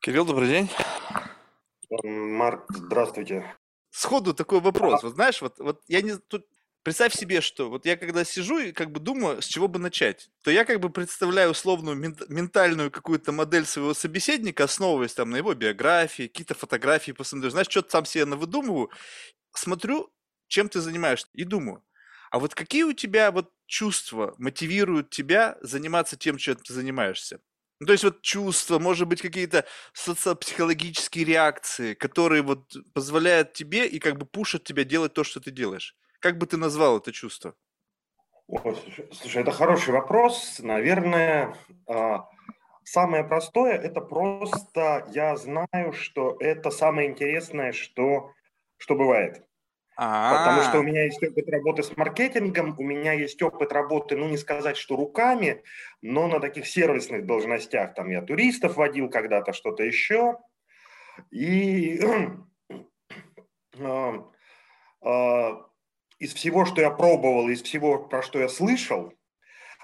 Кирилл, добрый день. Марк, здравствуйте. Сходу такой вопрос. Вот знаешь, вот, вот я не тут представь себе, что вот я когда сижу и как бы думаю, с чего бы начать, то я как бы представляю условную ментальную какую-то модель своего собеседника, основываясь там на его биографии, какие-то фотографии посмотрю, знаешь, что-то сам себе навыдумываю, смотрю, чем ты занимаешься, и думаю, а вот какие у тебя вот чувства мотивируют тебя заниматься тем, чем ты занимаешься? Ну, то есть вот чувства, может быть, какие-то социопсихологические реакции, которые вот позволяют тебе и как бы пушат тебя делать то, что ты делаешь. Как бы ты назвал это чувство? Ой, слушай, это хороший вопрос. Наверное, а, самое простое – это просто я знаю, что это самое интересное, что, что бывает. Потому что у меня есть опыт работы с маркетингом, у меня есть опыт работы, ну не сказать, что руками, но на таких сервисных должностях. Там я туристов водил когда-то, что-то еще. И а, а, из всего, что я пробовал, из всего, про что я слышал,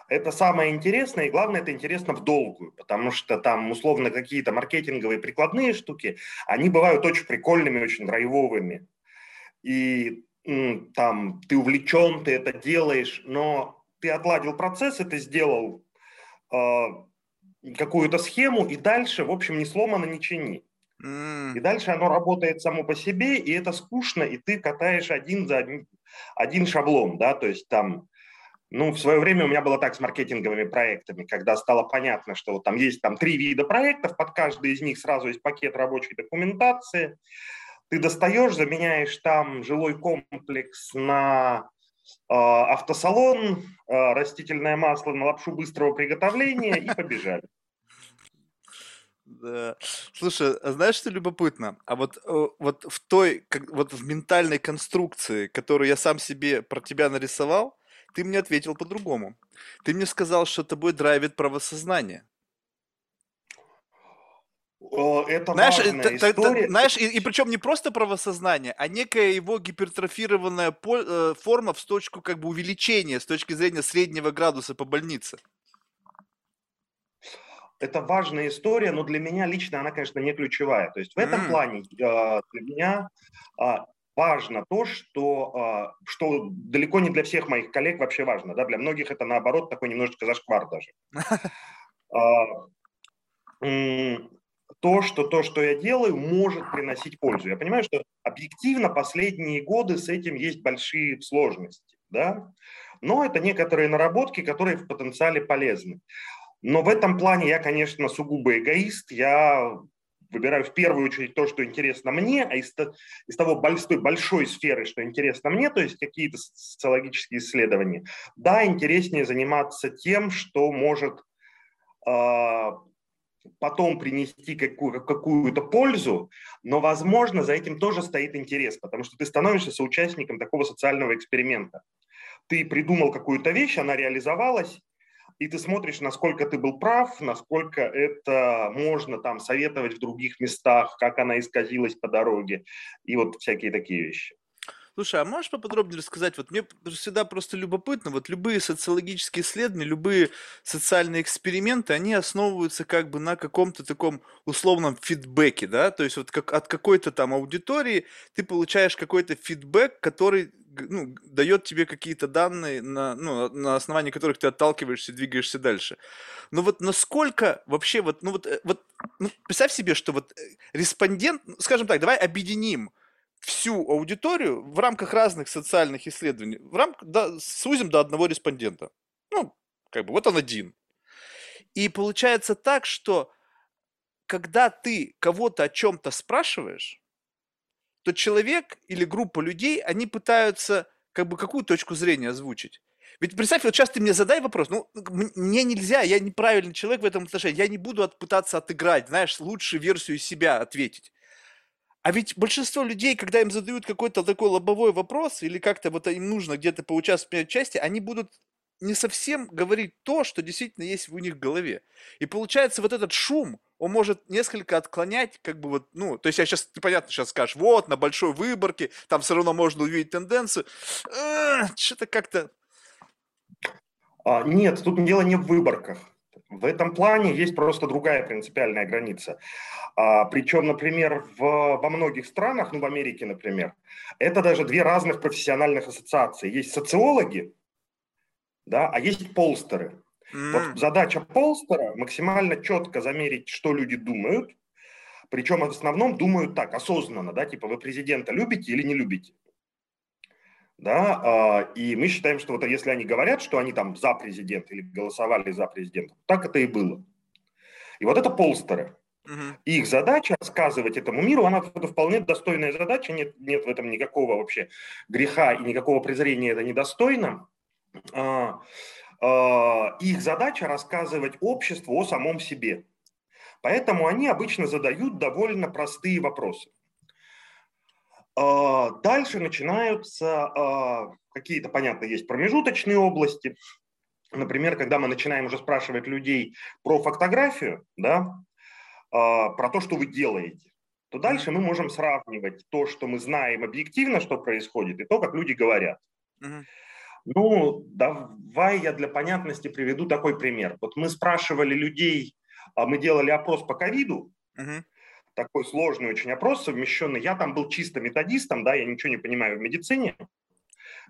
это самое интересное, и главное, это интересно в долгую, потому что там, условно, какие-то маркетинговые прикладные штуки, они бывают очень прикольными, очень драйвовыми и там ты увлечен, ты это делаешь, но ты отладил процесс, и ты сделал э, какую-то схему, и дальше, в общем, не сломано, не чини. Mm. И дальше оно работает само по себе, и это скучно, и ты катаешь один за один, один шаблон, да, то есть там, ну, в свое время у меня было так с маркетинговыми проектами, когда стало понятно, что вот там есть там три вида проектов, под каждый из них сразу есть пакет рабочей документации, ты достаешь, заменяешь там жилой комплекс на э, автосалон, э, растительное масло на лапшу быстрого приготовления и побежали. Да. Слушай, а знаешь, что любопытно? А вот, э, вот в той, как, вот в ментальной конструкции, которую я сам себе про тебя нарисовал, ты мне ответил по-другому. Ты мне сказал, что тобой драйвит правосознание. Это знаешь, важная т- история. Т- знаешь, и, и причем не просто правосознание, а некая его гипертрофированная по- э, форма в точку как бы увеличения с точки зрения среднего градуса по больнице. Это важная история, но для меня лично она, конечно, не ключевая. То есть в этом mm. плане э, для меня э, важно то, что, э, что далеко не для всех моих коллег вообще важно. Да? Для многих это, наоборот, такой немножечко зашквар даже. то, что то, что я делаю, может приносить пользу. Я понимаю, что объективно последние годы с этим есть большие сложности, да, но это некоторые наработки, которые в потенциале полезны. Но в этом плане я, конечно, сугубо эгоист. Я выбираю в первую очередь то, что интересно мне, а из, из того большой, большой сферы, что интересно мне, то есть какие-то социологические исследования, да, интереснее заниматься тем, что может э, потом принести какую- какую-то пользу, но, возможно, за этим тоже стоит интерес, потому что ты становишься соучастником такого социального эксперимента. Ты придумал какую-то вещь, она реализовалась, и ты смотришь, насколько ты был прав, насколько это можно там советовать в других местах, как она исказилась по дороге, и вот всякие такие вещи. Слушай, а можешь поподробнее рассказать? Вот мне всегда просто любопытно, вот любые социологические исследования, любые социальные эксперименты, они основываются как бы на каком-то таком условном фидбэке, да? То есть вот как от какой-то там аудитории ты получаешь какой-то фидбэк, который ну, дает тебе какие-то данные, на, ну, на основании которых ты отталкиваешься и двигаешься дальше. Но вот насколько вообще, вот, ну вот, э, вот ну, представь себе, что вот э, респондент, ну, скажем так, давай объединим всю аудиторию в рамках разных социальных исследований, в рамках, да, сузим до одного респондента. Ну, как бы, вот он один. И получается так, что когда ты кого-то о чем-то спрашиваешь, то человек или группа людей, они пытаются как бы какую точку зрения озвучить. Ведь представь, вот сейчас ты мне задай вопрос, ну, мне нельзя, я неправильный человек в этом отношении, я не буду пытаться отыграть, знаешь, лучшую версию себя ответить. А ведь большинство людей, когда им задают какой-то такой лобовой вопрос, или как-то вот им нужно где-то поучаствовать в части, они будут не совсем говорить то, что действительно есть у них в голове. И получается вот этот шум, он может несколько отклонять, как бы вот, ну, то есть я сейчас, ты понятно, сейчас скажешь, вот, на большой выборке, там все равно можно увидеть тенденцию. Что-то как-то... А, нет, тут дело не в выборках. В этом плане есть просто другая принципиальная граница. А, причем, например, в, во многих странах, ну в Америке, например, это даже две разных профессиональных ассоциации. Есть социологи, да, а есть полстеры. Mm. Вот задача полстера максимально четко замерить, что люди думают, причем в основном думают так, осознанно, да, типа вы президента любите или не любите. Да, а, и мы считаем, что вот если они говорят, что они там за президента или голосовали за президента, так это и было. И вот это полстеры. Угу. Их задача рассказывать этому миру, она это вполне достойная задача, нет, нет в этом никакого вообще греха и никакого презрения это недостойно. А, а, их задача рассказывать обществу о самом себе. Поэтому они обычно задают довольно простые вопросы. А, дальше начинаются а, какие-то, понятно, есть промежуточные области. Например, когда мы начинаем уже спрашивать людей про фотографию, да, а, про то, что вы делаете, то дальше мы можем сравнивать то, что мы знаем объективно, что происходит, и то, как люди говорят. Ну, давай я для понятности приведу такой пример. Вот мы спрашивали людей, мы делали опрос по ковиду, uh такой сложный очень опрос, совмещенный. Я там был чисто методистом, да, я ничего не понимаю в медицине.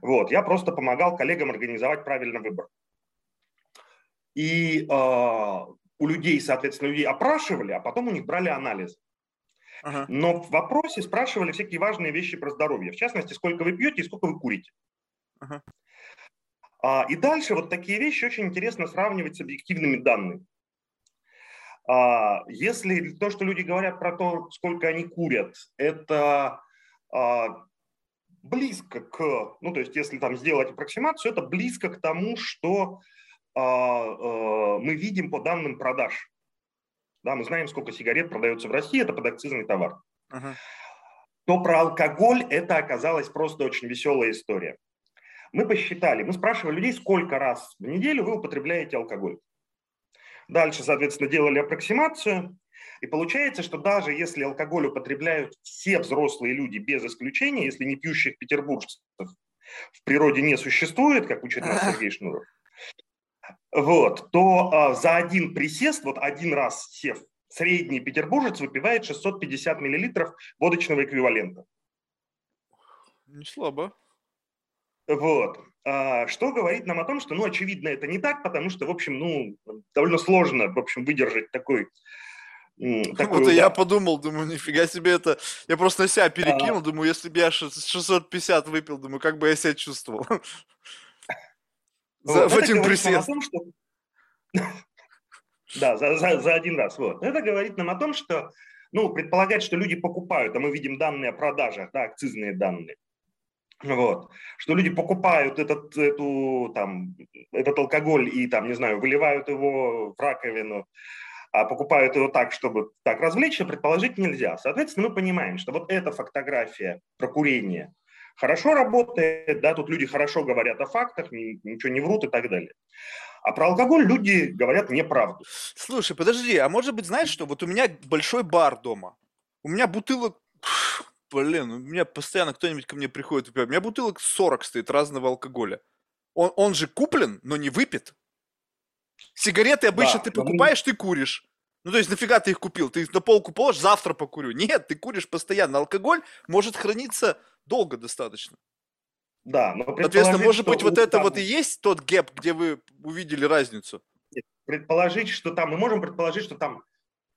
Вот, я просто помогал коллегам организовать правильный выбор. И э, у людей, соответственно, людей опрашивали, а потом у них брали анализ. Ага. Но в вопросе спрашивали всякие важные вещи про здоровье. В частности, сколько вы пьете и сколько вы курите. Ага. А, и дальше вот такие вещи очень интересно сравнивать с объективными данными. А, если то, что люди говорят про то, сколько они курят, это а, близко к, ну то есть если там сделать аппроксимацию, это близко к тому, что а, мы видим по данным продаж. Да, мы знаем, сколько сигарет продается в России, это подакцизный товар. Uh-huh. То про алкоголь это оказалась просто очень веселая история. Мы посчитали, мы спрашивали людей, сколько раз в неделю вы употребляете алкоголь. Дальше, соответственно, делали аппроксимацию. И получается, что даже если алкоголь употребляют все взрослые люди без исключения, если не пьющих петербуржцев в природе не существует, как учит нас Сергей Шнуров, вот, то а, за один присест, вот один раз сев, средний петербуржец выпивает 650 миллилитров водочного эквивалента. Не слабо. Вот. А, что говорит нам о том, что, ну, очевидно, это не так, потому что, в общем, ну, довольно сложно, в общем, выдержать такой такой вот я подумал, думаю, нифига себе это. Я просто на себя перекинул, а... думаю, если бы я 650 выпил, думаю, как бы я себя чувствовал. за, в один присест. Том, что... да, за, за, за один раз. Вот. Это говорит нам о том, что, ну, предполагать, что люди покупают, а мы видим данные о продажах, да, акцизные данные. Вот. Что люди покупают этот, эту, там, этот алкоголь и, там, не знаю, выливают его в раковину, а покупают его так, чтобы так развлечься, предположить нельзя. Соответственно, мы понимаем, что вот эта фотография про курение хорошо работает, да, тут люди хорошо говорят о фактах, ничего не врут и так далее. А про алкоголь люди говорят неправду. Слушай, подожди, а может быть, знаешь что, вот у меня большой бар дома, у меня бутылок Блин, у меня постоянно кто-нибудь ко мне приходит У меня бутылок 40 стоит разного алкоголя. Он, он же куплен, но не выпит. Сигареты обычно да, ты покупаешь, ты куришь. Ну, то есть, нафига ты их купил? Ты их на полку положишь, завтра покурю. Нет, ты куришь постоянно. Алкоголь может храниться долго достаточно. Да, но Соответственно, может быть, вот это там... вот и есть тот гэп, где вы увидели разницу? Предположить, что там, мы можем предположить, что там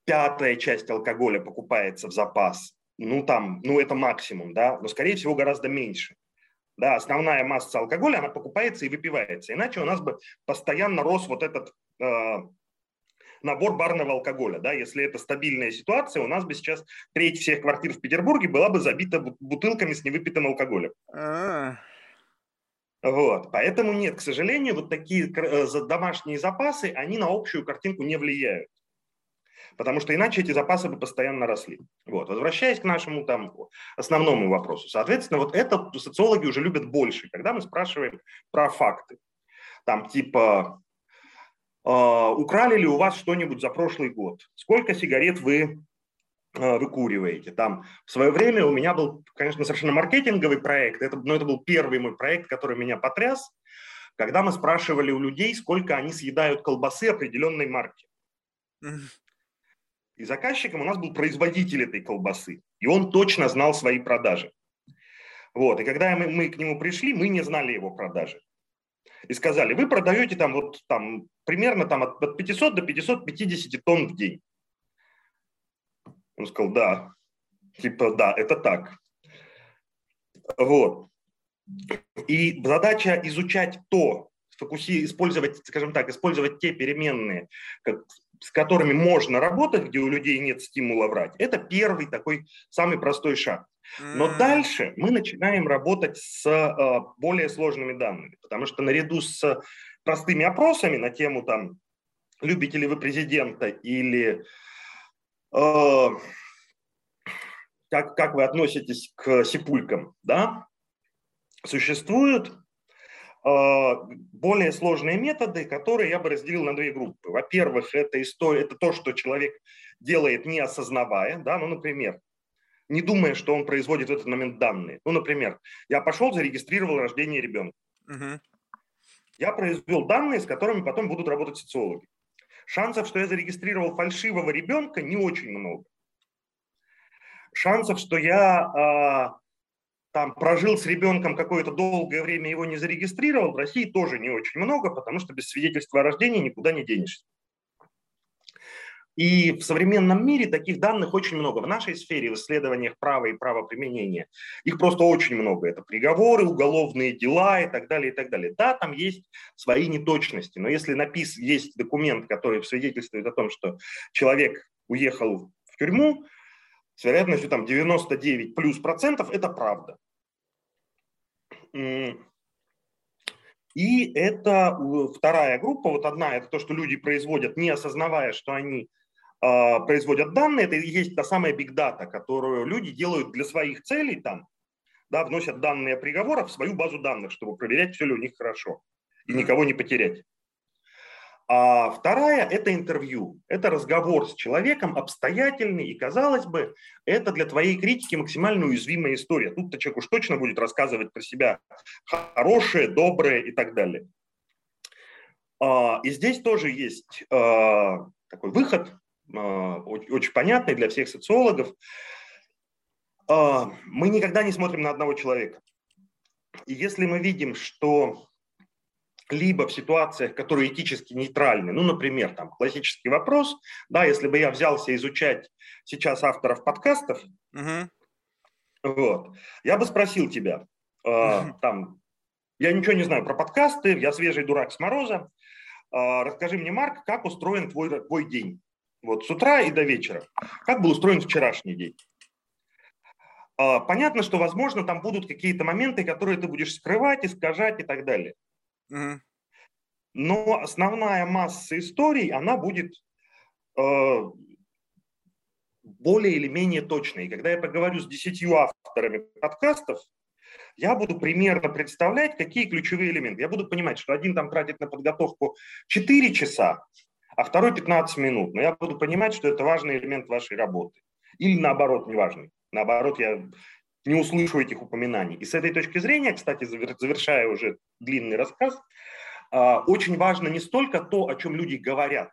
пятая часть алкоголя покупается в запас, ну там, ну это максимум, да, но скорее всего гораздо меньше. Да, основная масса алкоголя, она покупается и выпивается. Иначе у нас бы постоянно рос вот этот э, набор барного алкоголя. Да? Если это стабильная ситуация, у нас бы сейчас треть всех квартир в Петербурге была бы забита бутылками с невыпитым алкоголем. А-а-а. Вот, поэтому нет, к сожалению, вот такие э, домашние запасы, они на общую картинку не влияют потому что иначе эти запасы бы постоянно росли. Вот. Возвращаясь к нашему там, основному вопросу. Соответственно, вот это социологи уже любят больше, когда мы спрашиваем про факты. Там типа, э, украли ли у вас что-нибудь за прошлый год? Сколько сигарет вы э, выкуриваете. Там в свое время у меня был, конечно, совершенно маркетинговый проект, это, но это был первый мой проект, который меня потряс, когда мы спрашивали у людей, сколько они съедают колбасы определенной марки. И заказчиком у нас был производитель этой колбасы, и он точно знал свои продажи. Вот, и когда мы, мы к нему пришли, мы не знали его продажи. И сказали, вы продаете там вот там примерно там от, от 500 до 550 тонн в день. Он сказал, да, типа, да, это так. Вот. И задача изучать то, фокуси, использовать, скажем так, использовать те переменные, как, с которыми можно работать, где у людей нет стимула врать, это первый такой самый простой шаг. Но mm. дальше мы начинаем работать с э, более сложными данными, потому что наряду с простыми опросами на тему там любите ли вы президента или э, как, как вы относитесь к сипулькам, да, существуют более сложные методы, которые я бы разделил на две группы. Во-первых, это история, это то, что человек делает не осознавая, да, ну, например, не думая, что он производит в этот момент данные. Ну, например, я пошел, зарегистрировал рождение ребенка. Угу. Я произвел данные, с которыми потом будут работать социологи. Шансов, что я зарегистрировал фальшивого ребенка, не очень много. Шансов, что я э, там прожил с ребенком какое-то долгое время, его не зарегистрировал, в России тоже не очень много, потому что без свидетельства о рождении никуда не денешься. И в современном мире таких данных очень много. В нашей сфере, в исследованиях права и правоприменения, их просто очень много. Это приговоры, уголовные дела и так далее, и так далее. Да, там есть свои неточности, но если напис, есть документ, который свидетельствует о том, что человек уехал в тюрьму, с вероятностью там 99 плюс процентов, это правда. И это вторая группа, вот одна, это то, что люди производят, не осознавая, что они а, производят данные, это и есть та самая data, которую люди делают для своих целей там, да, вносят данные приговора в свою базу данных, чтобы проверять, все ли у них хорошо и никого не потерять. А вторая – это интервью, это разговор с человеком обстоятельный, и, казалось бы, это для твоей критики максимально уязвимая история. Тут-то человек уж точно будет рассказывать про себя хорошее, доброе и так далее. А, и здесь тоже есть а, такой выход, а, очень понятный для всех социологов. Мы никогда не смотрим на одного человека. И если мы видим, что либо в ситуациях, которые этически нейтральны, ну, например, там классический вопрос, да, если бы я взялся изучать сейчас авторов подкастов, uh-huh. вот, я бы спросил тебя, uh-huh. там, я ничего не знаю про подкасты, я свежий дурак с мороза, э, расскажи мне, Марк, как устроен твой, твой день? Вот с утра и до вечера. Как был устроен вчерашний день? А, понятно, что, возможно, там будут какие-то моменты, которые ты будешь скрывать, искажать и так далее. Угу. Но основная масса историй, она будет э, более или менее точной. И когда я поговорю с десятью авторами подкастов, я буду примерно представлять, какие ключевые элементы. Я буду понимать, что один там тратит на подготовку 4 часа, а второй 15 минут. Но я буду понимать, что это важный элемент вашей работы. Или наоборот, неважный. Наоборот, я не услышу этих упоминаний. И с этой точки зрения, кстати, завершая уже длинный рассказ, а, очень важно не столько то, о чем люди говорят,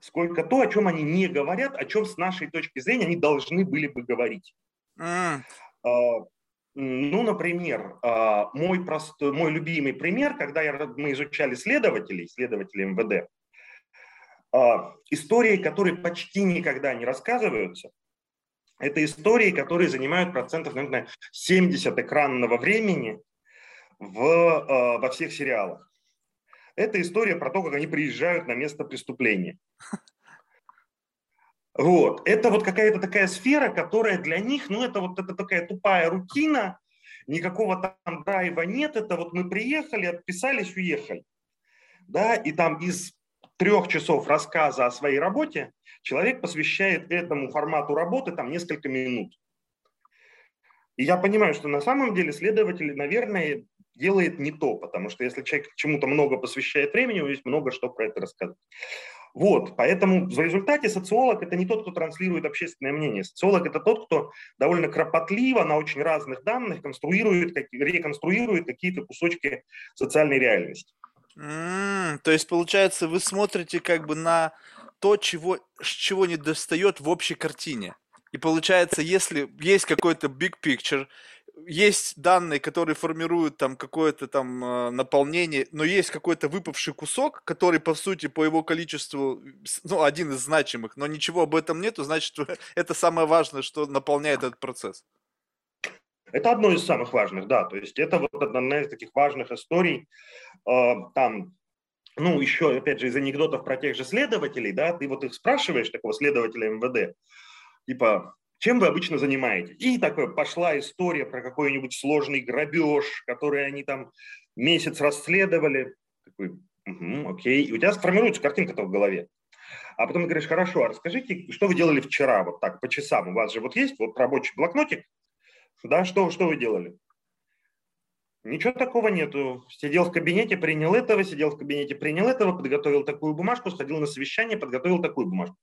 сколько то, о чем они не говорят, о чем с нашей точки зрения они должны были бы говорить. Mm. Ну, например, а, мой, простой, мой любимый пример, когда я, мы изучали следователей, следователей МВД, а, истории, которые почти никогда не рассказываются, это истории, которые занимают процентов, наверное, 70 экранного времени в, а, во всех сериалах. Это история про то, как они приезжают на место преступления. Вот. Это вот какая-то такая сфера, которая для них, ну, это вот это такая тупая рутина, никакого там драйва нет, это вот мы приехали, отписались, уехали. Да, и там из трех часов рассказа о своей работе человек посвящает этому формату работы там несколько минут. И я понимаю, что на самом деле следователь, наверное, делает не то, потому что если человек чему-то много посвящает времени, у него есть много что про это рассказать. Вот, поэтому в результате социолог – это не тот, кто транслирует общественное мнение. Социолог – это тот, кто довольно кропотливо на очень разных данных конструирует, реконструирует какие-то кусочки социальной реальности. Mm, то есть, получается, вы смотрите как бы на то, чего, чего не достает в общей картине. И получается, если есть какой-то big picture, есть данные, которые формируют там какое-то там э, наполнение, но есть какой-то выпавший кусок, который, по сути, по его количеству, ну, один из значимых, но ничего об этом нету, значит, это самое важное, что наполняет этот процесс. Это одно из самых важных, да, то есть это вот одна из таких важных историй, э, там, ну, еще, опять же, из анекдотов про тех же следователей, да, ты вот их спрашиваешь, такого следователя МВД, типа, чем вы обычно занимаетесь? И такое пошла история про какой-нибудь сложный грабеж, который они там месяц расследовали. Такой, угу, окей. И у тебя сформируется картинка-то в голове. А потом ты говоришь, хорошо, а расскажите, что вы делали вчера, вот так, по часам. У вас же вот есть вот рабочий блокнотик, да, что, что вы делали? Ничего такого нету. Сидел в кабинете, принял этого, сидел в кабинете, принял этого, подготовил такую бумажку, сходил на совещание, подготовил такую бумажку.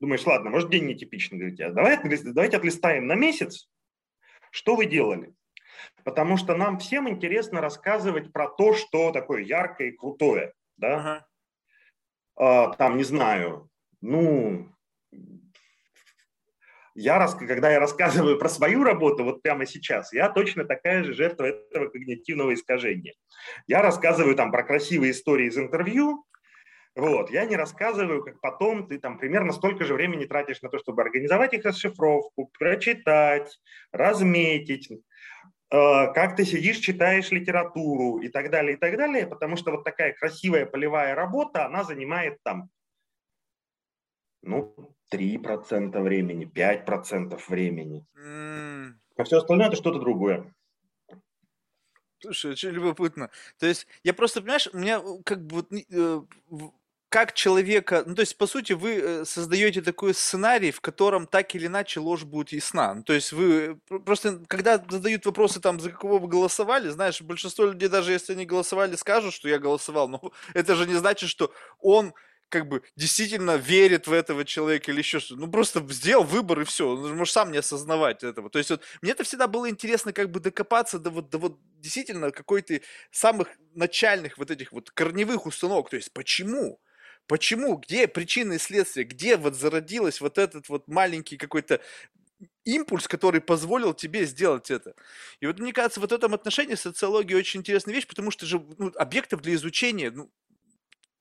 Думаешь, ладно, может день нетипичный. Говорите, а давай, давайте отлистаем на месяц, что вы делали. Потому что нам всем интересно рассказывать про то, что такое яркое и крутое. Да? Ага. А, там, не знаю, ну, я, когда я рассказываю про свою работу, вот прямо сейчас, я точно такая же жертва этого когнитивного искажения. Я рассказываю там про красивые истории из интервью, вот. Я не рассказываю, как потом ты там примерно столько же времени тратишь на то, чтобы организовать их расшифровку, прочитать, разметить, э, как ты сидишь, читаешь литературу и так далее, и так далее, потому что вот такая красивая полевая работа, она занимает там, ну, 3% времени, 5% времени. Mm. А все остальное это что-то другое. Слушай, очень любопытно. То есть, я просто, понимаешь, у меня э, как бы вот, э, как человека, ну то есть по сути вы э, создаете такой сценарий, в котором так или иначе ложь будет ясна. Ну, то есть вы просто, когда задают вопросы там, за кого вы голосовали, знаешь, большинство людей даже если они голосовали, скажут, что я голосовал, но это же не значит, что он как бы действительно верит в этого человека или еще что-то. Ну, просто сделал выбор и все. Он может сам не осознавать этого. То есть вот мне это всегда было интересно как бы докопаться до вот, до вот действительно какой-то самых начальных вот этих вот корневых установок. То есть почему? Почему? Где причины и следствия? Где вот зародилась вот этот вот маленький какой-то импульс, который позволил тебе сделать это. И вот мне кажется, в этом отношении социология очень интересная вещь, потому что же ну, объектов для изучения ну,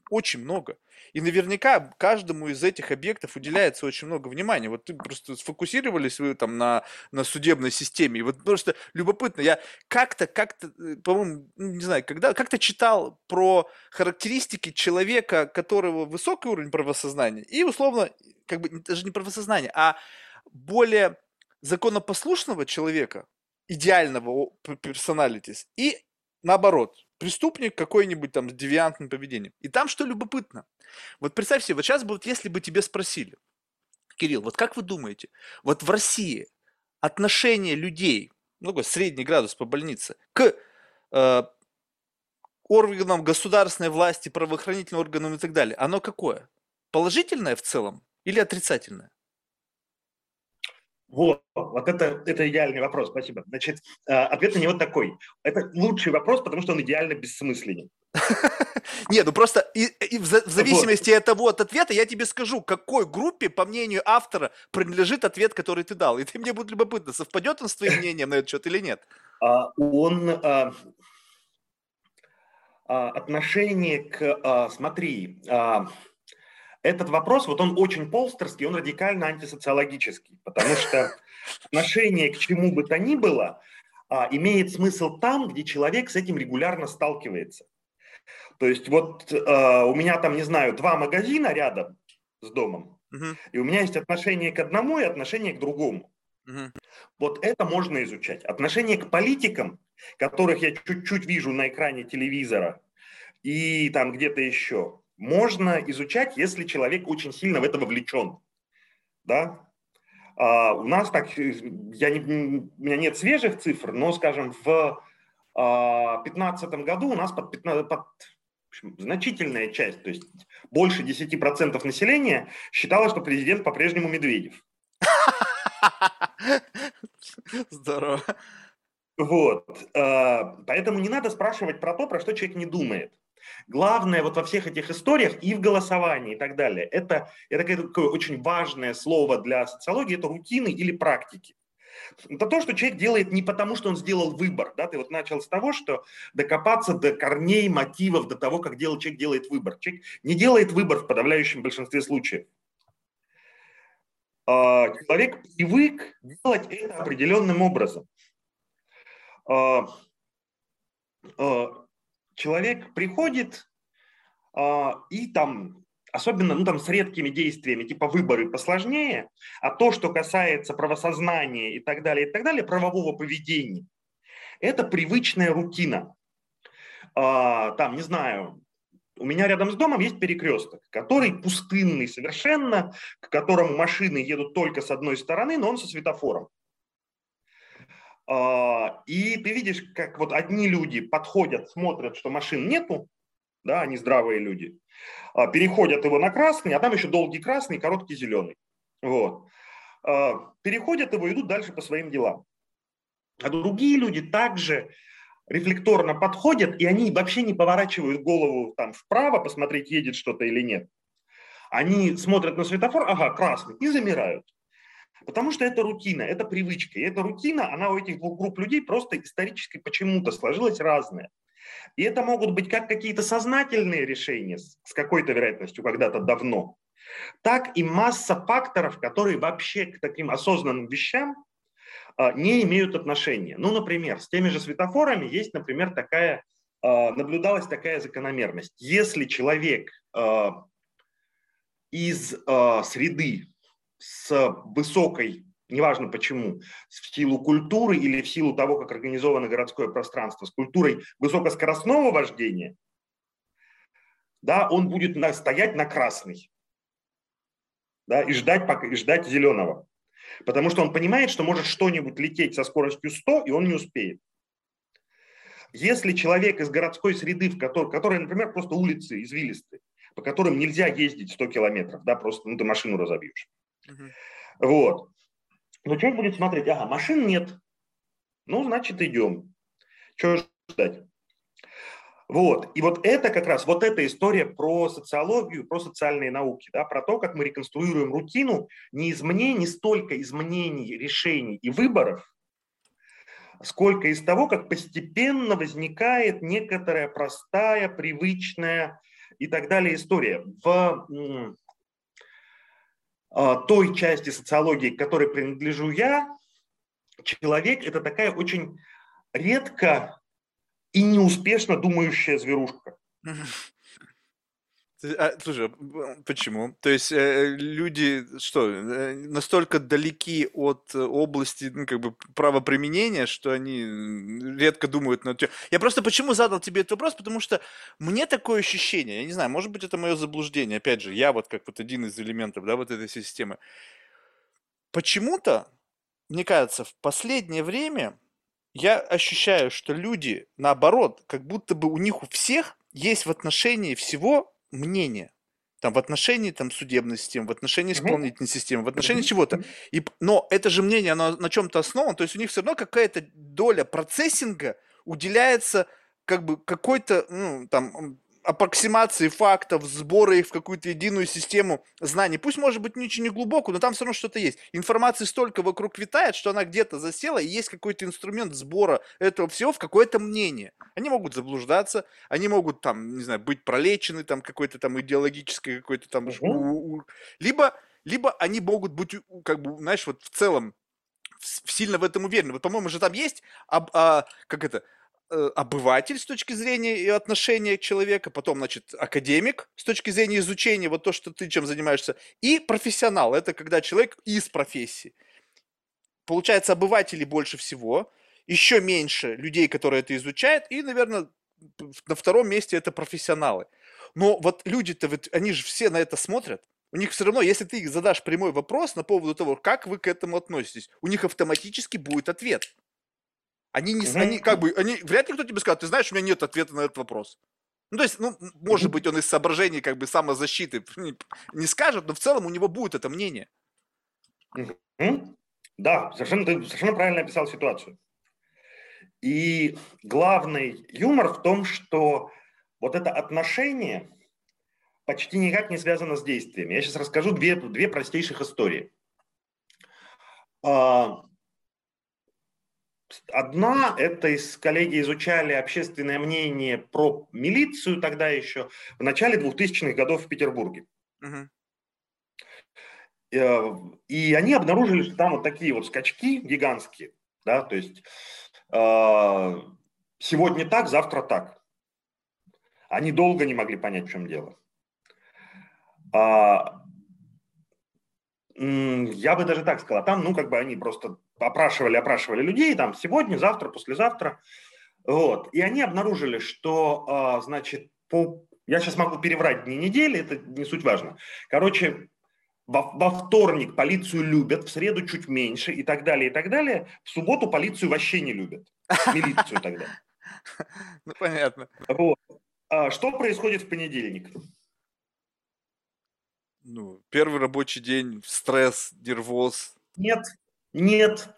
очень много. И наверняка каждому из этих объектов уделяется очень много внимания. Вот ты просто сфокусировались вы там на, на судебной системе. И вот просто любопытно, я как-то, как-то, э, по-моему, ну, не знаю, когда, как-то читал про характеристики человека, которого высокий уровень правосознания, и условно, как бы даже не правосознание, а более законопослушного человека, идеального персоналитис, и наоборот, преступник какой-нибудь там с девиантным поведением. И там что любопытно. Вот представь себе, вот сейчас бы, вот если бы тебе спросили, Кирилл, вот как вы думаете, вот в России отношение людей, ну, такой средний градус по больнице, к э, органам государственной власти, правоохранительным органам и так далее, оно какое? Положительное в целом или отрицательное? Вот, вот это, это идеальный вопрос, спасибо. Значит, э, ответ на него такой. Это лучший вопрос, потому что он идеально бессмысленен. Нет, ну просто и, и в, в зависимости от того от ответа я тебе скажу, какой группе, по мнению автора, принадлежит ответ, который ты дал. И ты мне будет любопытно, совпадет он с твоим мнением на этот счет или нет? А, он а, а, отношение к, а, смотри, а, этот вопрос, вот он очень полстерский, он радикально антисоциологический, потому что отношение к чему бы то ни было а, имеет смысл там, где человек с этим регулярно сталкивается. То есть вот а, у меня там, не знаю, два магазина рядом с домом, uh-huh. и у меня есть отношение к одному и отношение к другому. Uh-huh. Вот это можно изучать. Отношение к политикам, которых я чуть-чуть вижу на экране телевизора, и там где-то еще, можно изучать, если человек очень сильно в это вовлечен. Да? А, у нас так, я не, у меня нет свежих цифр, но, скажем, в 2015 а, году у нас под, 15, под общем, значительная часть, то есть больше 10% населения считало, что президент по-прежнему Медведев. Здорово. Вот. э, Поэтому не надо спрашивать про то, про что человек не думает. Главное вот во всех этих историях и в голосовании и так далее, это, это такое очень важное слово для социологии, это рутины или практики. Это то, что человек делает не потому, что он сделал выбор. Да? Ты вот начал с того, что докопаться до корней, мотивов, до того, как делать, человек делает выбор. Человек не делает выбор в подавляющем большинстве случаев. А, человек привык делать это определенным образом. А, а, человек приходит и там особенно ну, там, с редкими действиями, типа выборы посложнее, а то, что касается правосознания и так далее, и так далее, правового поведения, это привычная рутина. А, там, не знаю, у меня рядом с домом есть перекресток, который пустынный совершенно, к которому машины едут только с одной стороны, но он со светофором. А, и ты видишь, как вот одни люди подходят, смотрят, что машин нету, да, они здравые люди, а, переходят его на красный, а там еще долгий красный, короткий зеленый. Вот. А, переходят его, идут дальше по своим делам. А другие люди также рефлекторно подходят, и они вообще не поворачивают голову там вправо, посмотреть, едет что-то или нет. Они смотрят на светофор, ага, красный, и замирают. Потому что это рутина, это привычка. И эта рутина, она у этих двух групп людей просто исторически почему-то сложилась разная. И это могут быть как какие-то сознательные решения с какой-то вероятностью когда-то давно, так и масса факторов, которые вообще к таким осознанным вещам а, не имеют отношения. Ну, например, с теми же светофорами есть, например, такая, а, наблюдалась такая закономерность. Если человек а, из среды с высокой неважно почему, в силу культуры или в силу того, как организовано городское пространство, с культурой высокоскоростного вождения, да, он будет стоять на красный да, и, ждать, и ждать зеленого. Потому что он понимает, что может что-нибудь лететь со скоростью 100, и он не успеет. Если человек из городской среды, в которой, которой, например, просто улицы извилистые, по которым нельзя ездить 100 километров, да, просто ну, ты машину разобьешь. Uh-huh. Вот. Но человек будет смотреть, ага, машин нет, ну, значит, идем. Чего ждать? Вот. И вот это как раз, вот эта история про социологию, про социальные науки, да, про то, как мы реконструируем рутину не из мнений, не столько из мнений, решений и выборов, сколько из того, как постепенно возникает некоторая простая, привычная и так далее история. В той части социологии, которой принадлежу я, человек – это такая очень редко и неуспешно думающая зверушка. А, слушай, почему? То есть э, люди что, э, настолько далеки от области ну, как бы правоприменения, что они редко думают на это. Я просто почему задал тебе этот вопрос, потому что мне такое ощущение, я не знаю, может быть это мое заблуждение, опять же, я вот как вот один из элементов, да, вот этой системы. Почему-то, мне кажется, в последнее время я ощущаю, что люди, наоборот, как будто бы у них у всех есть в отношении всего мнение там, в отношении там, судебной системы, в отношении исполнительной системы, в отношении чего-то. И, но это же мнение, оно на чем-то основано, то есть у них все равно какая-то доля процессинга уделяется как бы какой-то, ну, там, аппроксимации фактов, сбора их в какую-то единую систему знаний. Пусть, может быть, ничего не глубокую, но там все равно что-то есть. Информации столько вокруг витает, что она где-то засела, и есть какой-то инструмент сбора этого всего в какое-то мнение. Они могут заблуждаться, они могут там, не знаю, быть пролечены там какой-то там идеологической какой-то там... Угу. Либо, либо они могут быть, как бы, знаешь, вот в целом сильно в этом уверены. Вот, по-моему, же там есть, а, а, как это, обыватель с точки зрения и отношения человека, потом, значит, академик с точки зрения изучения, вот то, что ты чем занимаешься, и профессионал, это когда человек из профессии. Получается, обывателей больше всего, еще меньше людей, которые это изучают, и, наверное, на втором месте это профессионалы. Но вот люди-то, вот, они же все на это смотрят. У них все равно, если ты их задашь прямой вопрос на поводу того, как вы к этому относитесь, у них автоматически будет ответ. Они не, угу. они как бы, они, вряд ли кто тебе скажет, ты знаешь, у меня нет ответа на этот вопрос. Ну, то есть, ну, может быть, он из соображений как бы самозащиты не скажет, но в целом у него будет это мнение. Да, совершенно, ты совершенно правильно описал ситуацию. И главный юмор в том, что вот это отношение почти никак не связано с действиями. Я сейчас расскажу две, две простейших истории. А, одна, это из коллеги изучали общественное мнение про милицию тогда еще, в начале 2000-х годов в Петербурге. Угу. И они обнаружили, что там вот такие вот скачки гигантские, да, то есть а, сегодня так, завтра так. Они долго не могли понять, в чем дело. А, я бы даже так сказал, там, ну, как бы они просто опрашивали, опрашивали людей, там, сегодня, завтра, послезавтра, вот, и они обнаружили, что, а, значит, по, я сейчас могу переврать дни недели, это не суть важно, короче, во, во вторник полицию любят, в среду чуть меньше и так далее, и так далее. В субботу полицию вообще не любят. Милицию тогда. Ну, понятно. Вот. А что происходит в понедельник? Ну, первый рабочий день, стресс, нервоз. Нет, нет.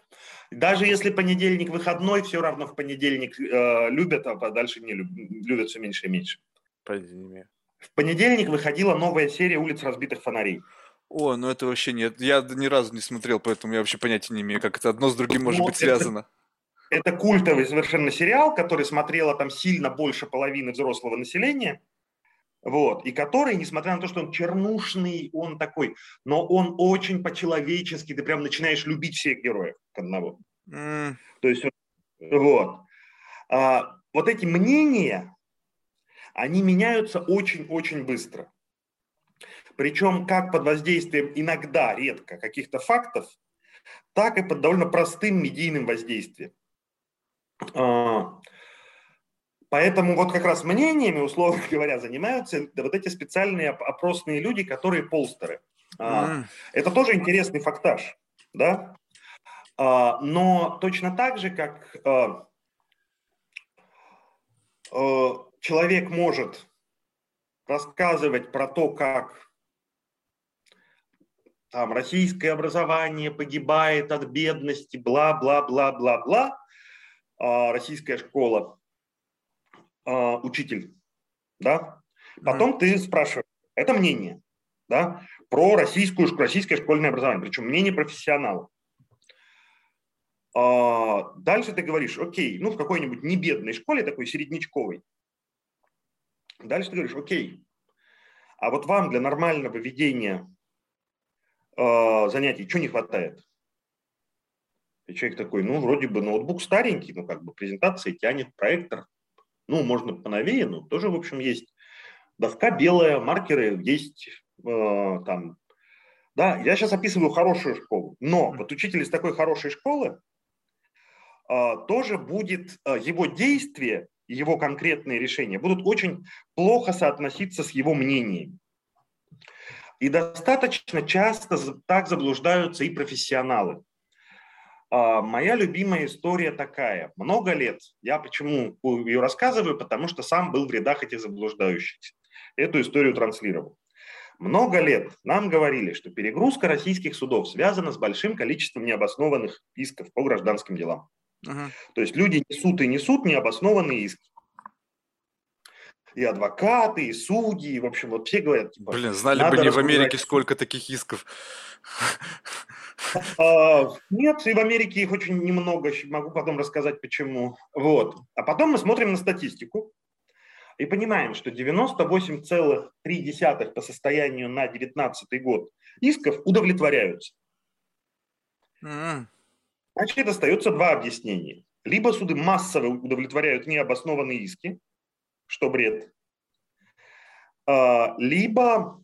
Даже если понедельник выходной, все равно в понедельник э, любят, а дальше не любят, любят все меньше и меньше. Понятно. В понедельник выходила новая серия «Улиц разбитых фонарей». О, ну это вообще нет. Я ни разу не смотрел, поэтому я вообще понятия не имею, как это одно с другим может ну, быть связано. Это, это культовый совершенно сериал, который смотрела там сильно больше половины взрослого населения. Вот, и который, несмотря на то, что он чернушный, он такой, но он очень по-человечески, ты прям начинаешь любить всех героев к одного. Mm. То есть, вот. А, вот эти мнения, они меняются очень-очень быстро. Причем как под воздействием иногда, редко, каких-то фактов, так и под довольно простым медийным воздействием. А, поэтому вот как раз мнениями, условно говоря, занимаются вот эти специальные опросные люди, которые полстеры. Mm. Это тоже интересный фактаж, да? А, но точно так же, как человек может рассказывать про то, как там российское образование погибает от бедности, бла-бла-бла-бла-бла, а, российская школа, а, учитель, да, потом mm. ты спрашиваешь, это мнение, да, про российскую, российское школьное образование, причем мнение профессионалов. А, дальше ты говоришь, окей, ну в какой-нибудь небедной школе, такой середнячковой, дальше ты говоришь, окей, а вот вам для нормального ведения э, занятий, что не хватает? И человек такой, ну, вроде бы ноутбук старенький, ну, как бы презентация тянет, проектор, ну, можно поновее, но тоже, в общем, есть. Доска белая, маркеры есть, э, там, да, я сейчас описываю хорошую школу, но вот учитель из такой хорошей школы э, тоже будет, э, его действия, его конкретные решения будут очень плохо соотноситься с его мнением. И достаточно часто так заблуждаются и профессионалы. А, моя любимая история такая. Много лет, я почему ее рассказываю, потому что сам был в рядах этих заблуждающихся. Эту историю транслировал. Много лет нам говорили, что перегрузка российских судов связана с большим количеством необоснованных исков по гражданским делам. Uh-huh. То есть люди несут и несут необоснованные иски и адвокаты, и судьи, и, в общем, вот все говорят, типа, Блин, знали бы не в Америке сколько таких исков. А, нет, и в Америке их очень немного, могу потом рассказать почему. Вот. А потом мы смотрим на статистику и понимаем, что 98,3 по состоянию на 2019 год исков удовлетворяются. Значит, остается два объяснения. Либо суды массово удовлетворяют необоснованные иски, что бред. А, либо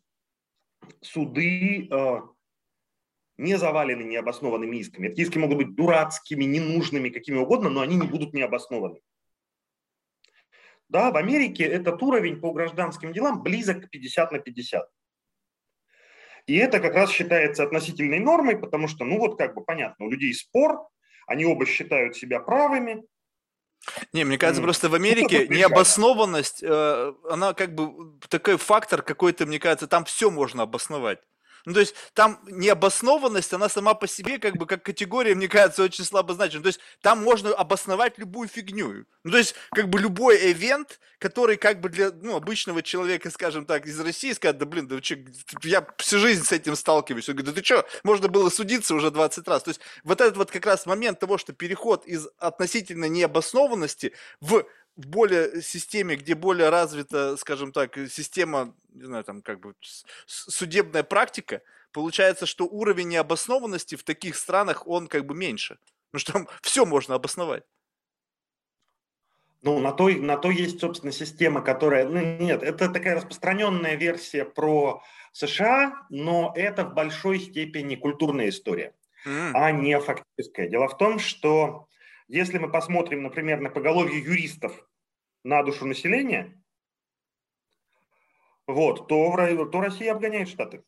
суды а, не завалены необоснованными исками. Эти иски могут быть дурацкими, ненужными, какими угодно, но они не будут необоснованы. Да, в Америке этот уровень по гражданским делам близок к 50 на 50. И это как раз считается относительной нормой, потому что, ну вот как бы понятно, у людей спор, они оба считают себя правыми, Не, мне кажется, просто в Ну, Америке необоснованность, э, она как бы такой фактор какой-то, мне кажется, там все можно обосновать. Ну, то есть там необоснованность, она сама по себе как бы как категория, мне кажется, очень слабо значима. То есть там можно обосновать любую фигню. Ну, то есть как бы любой ивент, который как бы для ну, обычного человека, скажем так, из России скажет, да блин, да че, я всю жизнь с этим сталкиваюсь. Он говорит, да ты что, можно было судиться уже 20 раз. То есть вот этот вот как раз момент того, что переход из относительно необоснованности в более системе, где более развита, скажем так, э, система, не знаю, там как бы судебная практика, получается, что уровень необоснованности в таких странах, он как бы меньше. Потому что там все можно обосновать. Ну, на то, на то есть, собственно, система, которая... Ну, нет, это такая распространенная версия про США, но это в большой степени культурная история, М, а не фактическая. Дело в том, что если мы посмотрим, например, на поголовье юристов на душу населения, вот, то, то Россия обгоняет Штаты.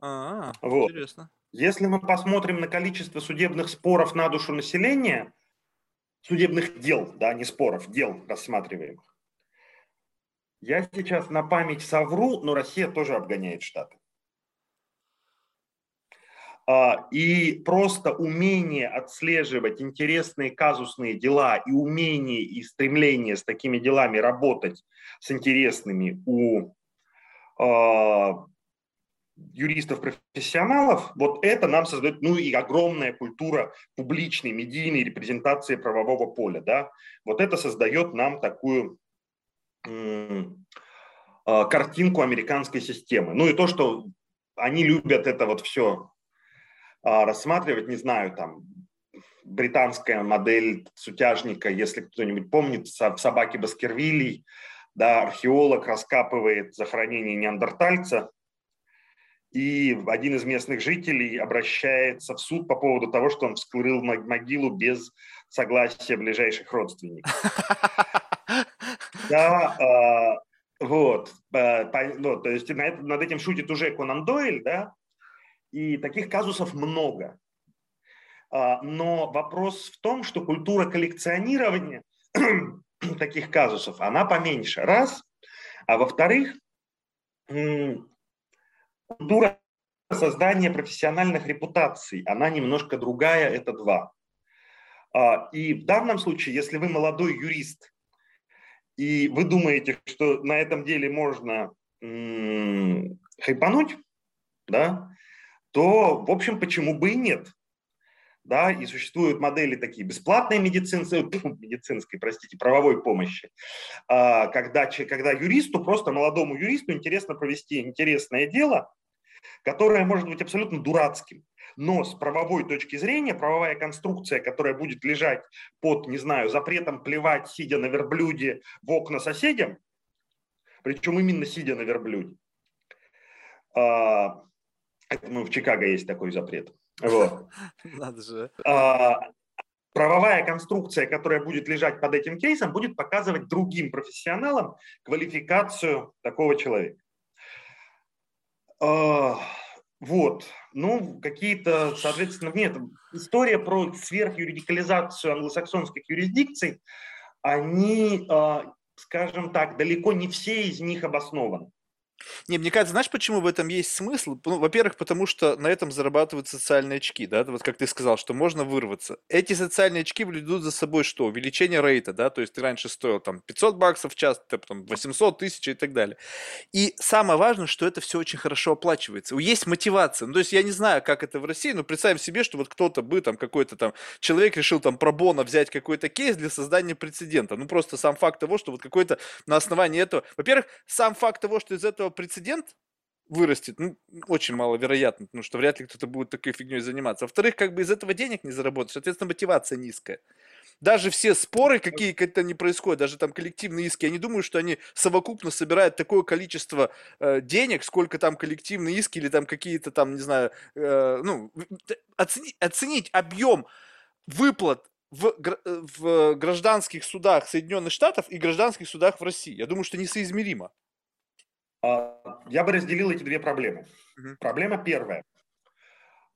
А, Вот. интересно. Если мы посмотрим на количество судебных споров на душу населения, судебных дел, да, не споров, дел рассматриваемых, я сейчас на память совру, но Россия тоже обгоняет Штаты. А, И просто умение отслеживать интересные казусные дела и умение и стремление с такими делами работать с интересными у а, юристов-профессионалов, вот это нам создает, ну и огромная культура публичной, медийной репрезентации правового поля, да, вот это создает нам такую а, картинку американской системы. Ну и то, что они любят это вот все рассматривать, не знаю, там, британская модель сутяжника, если кто-нибудь помнит, со- в собаке Баскервилей, да, археолог раскапывает захоронение неандертальца, и один из местных жителей обращается в суд по поводу того, что он вскрыл мо- могилу без согласия ближайших родственников. Да, а, вот, а, по- ну, то есть над этим шутит уже Конан Дойль, да, и таких казусов много. А, Но вопрос в том, что культура коллекционирования таких казусов, она поменьше, раз. А во-вторых, культура создания профессиональных репутаций, она немножко другая, это два. А, И в данном случае, если вы молодой юрист, и вы думаете, что на этом деле можно хайпануть, да, то, в общем, почему бы и нет? Да, и существуют модели такие бесплатной медицинской, медицинской, простите, правовой помощи, а, когда, когда юристу, просто молодому юристу интересно провести интересное дело, которое может быть абсолютно дурацким, но с правовой точки зрения, правовая конструкция, которая будет лежать под, не знаю, запретом плевать, сидя на верблюде в окна соседям, причем именно сидя на верблюде, а, ну, в Чикаго есть такой запрет. Вот. Надо же. А, правовая конструкция, которая будет лежать под этим кейсом, будет показывать другим профессионалам квалификацию такого человека. А, Вот. Ну, какие-то, соответственно, нет. История про сверхюридикализацию англосаксонских юрисдикций, они, а, скажем так, далеко не все из них обоснованы. Не, мне кажется, знаешь, почему в этом есть смысл? Ну, во-первых, потому что на этом зарабатывают социальные очки, да, вот как ты сказал, что можно вырваться. Эти социальные очки вледут за собой что? Увеличение рейта, да, то есть ты раньше стоил там 500 баксов в час, ты потом 800 тысяч и так далее. И самое важное, что это все очень хорошо оплачивается. Есть мотивация. Ну, то есть я не знаю, как это в России, но представим себе, что вот кто-то бы там какой-то там человек решил там пробона взять какой-то кейс для создания прецедента. Ну, просто сам факт того, что вот какой-то на основании этого... Во-первых, сам факт того, что из этого прецедент вырастет, ну, очень маловероятно, потому что вряд ли кто-то будет такой фигней заниматься. Во-вторых, как бы из этого денег не заработать, соответственно, мотивация низкая. Даже все споры, какие то не происходят, даже там коллективные иски, я не думаю, что они совокупно собирают такое количество э, денег, сколько там коллективные иски или там какие-то там, не знаю, э, ну, оцени, оценить объем выплат в, э, в гражданских судах Соединенных Штатов и гражданских судах в России. Я думаю, что несоизмеримо. А, Я бы разделил эти две проблемы. Мгм. Проблема первая.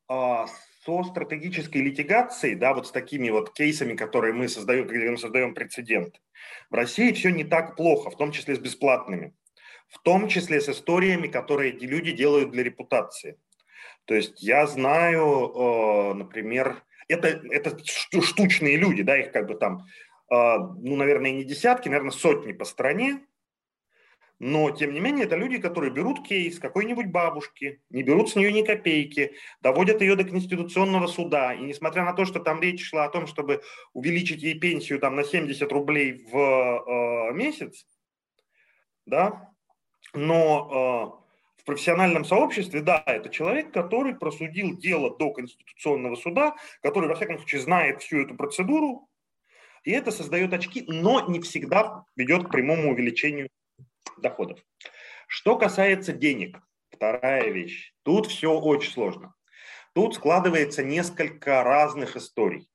А, со стратегической литигацией, да, вот с такими вот кейсами, которые мы создаем, когда мы создаем прецедент, в России все не так плохо, в том числе с бесплатными, в том числе с историями, которые эти люди делают для репутации. То есть я знаю, э, например, это, это штучные люди, да, их как бы там, э, ну, наверное, не десятки, наверное, сотни по стране, но, тем не менее, это люди, которые берут кейс какой-нибудь бабушки, не берут с нее ни копейки, доводят ее до Конституционного суда. И несмотря на то, что там речь шла о том, чтобы увеличить ей пенсию там, на 70 рублей в э, месяц, да, но э, в профессиональном сообществе, да, это человек, который просудил дело до Конституционного суда, который, во всяком случае, знает всю эту процедуру, и это создает очки, но не всегда ведет к прямому увеличению доходов. Что касается денег, вторая вещь. Тут все очень сложно. Тут складывается несколько разных историй.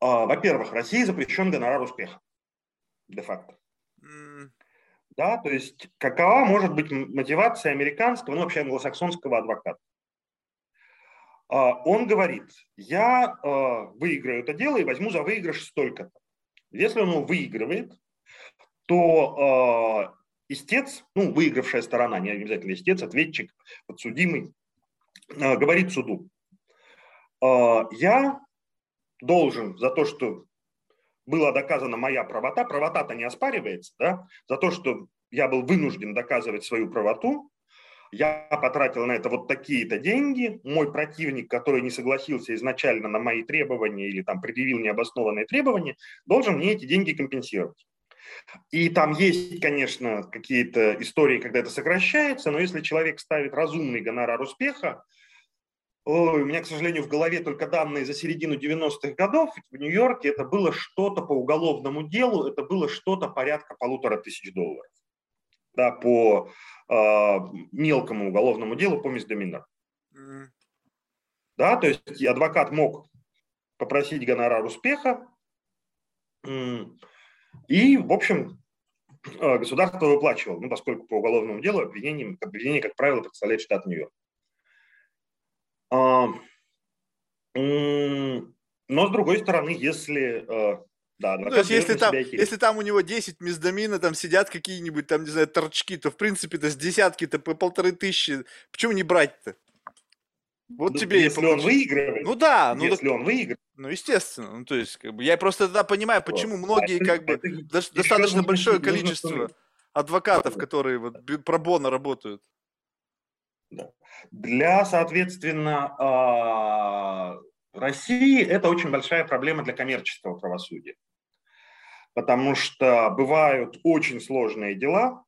А, во-первых, России запрещен гонорар успеха. Де-факто. Mm. Да, то есть какова может быть мотивация американского, ну вообще англосаксонского адвоката? А, он говорит, я а, выиграю это дело и возьму за выигрыш столько-то. Если он его выигрывает, то э, истец, ну, выигравшая сторона, не обязательно истец, ответчик, подсудимый, э, говорит суду, э, я должен за то, что была доказана моя правота, правота-то не оспаривается, да, за то, что я был вынужден доказывать свою правоту, я потратил на это вот такие-то деньги, мой противник, который не согласился изначально на мои требования или там предъявил необоснованные требования, должен мне эти деньги компенсировать. И там есть, конечно, какие-то истории, когда это сокращается, но если человек ставит разумный гонорар успеха, Ой, у меня, к сожалению, в голове только данные за середину 90-х годов. В Нью-Йорке это было что-то по уголовному делу, это было что-то порядка полутора тысяч долларов. Да, по э, мелкому уголовному делу, по. Mm. Да, то есть адвокат мог попросить гонорар успеха, и, в общем, э, государство выплачивало, ну, поскольку по уголовному делу обвинение, обвинение как правило, представляет штат Нью-Йорк. А, но, с другой стороны, если э, да, ну, то есть, если там, если там у него 10 мездомина, там сидят какие-нибудь, там, не знаю, торчки, то, в принципе-то, с десятки-то по полторы тысячи, почему не брать-то? Вот ну, тебе если он выигрывает. Ну да, ну если так, он выигрывает. Ну естественно, ну то есть как бы я просто тогда понимаю, почему вот. многие как бы это, достаточно большое количество адвокатов, которые вот пробона работают. Для, соответственно, а, России это очень большая проблема для коммерческого правосудия, потому что бывают очень сложные дела,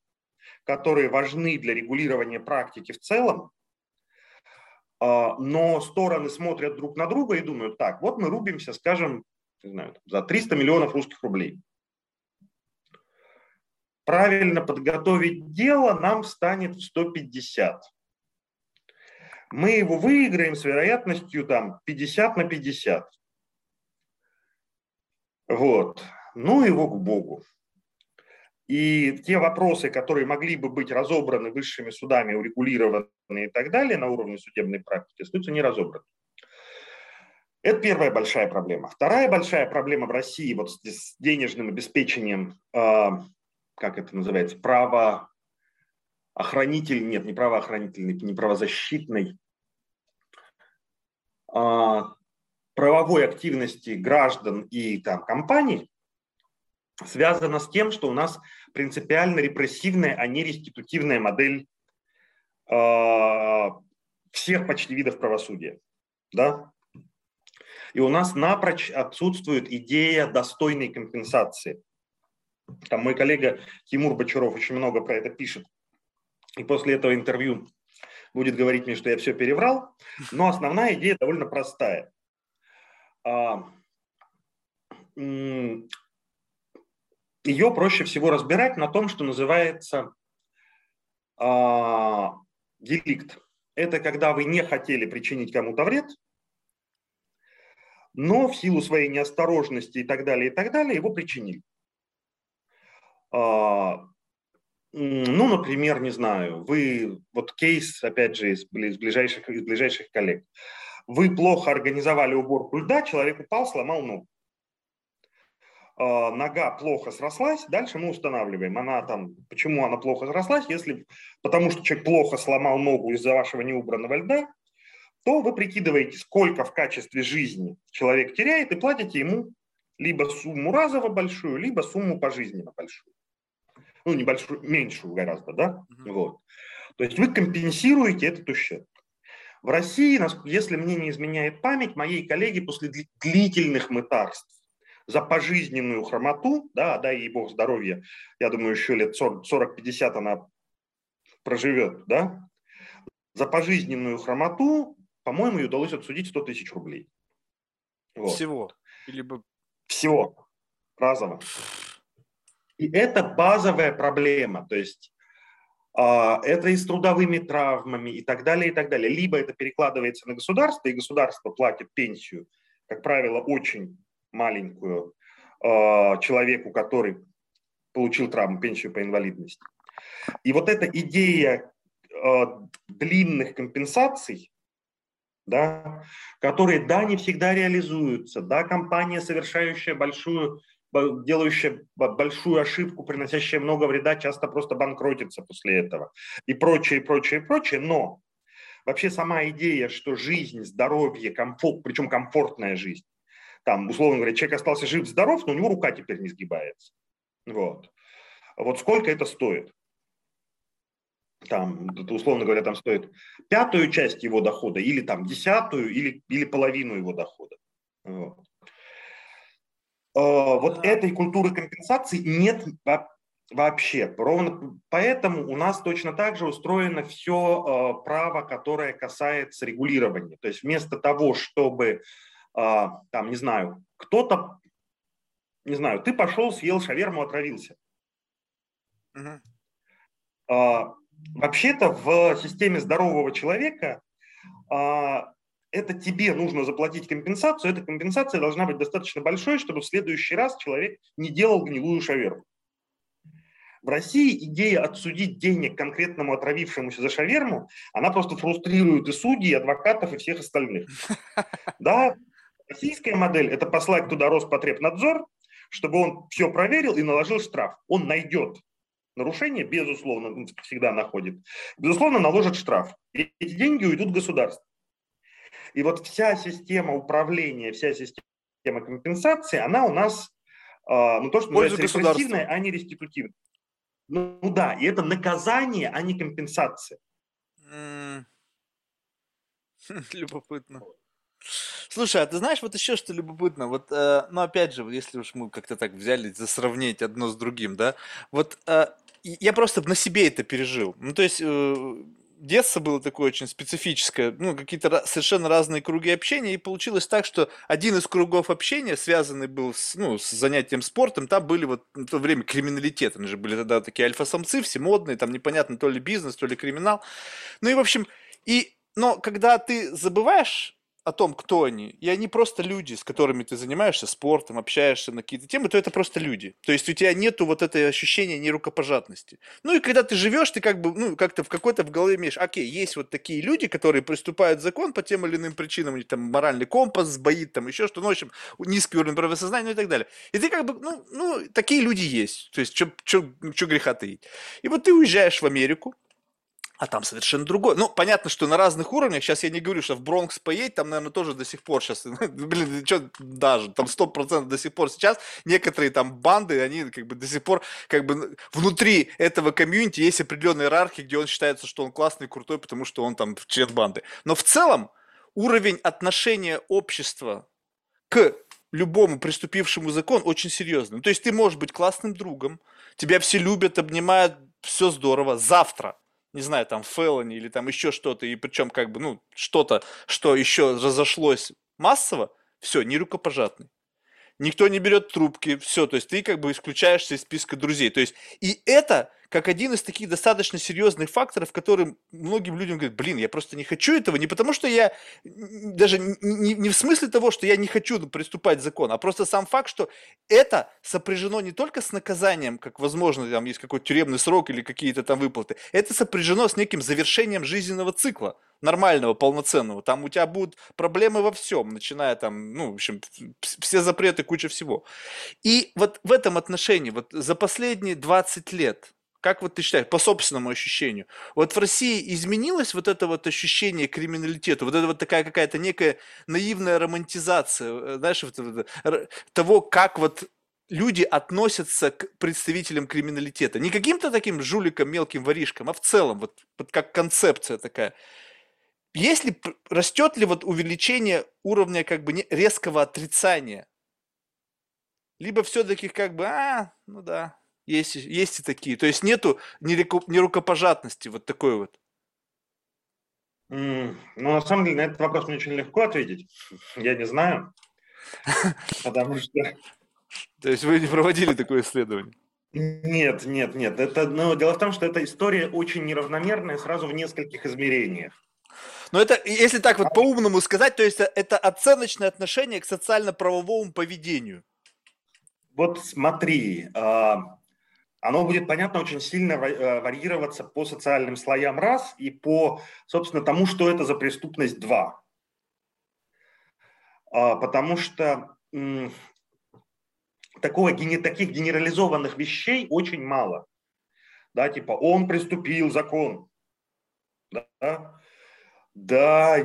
которые важны для регулирования практики в целом, но стороны смотрят друг на друга и думают, так, вот мы рубимся, скажем, не знаю, за 300 миллионов русских рублей. Правильно подготовить дело нам станет в 150. Мы его выиграем с вероятностью там 50 на 50. Вот. Ну его к Богу. И те вопросы, которые могли бы быть разобраны высшими судами, урегулированы и так далее на уровне судебной практики, остаются не разобраны. Это первая большая проблема. Вторая большая проблема в России вот с денежным обеспечением, э, как это называется, право охранитель, нет, не правоохранительный, не правозащитной, э, правовой активности граждан и там компаний связано с тем, что у нас принципиально репрессивная, а не реститутивная модель э, всех почти видов правосудия. Да? И у нас напрочь отсутствует идея достойной компенсации. Там мой коллега Тимур Бочаров очень много про это пишет. И после этого интервью будет говорить мне, что я все переврал. Но основная идея довольно простая. А, ее проще всего разбирать на том, что называется э, деликт. Это когда вы не хотели причинить кому-то вред, но в силу своей неосторожности и так далее, и так далее, его причинили. А, ну, например, не знаю, вы, вот кейс, опять же, из, из, ближайших, из ближайших коллег. вы плохо организовали уборку льда, человек упал, сломал ногу. А, нога плохо срослась, дальше мы устанавливаем, она там, почему она плохо срослась, если, потому что человек плохо сломал ногу из-за вашего неубранного льда, то вы прикидываете, сколько в качестве жизни человек теряет и платите ему либо сумму разово большую, либо сумму пожизненно большую. Ну, небольшую, меньшую гораздо, да? Mm-hmm. Вот. То есть вы компенсируете этот ущерб. В России, если мне не изменяет память, моей коллеги после длительных мытарств за пожизненную хромоту, да, дай ей бог здоровья, я думаю, еще лет 40-50 она проживет, да, за пожизненную хромоту, по-моему, ей удалось отсудить 100 тысяч рублей. Вот. Всего? Или бы... Всего. Разово. И это базовая проблема. То есть а, это и с трудовыми травмами и так далее, и так далее. Либо это перекладывается на государство, и государство платит пенсию, как правило, очень маленькую а, человеку, который получил травму, пенсию по инвалидности. И вот эта идея а, длинных компенсаций, да, которые, да, не всегда реализуются, да, компания, совершающая большую делающая большую ошибку, приносящая много вреда, часто просто банкротится после этого. И прочее, прочее, прочее. Но вообще сама идея, что жизнь, здоровье, комфорт, причем комфортная жизнь, там, условно говоря, человек остался жив-здоров, но у него рука теперь не сгибается. Вот. Вот сколько это стоит? Там, условно говоря, там стоит пятую часть его дохода или там десятую или, или половину его дохода. Вот. Э, вот этой культуры компенсации нет вообще. Ровно поэтому у нас точно так же устроено все э, право, которое касается регулирования. То есть вместо того, чтобы, там, не знаю, кто-то, не знаю, ты пошел, съел шаверму, отравился. Угу. Вообще-то в системе здорового человека это тебе нужно заплатить компенсацию, эта компенсация должна быть достаточно большой, чтобы в следующий раз человек не делал гнилую шаверму. В России идея отсудить денег конкретному отравившемуся за шаверму, она просто фрустрирует и судей, и адвокатов, и всех остальных. Да, российская модель – это послать туда Роспотребнадзор, чтобы он все проверил и наложил штраф. Он найдет нарушение, безусловно, всегда находит. Безусловно, наложит штраф. И эти деньги уйдут государству. И вот вся система управления, вся система компенсации, она у нас, а, ну то, что называется репрессивная, а не реститутивная. Ну, ну да, и это наказание, а не компенсация. Любопытно. Слушай, а ты знаешь, вот еще что любопытно, вот, э, ну опять же, если уж мы как-то так взяли за сравнить одно с другим, да, вот э, я просто на себе это пережил. Ну то есть э, детство было такое очень специфическое, ну, какие-то совершенно разные круги общения, и получилось так, что один из кругов общения, связанный был с, ну, с занятием спортом, там были вот в то время криминалитет, они же были тогда такие альфа-самцы, все модные, там непонятно, то ли бизнес, то ли криминал. Ну и, в общем, и, но когда ты забываешь о том, кто они, и они просто люди, с которыми ты занимаешься спортом, общаешься на какие-то темы, то это просто люди. То есть у тебя нету вот этой ощущения нерукопожатности. Ну и когда ты живешь, ты как бы, ну, как-то в какой-то в голове имеешь, окей, есть вот такие люди, которые приступают закон по тем или иным причинам, у них там моральный компас сбоит, там еще что, ну, в общем, низкий уровень правосознания, ну и так далее. И ты как бы, ну, ну такие люди есть. То есть, что греха таить. И вот ты уезжаешь в Америку, а там совершенно другое. Ну, понятно, что на разных уровнях. Сейчас я не говорю, что в Бронкс поедь, там, наверное, тоже до сих пор сейчас, блин, что даже, там 100% до сих пор сейчас некоторые там банды, они как бы до сих пор, как бы внутри этого комьюнити есть определенная иерархия, где он считается, что он классный, крутой, потому что он там член банды. Но в целом уровень отношения общества к любому приступившему закон очень серьезный. Ну, то есть ты можешь быть классным другом, тебя все любят, обнимают, все здорово. Завтра не знаю, там, фелони или там еще что-то, и причем как бы, ну, что-то, что еще разошлось массово, все, не рукопожатный. Никто не берет трубки, все, то есть ты как бы исключаешься из списка друзей. То есть и это как один из таких достаточно серьезных факторов, которым многим людям говорят, блин, я просто не хочу этого, не потому что я, даже не, не в смысле того, что я не хочу приступать к закону, а просто сам факт, что это сопряжено не только с наказанием, как возможно, там есть какой-то тюремный срок или какие-то там выплаты, это сопряжено с неким завершением жизненного цикла нормального, полноценного. Там у тебя будут проблемы во всем, начиная там, ну, в общем, все запреты, куча всего. И вот в этом отношении, вот за последние 20 лет, как вот ты считаешь, по собственному ощущению, вот в России изменилось вот это вот ощущение криминалитета, вот это вот такая какая-то некая наивная романтизация, э, знаешь, вот, того, как вот люди относятся к представителям криминалитета. Не каким-то таким жуликом, мелким воришкам, а в целом, вот, вот как концепция такая. Есть ли, растет ли вот увеличение уровня как бы резкого отрицания? Либо все-таки как бы, а, ну да, есть, есть и такие. То есть нету нерукопожатности вот такой вот. Mm, ну, на самом деле, на этот вопрос мне очень легко ответить. Я не знаю. Потому что... То есть вы не проводили такое исследование? Нет, нет, нет. Это, ну, дело в том, что эта история очень неравномерная сразу в нескольких измерениях. Но это, если так вот по-умному сказать, то есть это оценочное отношение к социально-правовому поведению. Вот смотри, а, оно будет, понятно, очень сильно э, варьироваться по социальным слоям раз и по, собственно, тому, что это за преступность два. А, потому что такого, таких генерализованных вещей очень мало. Да, типа он приступил закон. Да? Да,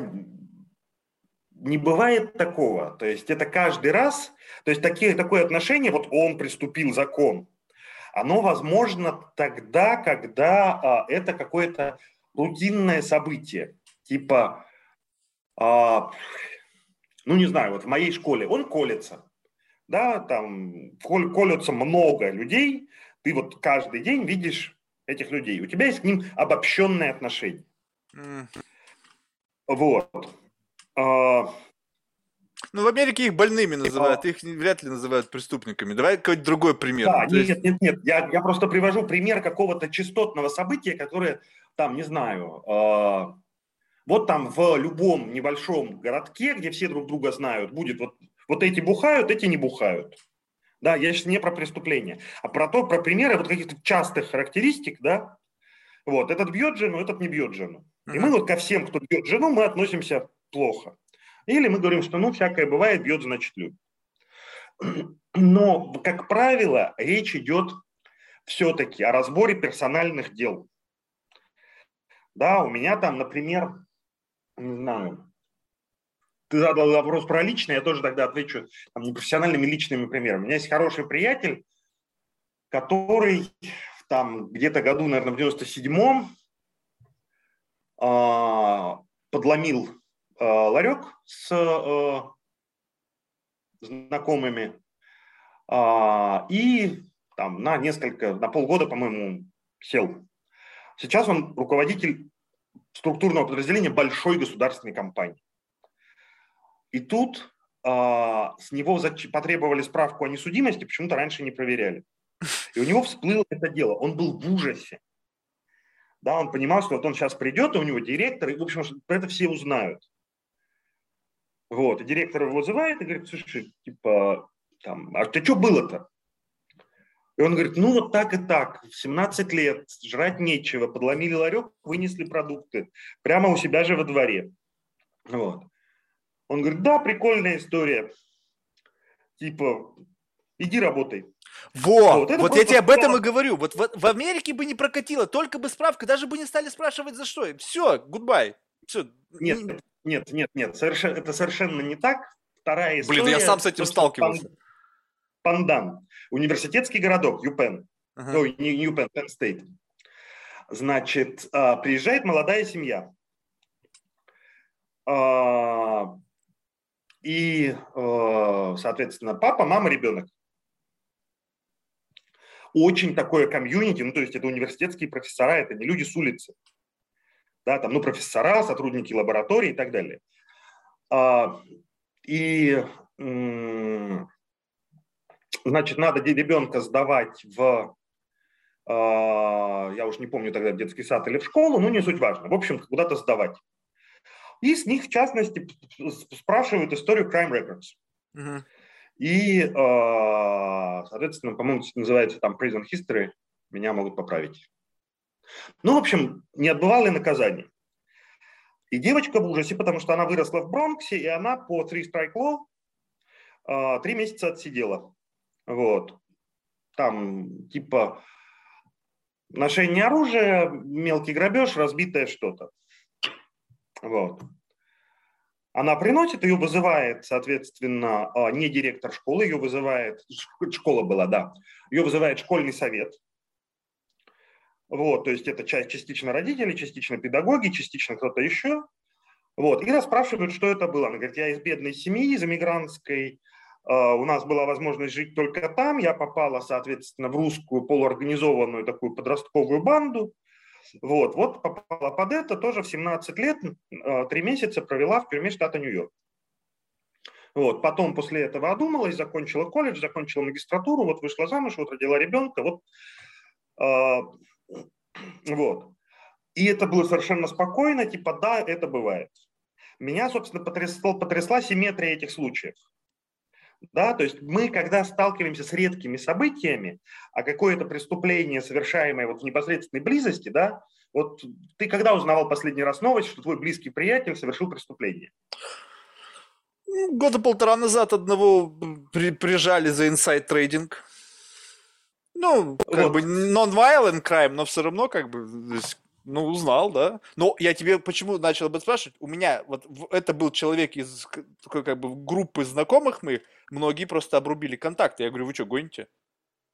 не бывает такого. То есть это каждый раз, то есть такие, такое отношение, вот он приступил закон, оно возможно тогда, когда а, это какое-то рутинное событие. Типа, а, ну не знаю, вот в моей школе он колется, да, там колется много людей, ты вот каждый день видишь этих людей, у тебя есть к ним обобщенное отношение. Mm. Вот. Ну, в Америке их больными называют, их вряд ли называют преступниками. Давай какой-то другой пример. Да, нет, есть... нет, нет, я, я просто привожу пример какого-то частотного события, которое, там, не знаю, э, вот там в любом небольшом городке, где все друг друга знают, будет вот, вот эти бухают, эти не бухают. Да, я сейчас не про преступление, а про то, про примеры вот каких-то частых характеристик, да, вот, этот бьет жену, этот не бьет жену. И мы вот ко всем, кто бьет жену, мы относимся плохо. Или мы говорим, что ну всякое бывает, бьет, значит любит. Но, как правило, речь идет все-таки о разборе персональных дел. Да, у меня там, например, не знаю, ты задал вопрос про личное, я тоже тогда отвечу там, непрофессиональными личными примерами. У меня есть хороший приятель, который там где-то году, наверное, в 97-м а, подломил ларек с а, знакомыми и там на несколько, на полгода, по-моему, сел. Сейчас он руководитель структурного подразделения большой государственной компании. И тут а, с него потребовали справку о несудимости, почему-то раньше не проверяли. И у него всплыло это дело. Он был в ужасе. Да, он понимал, что вот он сейчас придет, и у него директор, и, в общем, про это все узнают. Вот, и директор его вызывает и говорит, слушай, типа, там, а ты что было-то? И он говорит, ну вот так и так, в 17 лет, жрать нечего, подломили ларек, вынесли продукты, прямо у себя же во дворе. Вот. Он говорит, да, прикольная история. Типа, иди работай. Во, вот, вот я тебе об этом и говорю. Вот в, в Америке бы не прокатило, только бы справка, даже бы не стали спрашивать за что. Все, гудбай. Все. Нет, нет, нет, нет, совершенно, это совершенно не так. Вторая история. Блин, я сам с этим сталкивался. Пандан. Университетский городок, ЮПен. Ага. Ой, не ЮПен, Penn State. Значит, а, приезжает молодая семья. А, и, а, соответственно, папа, мама, ребенок очень такое комьюнити, ну, то есть это университетские профессора, это не люди с улицы. Да, там, ну, профессора, сотрудники лаборатории и так далее. А, и, значит, надо ребенка сдавать в а, я уж не помню тогда, в детский сад или в школу, но не суть важно. В общем, куда-то сдавать. И с них, в частности, спрашивают историю Crime Records. Uh-huh. И, а, соответственно, по-моему, называется там Prison History. Меня могут поправить. Ну, в общем, не отбывали наказание. И девочка в ужасе, потому что она выросла в Бронксе, и она по Three Strike Law три месяца отсидела. Вот. Там типа ношение оружия, мелкий грабеж, разбитое что-то. Вот. Она приносит, ее вызывает, соответственно, а, не директор школы, ее вызывает, школа была, да, ее вызывает школьный совет. Вот, то есть это часть частично родители, частично педагоги, частично кто-то еще. Вот, и расспрашивают, что это было. Она говорит, я из бедной семьи, из эмигрантской, а, у нас была возможность жить только там. Я попала, соответственно, в русскую полуорганизованную такую подростковую банду. Вот, вот попала под это, тоже в 17 лет, а, три месяца провела в тюрьме штата Нью-Йорк. Вот, потом после этого одумалась, закончила колледж, закончила магистратуру, вот вышла замуж, вот родила ребенка, вот, э, вот. И это было совершенно спокойно, типа, да, это бывает. Меня, собственно, потрясла, потрясла симметрия этих случаев. Да, то есть мы, когда сталкиваемся с редкими событиями, а какое-то преступление, совершаемое вот в непосредственной близости, да, вот ты когда узнавал последний раз новость, что твой близкий приятель совершил преступление? Года полтора назад одного при, прижали за инсайд трейдинг. Ну, как вот. бы non-violent crime, но все равно как бы ну, узнал, да. Но я тебе почему начал об этом спрашивать? У меня вот это был человек из такой как бы группы знакомых моих, многие просто обрубили контакты. Я говорю, вы что, гоните?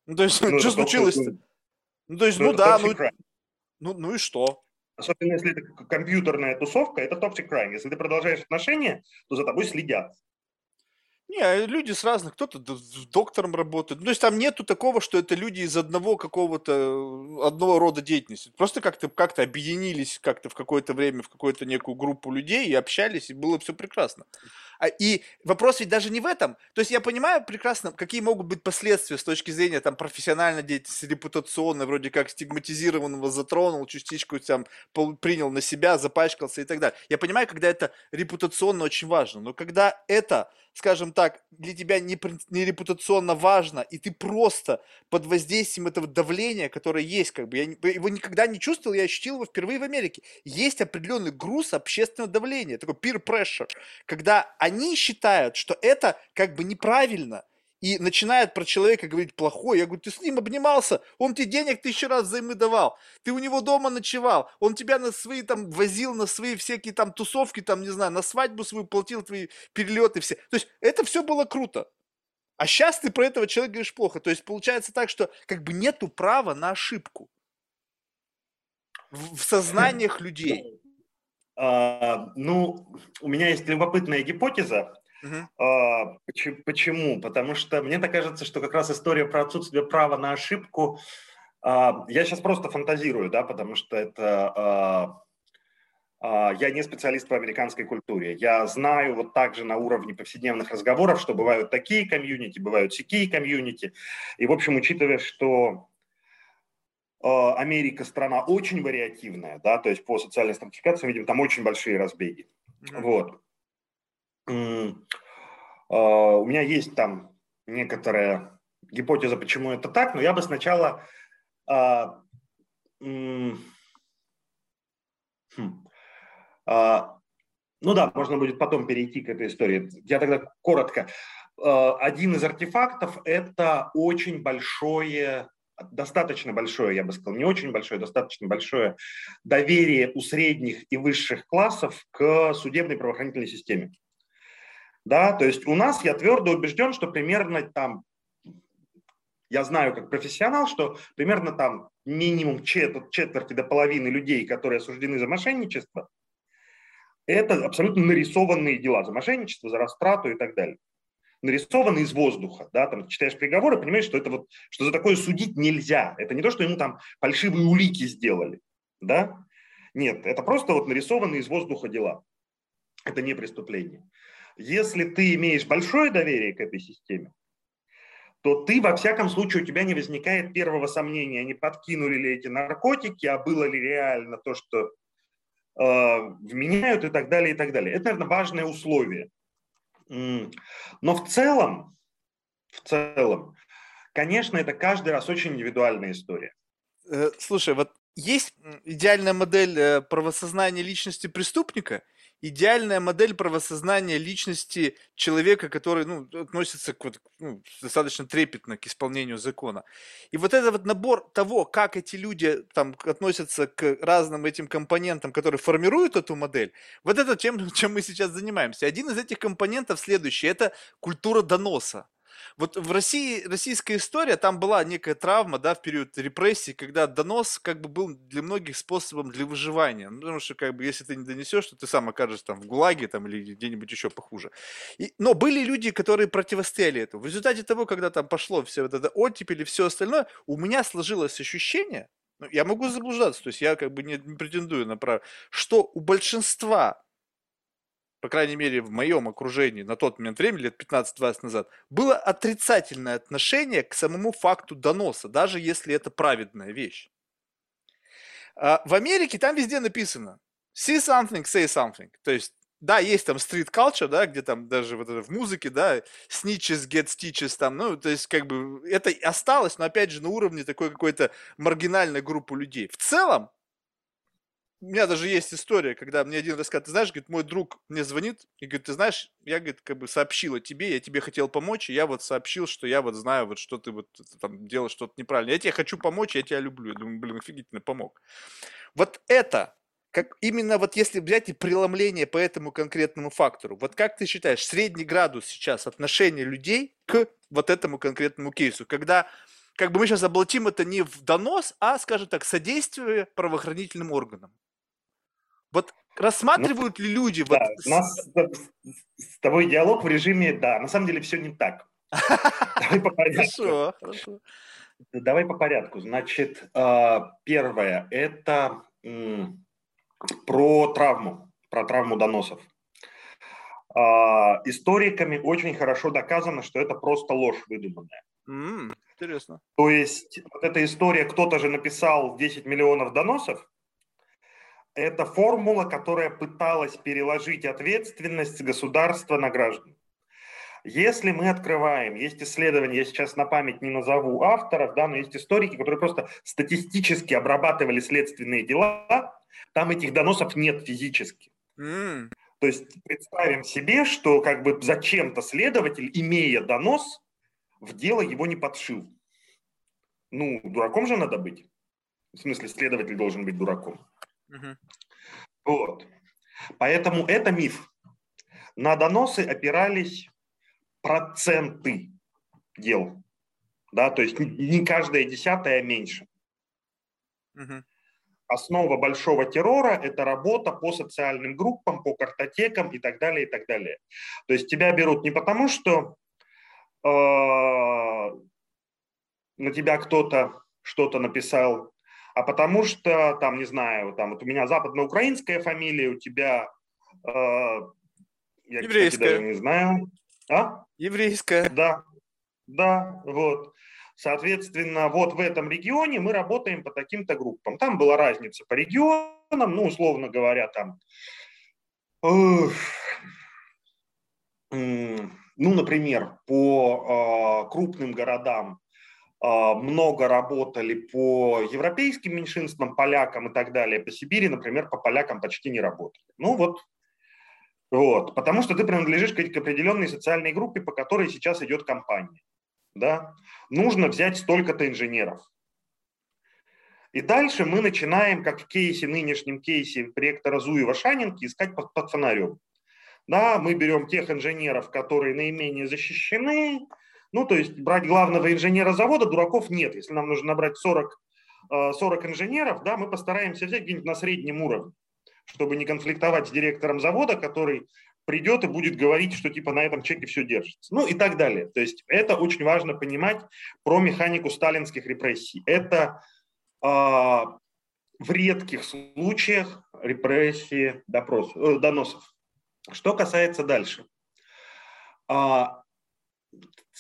Ну, то есть, ну, что случилось -то? Ну, то есть, ну, ну да, ну, ну, ну и что? Особенно если это компьютерная тусовка, это toxic crime. Если ты продолжаешь отношения, то за тобой следят. Не, люди с разных, кто-то доктором работает. Ну, то есть там нету такого, что это люди из одного какого-то, одного рода деятельности. Просто как-то как объединились как-то в какое-то время в какую-то некую группу людей и общались, и было все прекрасно. А, и вопрос ведь даже не в этом. То есть я понимаю прекрасно, какие могут быть последствия с точки зрения там профессиональной деятельности, репутационной, вроде как стигматизированного затронул, частичку там принял на себя, запачкался и так далее. Я понимаю, когда это репутационно очень важно, но когда это скажем так, для тебя не, не репутационно важно, и ты просто под воздействием этого давления, которое есть, как бы, я его никогда не чувствовал, я ощутил его впервые в Америке. Есть определенный груз общественного давления, такой peer pressure, когда они считают, что это как бы неправильно, и начинают про человека говорить плохое. Я говорю, ты с ним обнимался, он тебе денег тысячу раз взаймы давал, ты у него дома ночевал, он тебя на свои там возил, на свои всякие там тусовки, там, не знаю, на свадьбу свою платил твои перелеты все. То есть это все было круто. А сейчас ты про этого человека говоришь плохо. То есть получается так, что как бы нету права на ошибку в, в сознаниях людей. А, ну, у меня есть любопытная гипотеза. Uh-huh. Почему? Потому что мне так кажется, что как раз история про отсутствие права на ошибку. А, я сейчас просто фантазирую, да, потому что это я не специалист по американской культуре. Я знаю вот также на уровне повседневных разговоров, что бывают такие комьюнити, бывают такие комьюнити. И, в общем, учитывая, что Америка страна очень вариативная, да, то есть по социальной стратификации, видим, там очень большие разбеги. Mm-hmm. Вот. А, у меня есть там некоторая гипотеза, почему это так, но я бы сначала... А, хм, а, ну да, можно будет потом перейти к этой истории. Я тогда коротко. Один из артефактов – это очень большое достаточно большое, я бы сказал, не очень большое, достаточно большое доверие у средних и высших классов к судебной правоохранительной системе. Да, то есть у нас я твердо убежден, что примерно там, я знаю как профессионал, что примерно там минимум четверть, четверти до половины людей, которые осуждены за мошенничество, это абсолютно нарисованные дела за мошенничество, за растрату и так далее. Нарисованные из воздуха, да, там читаешь приговоры, понимаешь, что это вот, что за такое судить нельзя. Это не то, что ему там фальшивые улики сделали, да. Нет, это просто вот нарисованные из воздуха дела. Это не преступление. Если ты имеешь большое доверие к этой системе, то ты, во всяком случае, у тебя не возникает первого сомнения, не подкинули ли эти наркотики, а было ли реально то, что э, вменяют и так далее, и так далее. Это, наверное, важное условие. Но в целом, в целом, конечно, это каждый раз очень индивидуальная история. Э, слушай, вот есть идеальная модель э, правосознания личности преступника – идеальная модель правосознания личности человека, который ну, относится к, ну, достаточно трепетно к исполнению закона. И вот этот вот набор того, как эти люди там относятся к разным этим компонентам, которые формируют эту модель, вот это тем, чем мы сейчас занимаемся. Один из этих компонентов следующий – это культура доноса. Вот в России, российская история, там была некая травма, да, в период репрессий, когда донос как бы был для многих способом для выживания. Ну, потому что, как бы, если ты не донесешь, то ты сам окажешься там в ГУЛАГе там, или где-нибудь еще похуже. И, но были люди, которые противостояли этому. В результате того, когда там пошло все вот это оттепель и все остальное, у меня сложилось ощущение, ну, я могу заблуждаться, то есть я как бы не, не претендую на право, что у большинства по крайней мере, в моем окружении на тот момент времени, лет 15-20 назад, было отрицательное отношение к самому факту доноса, даже если это праведная вещь. А в Америке там везде написано see something, say something. То есть, да, есть там street culture, да, где там даже вот это в музыке, да, snitches get stitches там, ну, то есть, как бы, это осталось, но опять же на уровне такой какой-то маргинальной группы людей. В целом, у меня даже есть история, когда мне один раз сказал, ты знаешь, говорит, мой друг мне звонит и говорит, ты знаешь, я, говорит, как бы сообщил о тебе, я тебе хотел помочь, и я вот сообщил, что я вот знаю, вот что ты вот там делаешь что-то неправильно. Я тебе хочу помочь, я тебя люблю. Я думаю, блин, офигительно помог. Вот это, как именно вот если взять и преломление по этому конкретному фактору, вот как ты считаешь, средний градус сейчас отношения людей к вот этому конкретному кейсу, когда как бы мы сейчас облатим это не в донос, а, скажем так, содействие правоохранительным органам. Вот рассматривают ну, ли люди... Да, вот... у нас с тобой диалог в режиме «да». На самом деле все не так. Давай по порядку. Хорошо, хорошо. Давай по порядку. Значит, а, первое – это про травму, про травму доносов. А, историками очень хорошо доказано, что это просто ложь выдуманная. Mm, интересно. То есть вот эта история, кто-то же написал 10 миллионов доносов, это формула, которая пыталась переложить ответственность государства на граждан. Если мы открываем, есть исследования, я сейчас на память не назову авторов, да, но есть историки, которые просто статистически обрабатывали следственные дела, там этих доносов нет физически. Mm. То есть представим себе, что как бы зачем-то следователь, имея донос, в дело его не подшил. Ну, дураком же надо быть. В смысле, следователь должен быть дураком. Угу. Вот. Поэтому это миф. На доносы опирались проценты дел. Да, то есть не каждая десятая меньше. Угу. Основа большого террора – это работа по социальным группам, по картотекам и так далее, и так далее. То есть тебя берут не потому, что э, на тебя кто-то что-то написал а потому что, там, не знаю, там вот у меня западноукраинская фамилия, у тебя... Э, я, Еврейская. Кстати, даже не знаю. А? Еврейская. Да, да, вот. Соответственно, вот в этом регионе мы работаем по таким-то группам. Там была разница по регионам, ну, условно говоря, там, ну, например, по э, крупным городам много работали по европейским меньшинствам, полякам и так далее. По Сибири, например, по полякам почти не работали. Ну вот, вот, потому что ты принадлежишь к определенной социальной группе, по которой сейчас идет кампания. Да? Нужно взять столько-то инженеров. И дальше мы начинаем, как в кейсе, нынешнем кейсе проекта Разуева-Шанинки, искать под, под фонарем. Да, мы берем тех инженеров, которые наименее защищены, ну, то есть брать главного инженера завода дураков нет. Если нам нужно набрать 40, 40 э, инженеров, да, мы постараемся взять где-нибудь на среднем уровне, чтобы не конфликтовать с директором завода, который придет и будет говорить, что типа на этом чеке все держится. Ну и так далее. То есть это очень важно понимать про механику сталинских репрессий. Это э, в редких случаях репрессии допрос, э, доносов. Что касается дальше. А,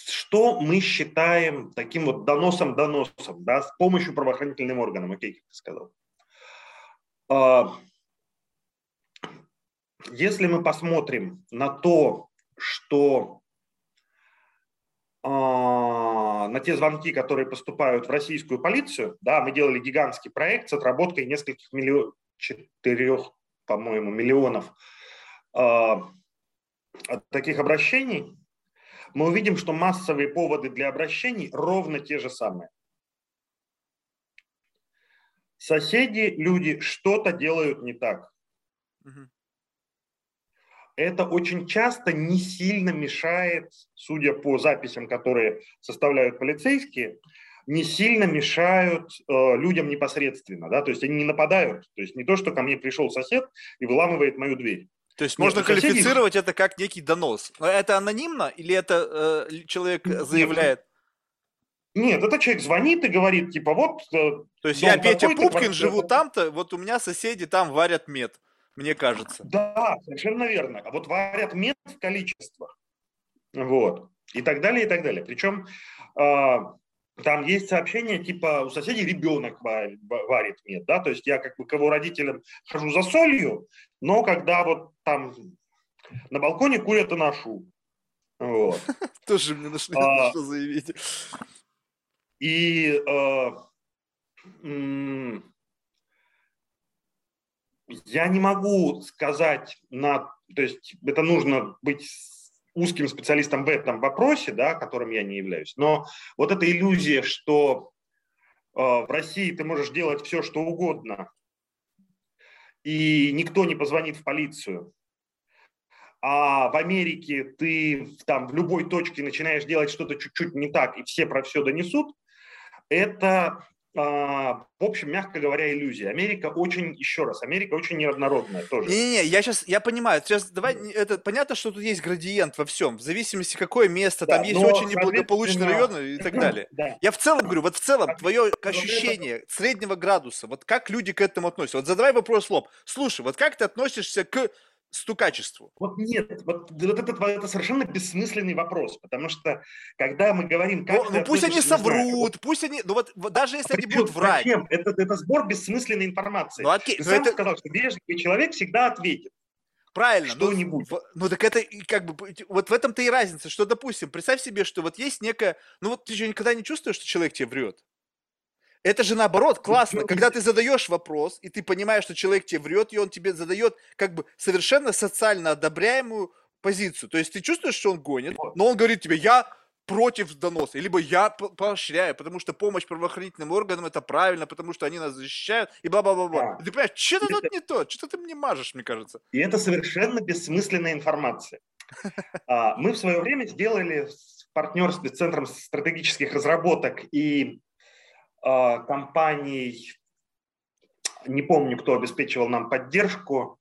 что мы считаем таким вот доносом-доносом, да, с помощью правоохранительным органам, окей, как ты сказал. А, если мы посмотрим на то, что а, на те звонки, которые поступают в российскую полицию, да, мы делали гигантский проект с отработкой нескольких миллионов, четырех, по-моему, миллионов э, таких обращений, мы увидим, что массовые поводы для обращений ровно те же самые. Соседи, люди что-то делают не так. Угу. Это очень часто не сильно мешает, судя по записям, которые составляют полицейские, не сильно мешают э, людям непосредственно, да, то есть они не нападают, то есть не то, что ко мне пришел сосед и выламывает мою дверь. То есть можно соседей... квалифицировать это как некий донос. Это анонимно или это э, человек заявляет? Нет, это человек звонит и говорит, типа, вот... Э, То есть я Петя Пупкин, живу там-то, вот у меня соседи там варят мед, мне кажется. Да, совершенно верно. А вот варят мед в количествах. Вот. И так далее, и так далее. Причем э, там есть сообщение, типа, у соседей ребенок варит, мед, да, то есть я как бы к его родителям хожу за солью, но когда вот там на балконе курят и ношу. Вот. Тоже мне нашли, а, что заявить. И э, я не могу сказать на, то есть это нужно быть узким специалистом в этом вопросе, да, которым я не являюсь. Но вот эта иллюзия, что э, в России ты можешь делать все, что угодно, и никто не позвонит в полицию, а в Америке ты там в любой точке начинаешь делать что-то чуть-чуть не так, и все про все донесут, это в общем, мягко говоря, иллюзия. Америка очень, еще раз, Америка очень неоднородная тоже. Не-не-не, я сейчас, я понимаю, сейчас давай, это понятно, что тут есть градиент во всем, в зависимости какое место, да, там есть очень неблагополучные районы и так далее. Да. Я в целом говорю, вот в целом твое ощущение среднего градуса, вот как люди к этому относятся? Вот задавай вопрос лоб. Слушай, вот как ты относишься к стукачеству? Вот нет, вот, вот это, это совершенно бессмысленный вопрос, потому что когда мы говорим, как ну, ну пусть они соврут, знаю, пусть они, ну вот, вот даже если а они будут врать. Зачем? Это, это сбор бессмысленной информации. Ну, окей, Ты сам это... сказал, что вежливый человек всегда ответит. Правильно. Что-нибудь. Ну, ну так это как бы вот в этом-то и разница, что, допустим, представь себе, что вот есть некая, ну вот ты же никогда не чувствуешь, что человек тебе врет. Это же наоборот классно, когда ты задаешь вопрос, и ты понимаешь, что человек тебе врет, и он тебе задает как бы совершенно социально одобряемую позицию. То есть ты чувствуешь, что он гонит, но он говорит тебе, я против доноса, либо я поощряю, потому что помощь правоохранительным органам это правильно, потому что они нас защищают, и бла-бла-бла. Да. Ты понимаешь, что-то тут не то, что-то ты мне мажешь, мне кажется. И это совершенно бессмысленная информация. А, мы в свое время сделали в партнерстве с Центром стратегических разработок и компаний, не помню, кто обеспечивал нам поддержку,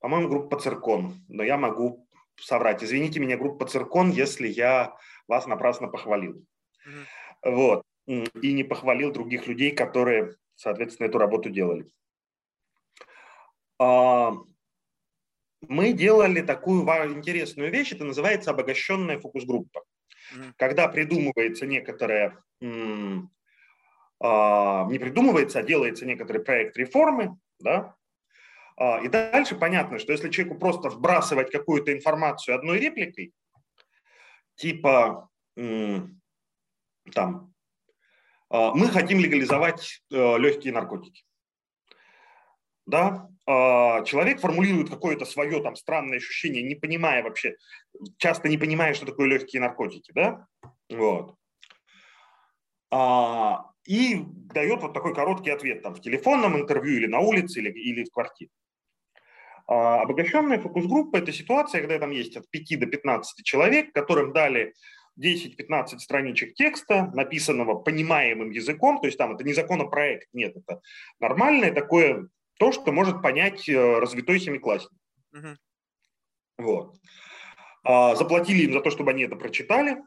по-моему, группа «Циркон», но я могу соврать. Извините меня, группа «Циркон», если я вас напрасно похвалил. Mm-hmm. Вот. И не похвалил других людей, которые, соответственно, эту работу делали. А, мы делали такую интересную вещь, это называется обогащенная фокус-группа. Mm-hmm. Когда придумывается некоторая а, не придумывается, а делается некоторый проект реформы, да, а, и дальше понятно, что если человеку просто вбрасывать какую-то информацию одной репликой, типа там, а, мы хотим легализовать э, легкие наркотики, да, человек формулирует какое-то свое там странное ощущение, не понимая вообще, часто не понимая, что такое легкие наркотики, да, вот и дает вот такой короткий ответ там в телефонном интервью или на улице или, или в квартире. А обогащенная фокус-группа – это ситуация, когда там есть от 5 до 15 человек, которым дали 10-15 страничек текста, написанного понимаемым языком, то есть там это не законопроект, нет, это нормальное такое, то, что может понять э, развитой семиклассник. Угу. Вот. А, заплатили им за то, чтобы они это прочитали,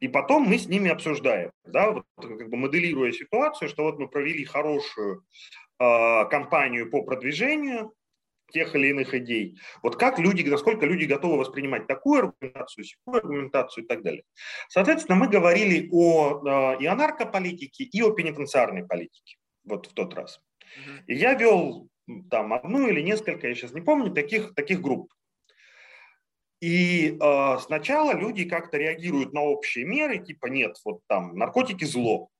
и потом мы с ними обсуждаем, да, вот, как бы моделируя ситуацию, что вот мы провели хорошую э, кампанию по продвижению, тех или иных идей. Вот как люди, насколько люди готовы воспринимать такую аргументацию, такую аргументацию и так далее. Соответственно, мы говорили о, э, и о наркополитике, и о пенитенциарной политике вот в тот раз. И я вел там одну или несколько, я сейчас не помню, таких, таких групп. И э, сначала люди как-то реагируют на общие меры, типа нет, вот там наркотики зло.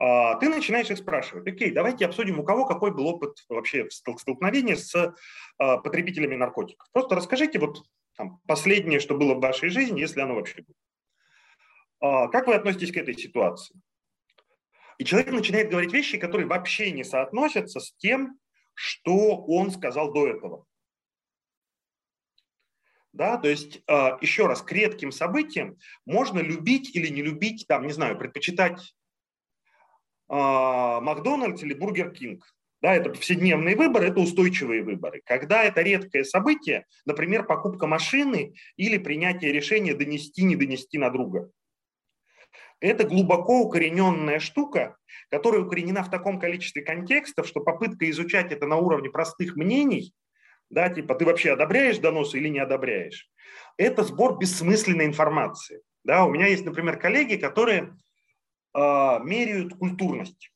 А, ты начинаешь их спрашивать, окей, давайте обсудим, у кого какой был опыт вообще столкновения с а, потребителями наркотиков. Просто расскажите вот там, последнее, что было в вашей жизни, если оно вообще было. А, как вы относитесь к этой ситуации? И человек начинает говорить вещи, которые вообще не соотносятся с тем, что он сказал до этого. Да, то есть, э, еще раз, к редким событиям можно любить или не любить, там, не знаю, предпочитать э, Макдональдс или Бургер Кинг. Да, это повседневные выборы, это устойчивые выборы. Когда это редкое событие, например, покупка машины или принятие решения донести, не донести на друга. Это глубоко укорененная штука, которая укоренена в таком количестве контекстов, что попытка изучать это на уровне простых мнений – да, типа ты вообще одобряешь доносы или не одобряешь, это сбор бессмысленной информации. Да, у меня есть, например, коллеги, которые э, меряют культурность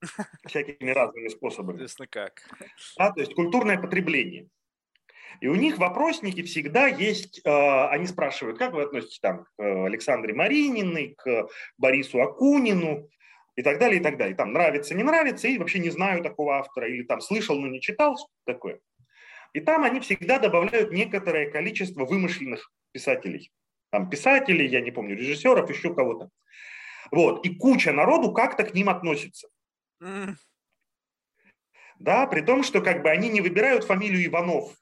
всякими разными способами. Интересно как. Да, то есть культурное потребление. И у них вопросники всегда есть, э, они спрашивают, как вы относитесь там, к Александре Марининой, к Борису Акунину и так далее, и так далее. Там нравится, не нравится, и вообще не знаю такого автора, или там слышал, но не читал, что такое. И там они всегда добавляют некоторое количество вымышленных писателей. Там писателей, я не помню, режиссеров, еще кого-то. Вот. И куча народу как-то к ним относится. Mm. Да, при том, что как бы они не выбирают фамилию Иванов.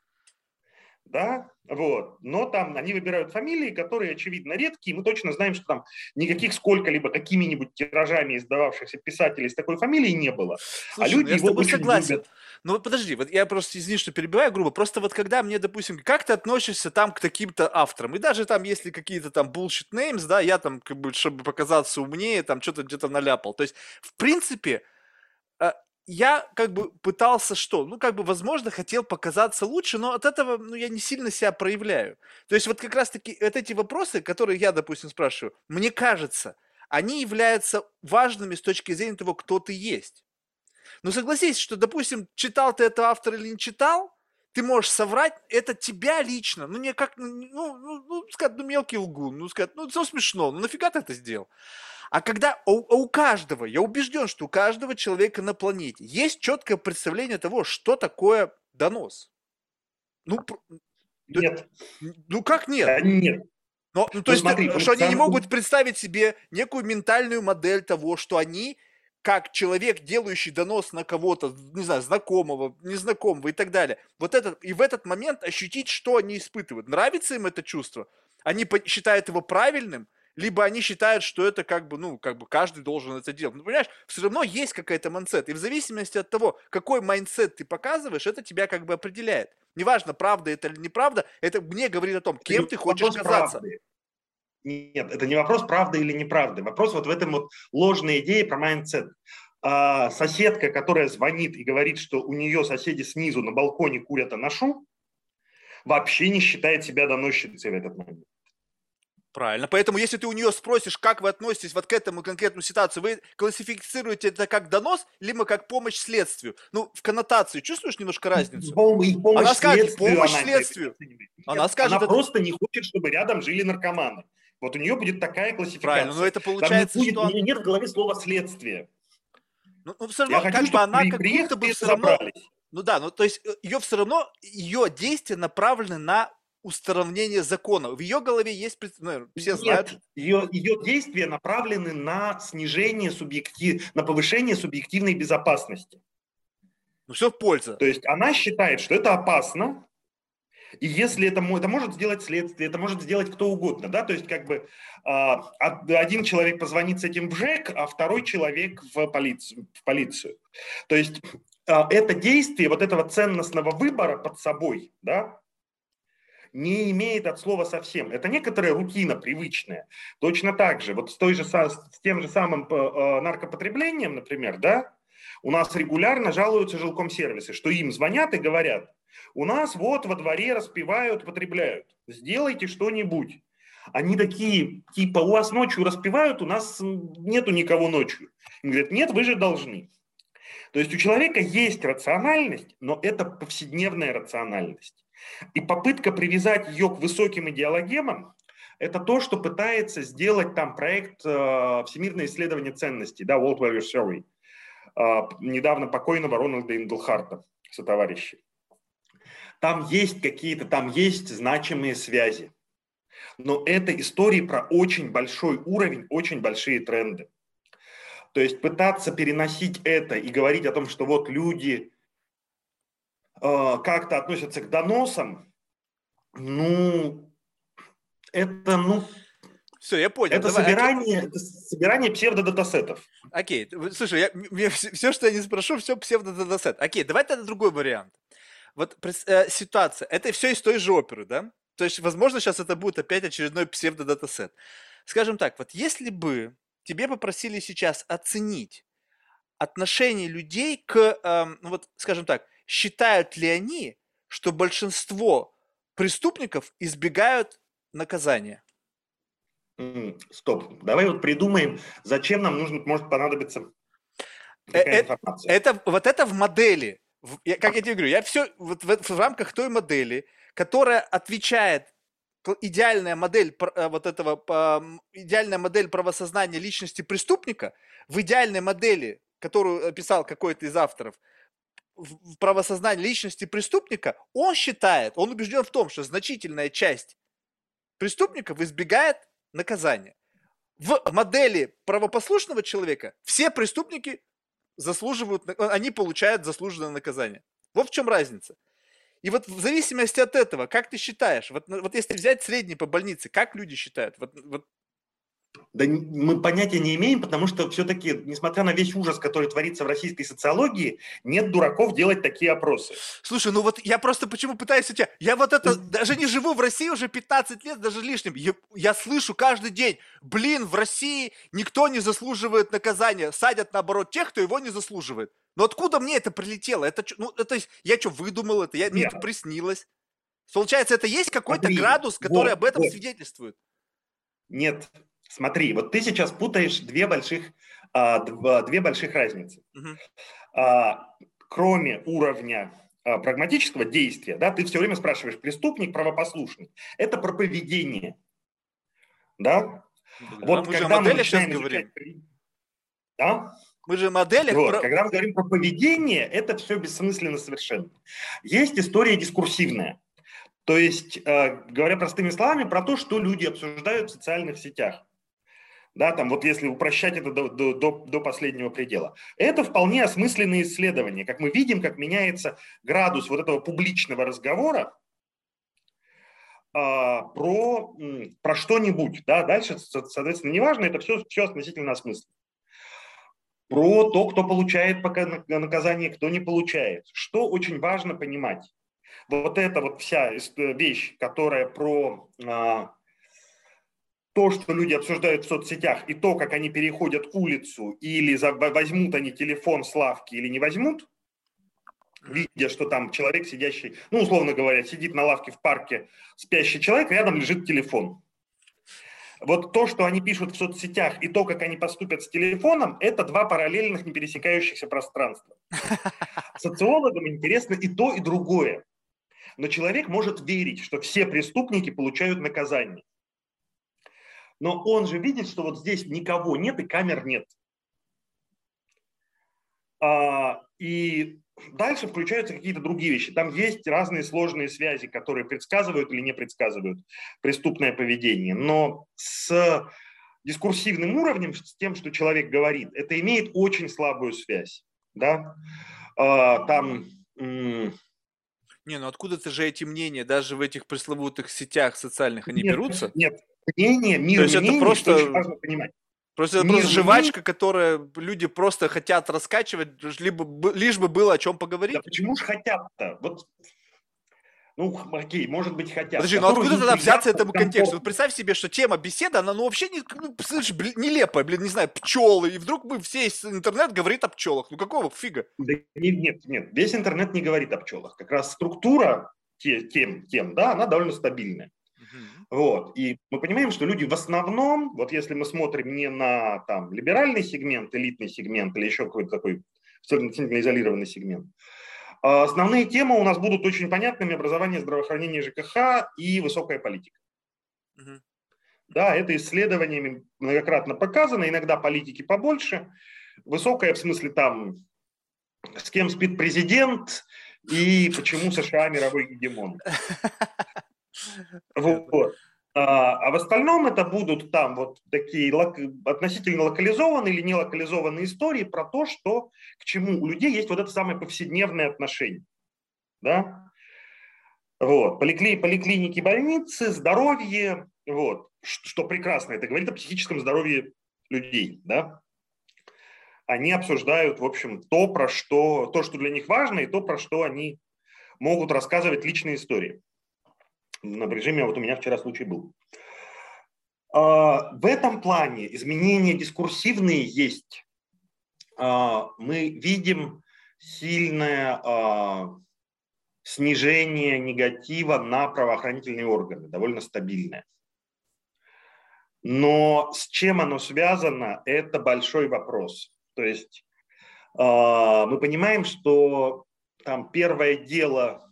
Да, вот. Но там они выбирают фамилии, которые, очевидно, редкие. Мы точно знаем, что там никаких сколько-либо какими-нибудь тиражами издававшихся писателей с такой фамилией не было. А Слушай, а люди ну, я его очень согласен. любят. Ну вот подожди, вот я просто, извини, что перебиваю грубо, просто вот когда мне, допустим, как ты относишься там к таким-то авторам, и даже там, если какие-то там bullshit names, да, я там, как бы, чтобы показаться умнее, там что-то где-то наляпал. То есть, в принципе, э, я как бы пытался что? Ну, как бы, возможно, хотел показаться лучше, но от этого, ну, я не сильно себя проявляю. То есть вот как раз-таки вот эти вопросы, которые я, допустим, спрашиваю, мне кажется, они являются важными с точки зрения того, кто ты есть. Но согласись, что, допустим, читал ты это автор или не читал, ты можешь соврать, это тебя лично, ну, не как, ну, ну, ну сказать, ну, мелкий лгун, ну, сказать, ну, все смешно, ну, нафига ты это сделал? А когда у, у каждого, я убежден, что у каждого человека на планете есть четкое представление того, что такое донос. Ну, нет. Ну как нет? Да, нет. Но, ну, то ну, есть, смотри, что они не могут представить себе некую ментальную модель того, что они, как человек, делающий донос на кого-то, не знаю, знакомого, незнакомого и так далее, вот этот, и в этот момент ощутить, что они испытывают. Нравится им это чувство? Они считают его правильным? либо они считают, что это как бы, ну, как бы каждый должен это делать. Ну, понимаешь, все равно есть какая-то mindset, и в зависимости от того, какой mindset ты показываешь, это тебя как бы определяет. Неважно, правда это или неправда, это мне говорит о том, кем это ты хочешь казаться. Правды. Нет, это не вопрос правды или неправды. Вопрос вот в этом вот ложной идее про mindset. А, соседка, которая звонит и говорит, что у нее соседи снизу на балконе курят анашу, вообще не считает себя доносчицей в этот момент. Правильно. Поэтому, если ты у нее спросишь, как вы относитесь вот к этому конкретному ситуацию, вы классифицируете это как донос, либо как помощь следствию. Ну, в коннотации чувствуешь немножко разницу? помощь она скажет, помощь она следствию. Она скажет, она это... просто не хочет, чтобы рядом жили наркоманы. Вот у нее будет такая классификация. Правильно, но это получается, Там не будет, что... У нее нет в голове слова «следствие». Ну, ну все равно, Я как хочу, бы она как будто бы все равно... Ну да, ну то есть э, ее все равно, ее действия направлены на устранение закона. В ее голове есть, ну, все Нет, знают. Ее, ее действия направлены на снижение субъектив, на повышение субъективной безопасности. Ну все в пользу. То есть она считает, что это опасно, и если это, это может сделать следствие, это может сделать кто угодно, да, то есть как бы э, один человек позвонит с этим в ЖЭК, а второй человек в полицию. В полицию. То есть э, это действие вот этого ценностного выбора под собой, да, не имеет от слова совсем. Это некоторая рутина привычная. Точно так же, вот с, той же, с тем же самым э, э, наркопотреблением, например, да, у нас регулярно жалуются жилком сервисы, что им звонят и говорят, У нас вот во дворе распивают, потребляют. Сделайте что-нибудь. Они такие, типа, у вас ночью распивают, у нас нету никого ночью. Им говорят, нет, вы же должны. То есть у человека есть рациональность, но это повседневная рациональность. И попытка привязать ее к высоким идеологемам – это то, что пытается сделать там проект э, «Всемирное исследование ценностей», да, World Value Survey, э, недавно покойного Рональда Инглхарта, сотоварищи. Там есть какие-то, там есть значимые связи. Но это истории про очень большой уровень, очень большие тренды. То есть пытаться переносить это и говорить о том, что вот люди э, как-то относятся к доносам, ну, это, ну, все, я понял. Это, Давай, собирание, окей. это собирание псевдодатасетов. Окей, слушай, я, я, все, что я не спрошу, все псевдодатасет. Окей, давай тогда другой вариант. Вот э, ситуация, это все из той же оперы, да? То есть, возможно, сейчас это будет опять очередной псевдодатасет. Скажем так, вот если бы тебе попросили сейчас оценить отношение людей к, э, вот, скажем так, считают ли они, что большинство преступников избегают наказания? Стоп. Давай вот придумаем, зачем нам нужно, может понадобиться э, такая это, информация. Это, вот это в модели. Я, как я тебе говорю, я все вот в, в рамках той модели, которая отвечает идеальная модель э, вот этого идеальная модель правосознания личности преступника в идеальной модели, которую описал какой-то из авторов, в правосознании личности преступника, он считает, он убежден в том, что значительная часть преступников избегает наказания. В модели правопослушного человека все преступники заслуживают, они получают заслуженное наказание. Вот в чем разница. И вот в зависимости от этого, как ты считаешь, вот, вот если взять средний по больнице, как люди считают? Вот, вот да мы понятия не имеем, потому что все-таки, несмотря на весь ужас, который творится в российской социологии, нет дураков делать такие опросы. Слушай, ну вот я просто почему пытаюсь у тебя... Я вот это... Даже не живу в России уже 15 лет, даже лишним. Я, я слышу каждый день, блин, в России никто не заслуживает наказания. Садят, наоборот, тех, кто его не заслуживает. Но откуда мне это прилетело? Это, ну, это я что, выдумал это? Я, мне это приснилось. Получается, это есть какой-то градус, который вот, об этом вот. свидетельствует? Нет, Смотри, вот ты сейчас путаешь две больших, а, две больших разницы. Угу. Кроме уровня а, прагматического действия, да, ты все время спрашиваешь, преступник, правопослушник. Это про поведение. Да? да вот мы когда мы начинаем изучать... Да? Мы же модели. Вот, про... Когда мы говорим про поведение, это все бессмысленно совершенно. Есть история дискурсивная. То есть, говоря простыми словами, про то, что люди обсуждают в социальных сетях да, там вот если упрощать это до, до, до, последнего предела. Это вполне осмысленные исследования. Как мы видим, как меняется градус вот этого публичного разговора а, про, про что-нибудь. Да, дальше, соответственно, неважно, это все, все относительно осмысленно. Про то, кто получает пока наказание, кто не получает. Что очень важно понимать. Вот эта вот вся вещь, которая про а, то, что люди обсуждают в соцсетях, и то, как они переходят улицу, или возьмут они телефон с лавки или не возьмут, видя, что там человек, сидящий, ну, условно говоря, сидит на лавке в парке, спящий человек, рядом лежит телефон. Вот то, что они пишут в соцсетях, и то, как они поступят с телефоном, это два параллельных, не пересекающихся пространства. Социологам интересно и то, и другое. Но человек может верить, что все преступники получают наказание но он же видит, что вот здесь никого нет и камер нет. А, и дальше включаются какие-то другие вещи. Там есть разные сложные связи, которые предсказывают или не предсказывают преступное поведение. Но с дискурсивным уровнем, с тем, что человек говорит, это имеет очень слабую связь. Да? А, там не, ну откуда-то же эти мнения, даже в этих пресловутых сетях социальных, они нет, берутся? Нет, мнение, мир То есть мнений, это просто... очень важно понимать. Просто это просто жвачка, которая люди просто хотят раскачивать, либо, лишь бы было о чем поговорить. Да почему же хотят-то? Вот Ну, окей, может быть, хотят. Подожди, ну откуда тогда взяться этому контексту? Вот представь себе, что тема беседы, она ну вообще не, ну, слышь, блин, нелепая, блин, не знаю, пчелы, и вдруг мы все интернет говорит о пчелах. Ну какого фига? Да, нет, нет, весь интернет не говорит о пчелах. Как раз структура тем, тем да, она довольно стабильная. Вот. И мы понимаем, что люди в основном, вот если мы смотрим не на там, либеральный сегмент, элитный сегмент или еще какой-то такой сравнительно изолированный сегмент, а основные темы у нас будут очень понятными. Образование, здравоохранение, ЖКХ и высокая политика. Угу. Да, это исследованиями многократно показано, иногда политики побольше. Высокая в смысле там, с кем спит президент и почему США мировой гегемон. Вот. А, а в остальном это будут там вот такие относительно локализованные или не локализованные истории про то, что к чему у людей есть вот это самое повседневное отношение. Да? Вот. Поликли... Поликлиники, больницы, здоровье, вот. что прекрасно, это говорит о психическом здоровье людей. Да? Они обсуждают, в общем, то, про что, то, что для них важно, и то, про что они могут рассказывать личные истории на режиме, вот у меня вчера случай был. А, в этом плане изменения дискурсивные есть. А, мы видим сильное а, снижение негатива на правоохранительные органы, довольно стабильное. Но с чем оно связано, это большой вопрос. То есть мы понимаем, что там первое дело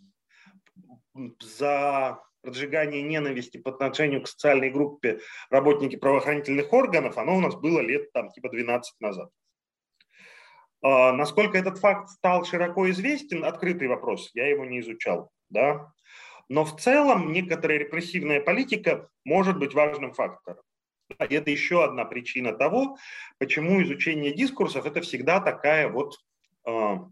за разжигание ненависти по отношению к социальной группе работники правоохранительных органов, оно у нас было лет там типа 12 назад. А, насколько этот факт стал широко известен, открытый вопрос, я его не изучал. Да? Но в целом некоторая репрессивная политика может быть важным фактором. И это еще одна причина того, почему изучение дискурсов это всегда такая вот а,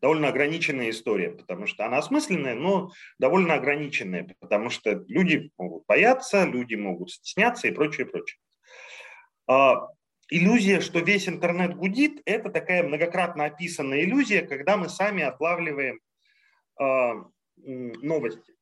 довольно ограниченная история, потому что она осмысленная, но довольно ограниченная, потому что люди могут бояться, люди могут стесняться и прочее, прочее. А, иллюзия, что весь интернет гудит, это такая многократно описанная иллюзия, когда мы сами отлавливаем а, новости.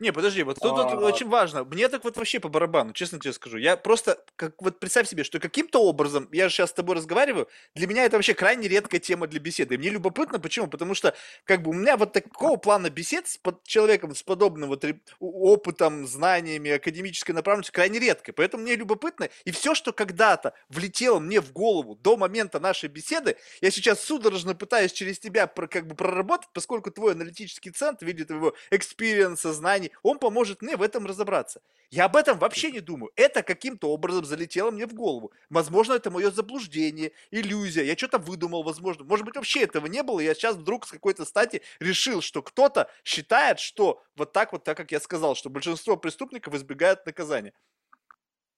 Не, подожди, вот тут, тут очень важно. Мне так вот вообще по барабану, честно тебе скажу. Я просто, как вот представь себе, что каким-то образом, я же сейчас с тобой разговариваю, для меня это вообще крайне редкая тема для беседы. И мне любопытно, почему? Потому что, как бы, у меня вот такого плана бесед с под человеком с подобным вот опытом, знаниями, академической направленностью крайне редко. Поэтому мне любопытно. И все, что когда-то влетело мне в голову до момента нашей беседы, я сейчас судорожно пытаюсь через тебя как бы проработать, поскольку твой аналитический центр в виде твоего experience а, знаний, знаний, он поможет мне в этом разобраться. Я об этом вообще не думаю. Это каким-то образом залетело мне в голову. Возможно, это мое заблуждение, иллюзия. Я что-то выдумал, возможно. Может быть, вообще этого не было. Я сейчас вдруг с какой-то стати решил, что кто-то считает, что вот так вот, так как я сказал, что большинство преступников избегают наказания.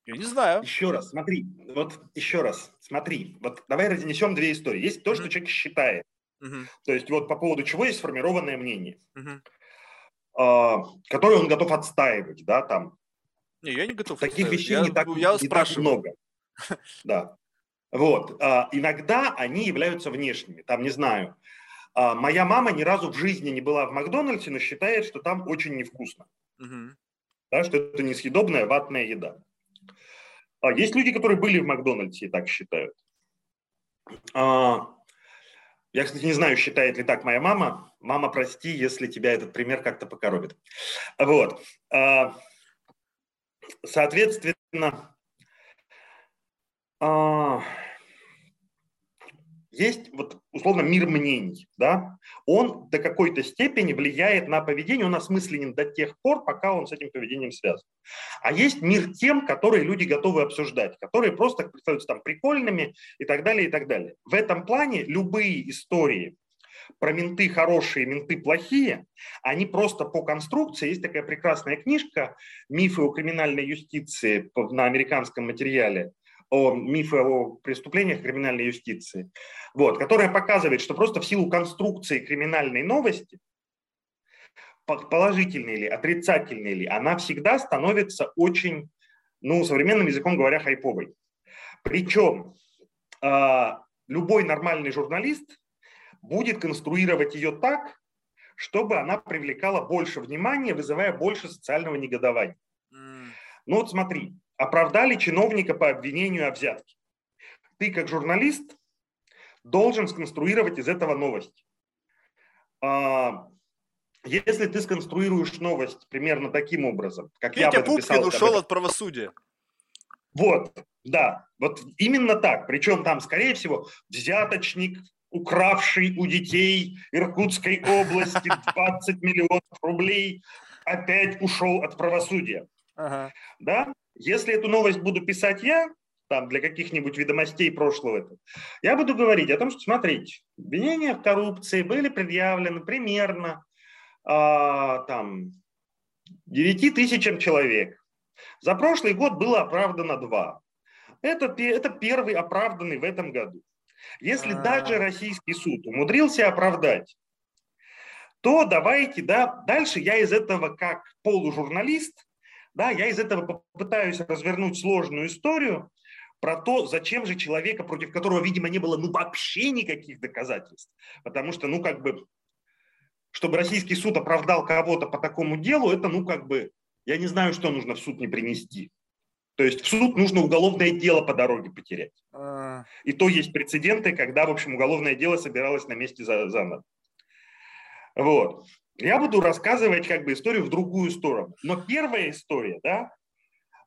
Я не знаю. Еще раз, смотри, вот еще раз, смотри, вот давай разнесем две истории. Есть то, mm-hmm. что человек считает. Mm-hmm. То есть вот по поводу чего есть сформированное мнение. Mm-hmm. А, который он готов отстаивать, да, там. Не, я не готов. Таких вещей я, не так, я не так много. Да. Вот. А, иногда они являются внешними. Там, не знаю, а, моя мама ни разу в жизни не была в Макдональдсе, но считает, что там очень невкусно. Угу. Да, что это несъедобная ватная еда. Есть люди, которые были в Макдональдсе и так считают. А, я, кстати, не знаю, считает ли так моя мама. Мама, прости, если тебя этот пример как-то покоробит. Вот. А, соответственно, а, есть вот условно мир мнений, да, он до какой-то степени влияет на поведение, он осмысленен до тех пор, пока он с этим поведением связан. А есть мир тем, которые люди готовы обсуждать, которые просто представляются там прикольными и так далее, и так далее. В этом плане любые истории про менты хорошие, менты плохие, они просто по конструкции, есть такая прекрасная книжка «Мифы о криминальной юстиции» на американском материале, о мифе о преступлениях криминальной юстиции, вот, которая показывает, что просто в силу конструкции криминальной новости, положительной или отрицательной ли, она всегда становится очень, ну, современным языком говоря, хайповой. Причем э, любой нормальный журналист будет конструировать ее так, чтобы она привлекала больше внимания, вызывая больше социального негодования. М. Ну вот смотри, оправдали чиновника по обвинению о взятке. Ты как журналист должен сконструировать из этого новость. А, Если ты сконструируешь новость примерно таким образом, как я Петя бы написал, Пупкин ушел от правосудия. Вот, да, вот именно так. Причем там, скорее всего, взяточник, укравший у детей Иркутской области 20 миллионов рублей, опять ушел от правосудия. Ага. Да? Если эту новость буду писать я, там для каких-нибудь ведомостей прошлого этого, я буду говорить о том, что, смотрите, обвинения в коррупции были предъявлены примерно а, там 9 тысячам человек. За прошлый год было оправдано два. Это, пе- это первый оправданный в этом году. Если А. даже российский суд умудрился оправдать, то давайте, да, дальше я из этого как полужурналист, да, я из этого попытаюсь развернуть сложную историю про то, зачем же человека, против которого, видимо, не было ну вообще никаких доказательств, потому что, ну, как бы, чтобы российский суд оправдал кого-то по такому делу, это, ну, как бы, я не знаю, что нужно в суд не принести. То есть в суд нужно уголовное дело по дороге потерять. А, И то есть прецеденты, когда, в общем, уголовное дело собиралось на месте за, заново. Вот. Я буду рассказывать как бы историю в другую сторону. Но первая история, да,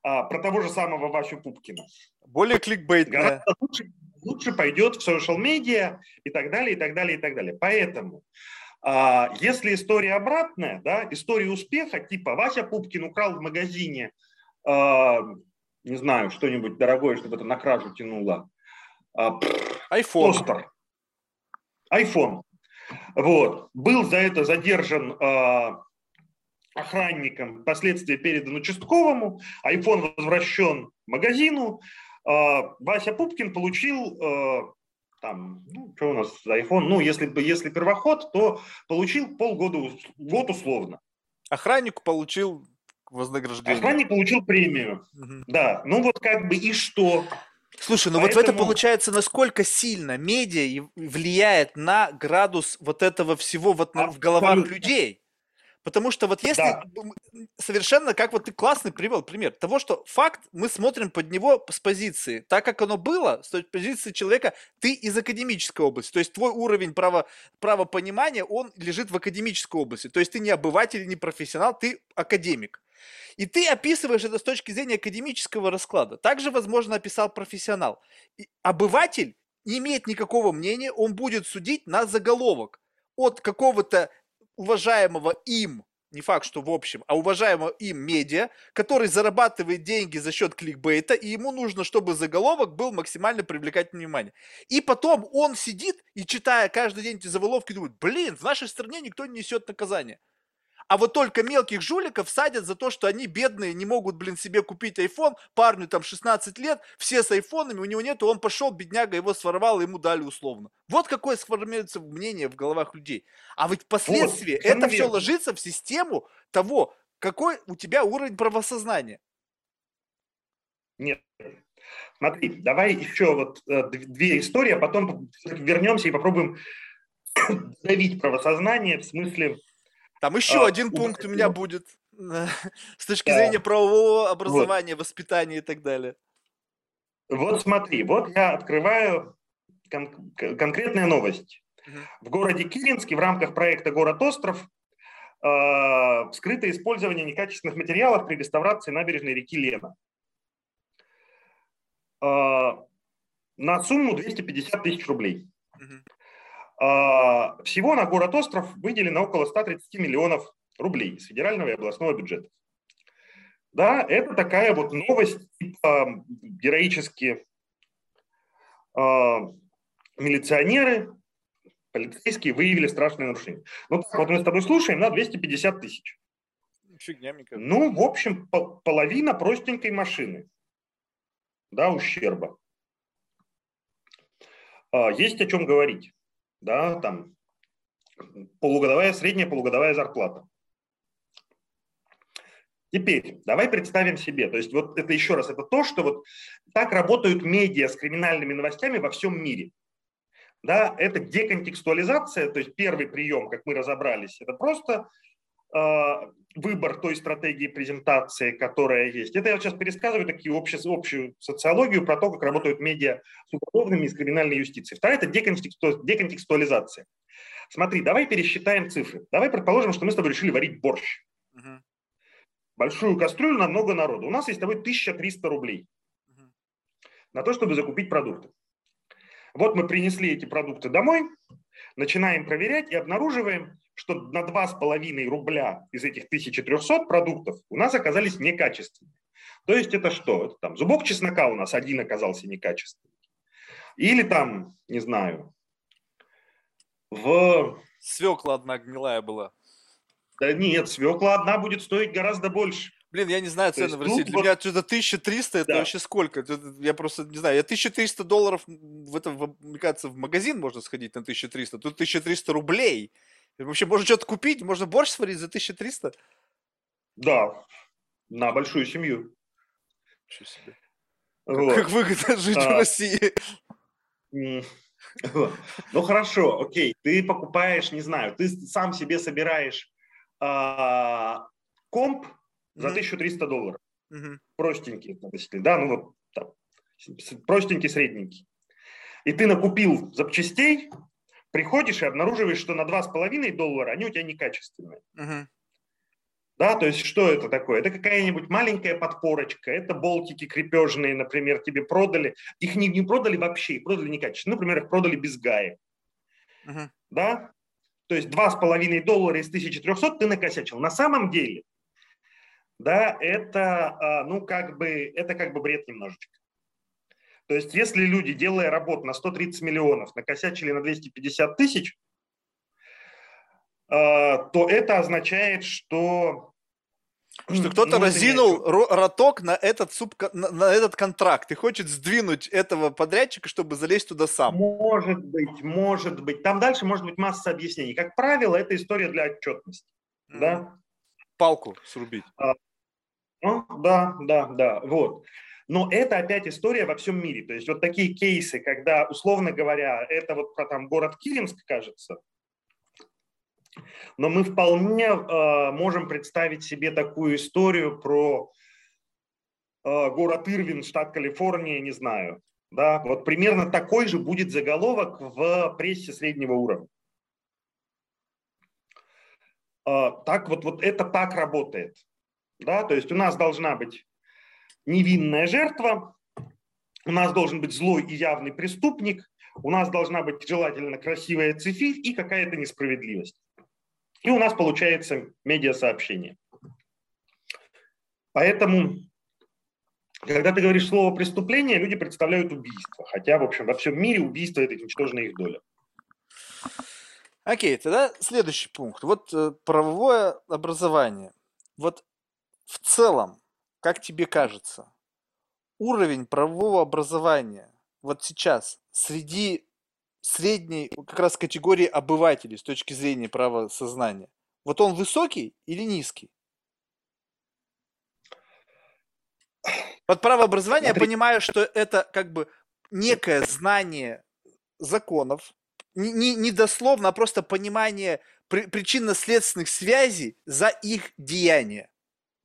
а, про того же самого Васю Пупкина, Более кликбейтная. гораздо лучше, лучше пойдет в social медиа и так далее, и так далее, и так далее. Поэтому, а, если история обратная, да, история успеха, типа Вася Пупкин украл в магазине, а, не знаю, что-нибудь дорогое, чтобы это на кражу тянуло, а, пф, Айфон. Вот. Был за это задержан а, охранником, впоследствии передан участковому, iPhone возвращен магазину, а, Вася Пупкин получил а, там, ну, что у нас за iPhone, ну, если, бы- если первоход, то получил полгода, год условно. Охранник получил вознаграждение. Охранник получил премию, Мгм. да. Ну, вот как бы и что? Слушай, ну вот в это Поэтому- получается, насколько сильно медиа влияет на градус вот этого всего вот на- в головах людей. Потому что вот если Да. совершенно, как вот ты классный привел пример того, что факт, мы смотрим под него с позиции, так как оно было, с той позиции человека, ты из академической области, то есть твой уровень право, правопонимания, он лежит в академической области, то есть ты не обыватель, не профессионал, ты академик. И ты описываешь это с точки зрения академического расклада. Также, возможно, описал профессионал. И обыватель не имеет никакого мнения, он будет судить на заголовок от какого-то уважаемого им, не факт, что в общем, а уважаемого им медиа, который зарабатывает деньги за счет кликбейта, и ему нужно, чтобы заголовок был максимально привлекательным внимание. И потом он сидит и, читая каждый день эти заголовки, думает, блин, в нашей стране никто не несет наказания. А вот только мелких жуликов садят за то, что они бедные, не могут, блин, себе купить iPhone, парню там 16 лет, все с айфонами, у него нету, он пошел, бедняга его своровал, ему дали условно. Вот какое сформируется мнение в головах людей. А ведь впоследствии совершенно это все ложится в систему того, какой у тебя уровень правосознания. Нет. Смотри, давай еще вот э, две истории, а потом вернемся и попробуем давить правосознание в смысле... Там еще А, один пункт у меня вот- будет э, с точки зрения правового образования, воспитания и так далее. Вот смотри, вот я открываю кон- конкретная новость. В городе Киринске в рамках проекта «Город-остров» э, скрыто использование некачественных материалов при реставрации набережной реки Лена. Э, на сумму 250 тысяч рублей. А, Всего на город-остров выделено около 130 миллионов рублей из федерального и областного бюджета. Да, это такая вот новость, типа героические а, милиционеры, полицейские выявили страшное нарушение. Ну так вот мы с тобой слушаем на 250 тысяч. Фигня, мне кажется. Ну, в общем, по- половина простенькой машины. Да, ущерба. А, Есть о чем говорить. Да, там полугодовая, средняя полугодовая зарплата. Теперь давай представим себе, то есть вот это еще раз, это то, что вот так работают медиа с криминальными новостями во всем мире. да, это деконтекстуализация, то есть первый прием, как мы разобрались, это просто выбор той стратегии презентации, которая есть. Это я вот сейчас пересказываю такие общие, общую социологию про то, как работают медиа с уголовными и с криминальной юстицией. Вторая – это деконтексту, деконтекстуализация. Смотри, давай пересчитаем цифры. Давай предположим, что мы с тобой решили варить борщ. Угу. Большую кастрюлю на много народу. У нас есть с тобой 1300 рублей угу. на то, чтобы закупить продукты. Вот мы принесли эти продукты домой, начинаем проверять и обнаруживаем, что на 2,5 рубля из этих 1300 продуктов у нас оказались некачественные. То есть это что? Это там зубок чеснока у нас один оказался некачественный. Или там, не знаю, в... Свекла одна гнилая была. Да нет, свекла одна будет стоить гораздо больше. Блин, я не знаю цены в России. Для вот... меня что-то 1300, это да. вообще сколько? Я просто не знаю. Я 1300 долларов, в этом, мне кажется, в магазин можно сходить на 1300. Тут 1300 рублей. Вообще можно что-то купить, можно борщ сварить за 1300. Да, на большую семью. Себе. Вот. Как выгодно жить а... в России. Ну хорошо, окей, ты покупаешь, не знаю, ты сам себе собираешь а, комп за 1300 долларов. Простенький, да, ну вот простенький, средненький. И ты накупил запчастей, приходишь и обнаруживаешь, что на 2,5 доллара они у тебя некачественные. Да, то есть что это такое? Это какая-нибудь маленькая подпорочка, это болтики крепежные, например, тебе продали. Их не, не продали вообще, продали некачественно. Например, их продали без гаек. Uh-huh. Да? То есть 2,5 доллара из 1300 ты накосячил. На самом деле, да, это, а, ну, как бы, это как бы бред немножечко. То есть если люди, делая работу на 130 миллионов, накосячили на 250 тысяч, а, то это означает, что что кто-то разинул роток на этот, суб, на, на этот контракт и хочет сдвинуть этого подрядчика, чтобы залезть туда сам. Может быть, может быть. Там дальше может быть масса объяснений. Как правило, это история для отчетности. Mm. Да? Палку срубить. А, ну, да, да, да. Вот. Но это опять история во всем мире. То есть вот такие кейсы, когда, условно говоря, это вот про там город Киринск, кажется, но мы вполне э, можем представить себе такую историю про э, город Ирвин, штат Калифорния, не знаю. Да, вот примерно такой же будет заголовок в прессе среднего уровня. Э, так вот, вот это так работает. Да, то есть у нас должна быть невинная жертва, у нас должен быть злой и явный преступник, у нас должна быть желательно красивая цифирь и какая-то несправедливость. И у нас получается медиасообщение. Поэтому, когда ты говоришь слово преступление, люди представляют убийство. Хотя, в общем, во всем мире убийство – это ничтожная их доля. Окей, тогда следующий пункт. Вот э, правовое образование. Вот в целом, как тебе кажется, уровень правового образования вот сейчас среди средней как раз категории обывателей с точки зрения правосознания, вот он высокий или низкий? Под правообразование я понимаю, что это как бы некое знание законов, не, не, не дословно, а просто понимание при, причинно-следственных связей за их деяния.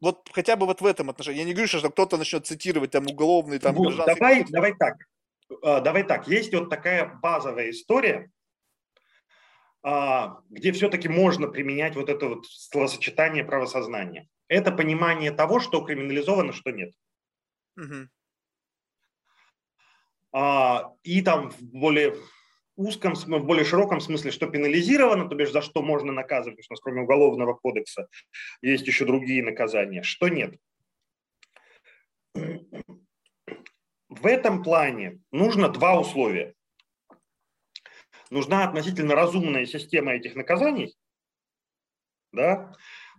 Вот хотя бы вот в этом отношении. Я не говорю, что кто-то начнет цитировать там уголовные, там вот, давай, давай так. А, давай так, есть вот такая базовая история, а, где все-таки можно применять вот это вот словосочетание правосознания. Это понимание того, что криминализовано, что нет. Угу. И там в более узком, в более широком смысле, что пенализировано, то бишь за что можно наказывать, потому что кроме Уголовного кодекса есть еще другие наказания, что нет. В этом плане нужно два условия. Нужна относительно разумная система этих наказаний, да,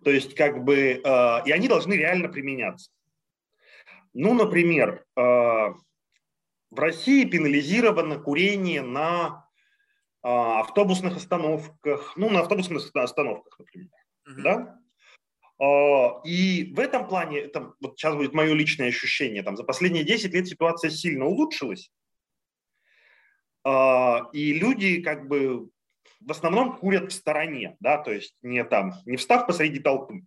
то есть как бы, э, и они должны реально применяться. Ну, например, э, в России пенализировано курение на автобусных остановках, ну, на автобусных остановках, например, uh-huh. да, а, и в этом плане, это вот сейчас будет мое личное ощущение, там, за последние 10 лет ситуация сильно улучшилась. А, и люди как бы в основном курят в стороне, да, то есть не там, не встав посреди толпы,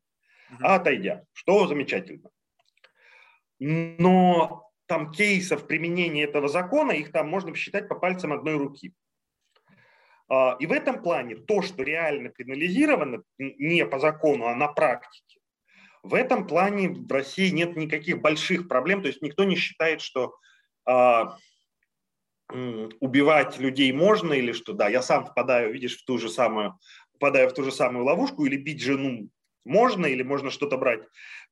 а отойдя, что замечательно. Но там кейсов применения этого закона, их там можно посчитать по пальцам одной руки. А, и в этом плане то, что реально пенализировано не по закону, а на практике, в этом плане в России нет никаких больших проблем, то есть никто не считает, что а, убивать людей можно или что, да, я сам впадаю, видишь, в ту же самую, попадаю в ту же самую ловушку или бить жену можно или можно что-то брать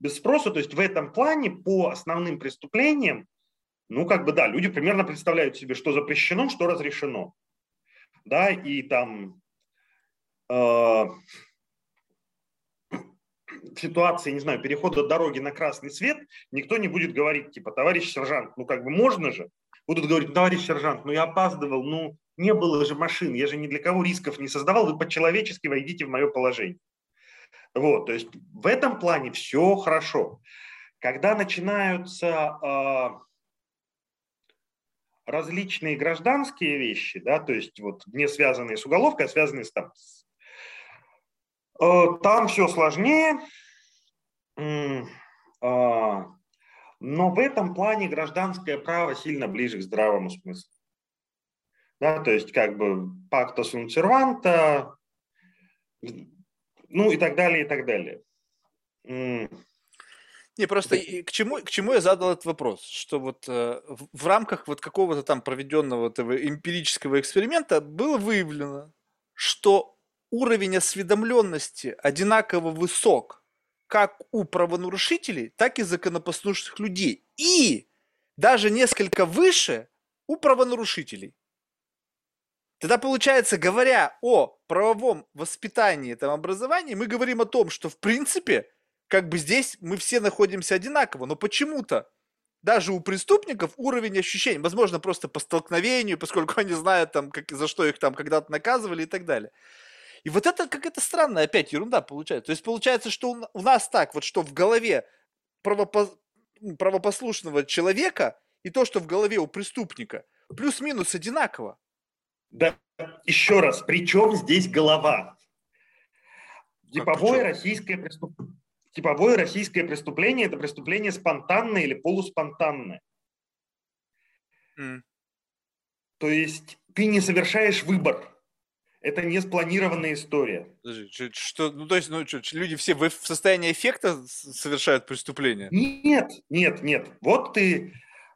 без спроса. То есть в этом плане по основным преступлениям, ну как бы да, люди примерно представляют себе, что запрещено, что разрешено. Да, и там э, ситуации, не знаю, перехода дороги на красный свет, никто не будет говорить, типа, товарищ сержант, ну как бы можно же, будут говорить, товарищ сержант, ну я опаздывал, ну не было же машин, я же ни для кого рисков не создавал, вы по-человечески войдите в мое положение. Вот, то есть в этом плане все хорошо. Когда начинаются э, различные гражданские вещи, да, то есть вот не связанные с уголовкой, а связанные с там, э, там все сложнее. Э, но в этом плане гражданское право сильно ближе к здравому смыслу. Да, то есть как бы пакта сун серванта, ну и так далее, и так далее. Не, просто и к чему, к чему я задал этот вопрос, что вот э, в, в рамках вот какого-то там проведенного этого эмпирического эксперимента было выявлено, что уровень осведомленности одинаково высок как у правонарушителей, так и законопослушных людей. И даже несколько выше у правонарушителей. Тогда получается, говоря о правовом воспитании, там, образовании, мы говорим о том, что в принципе, как бы здесь мы все находимся одинаково, но почему-то даже у преступников уровень ощущений, возможно, просто по столкновению, поскольку они знают, там, как, за что их там когда-то наказывали и так далее. И вот это как это странно, опять ерунда получается. То есть получается, что у нас так, вот что в голове правопо... правопослушного человека и то, что в голове у преступника, плюс-минус одинаково. Да, еще раз, при чем здесь голова? Типовое российское, преступ... Типовое российское преступление – это преступление спонтанное или полуспонтанное. Mm. То есть ты не совершаешь выбор это не спланированная история. Что, ну, то есть, ну, что, люди все в состоянии эффекта совершают преступление? Нет, нет, нет. Вот ты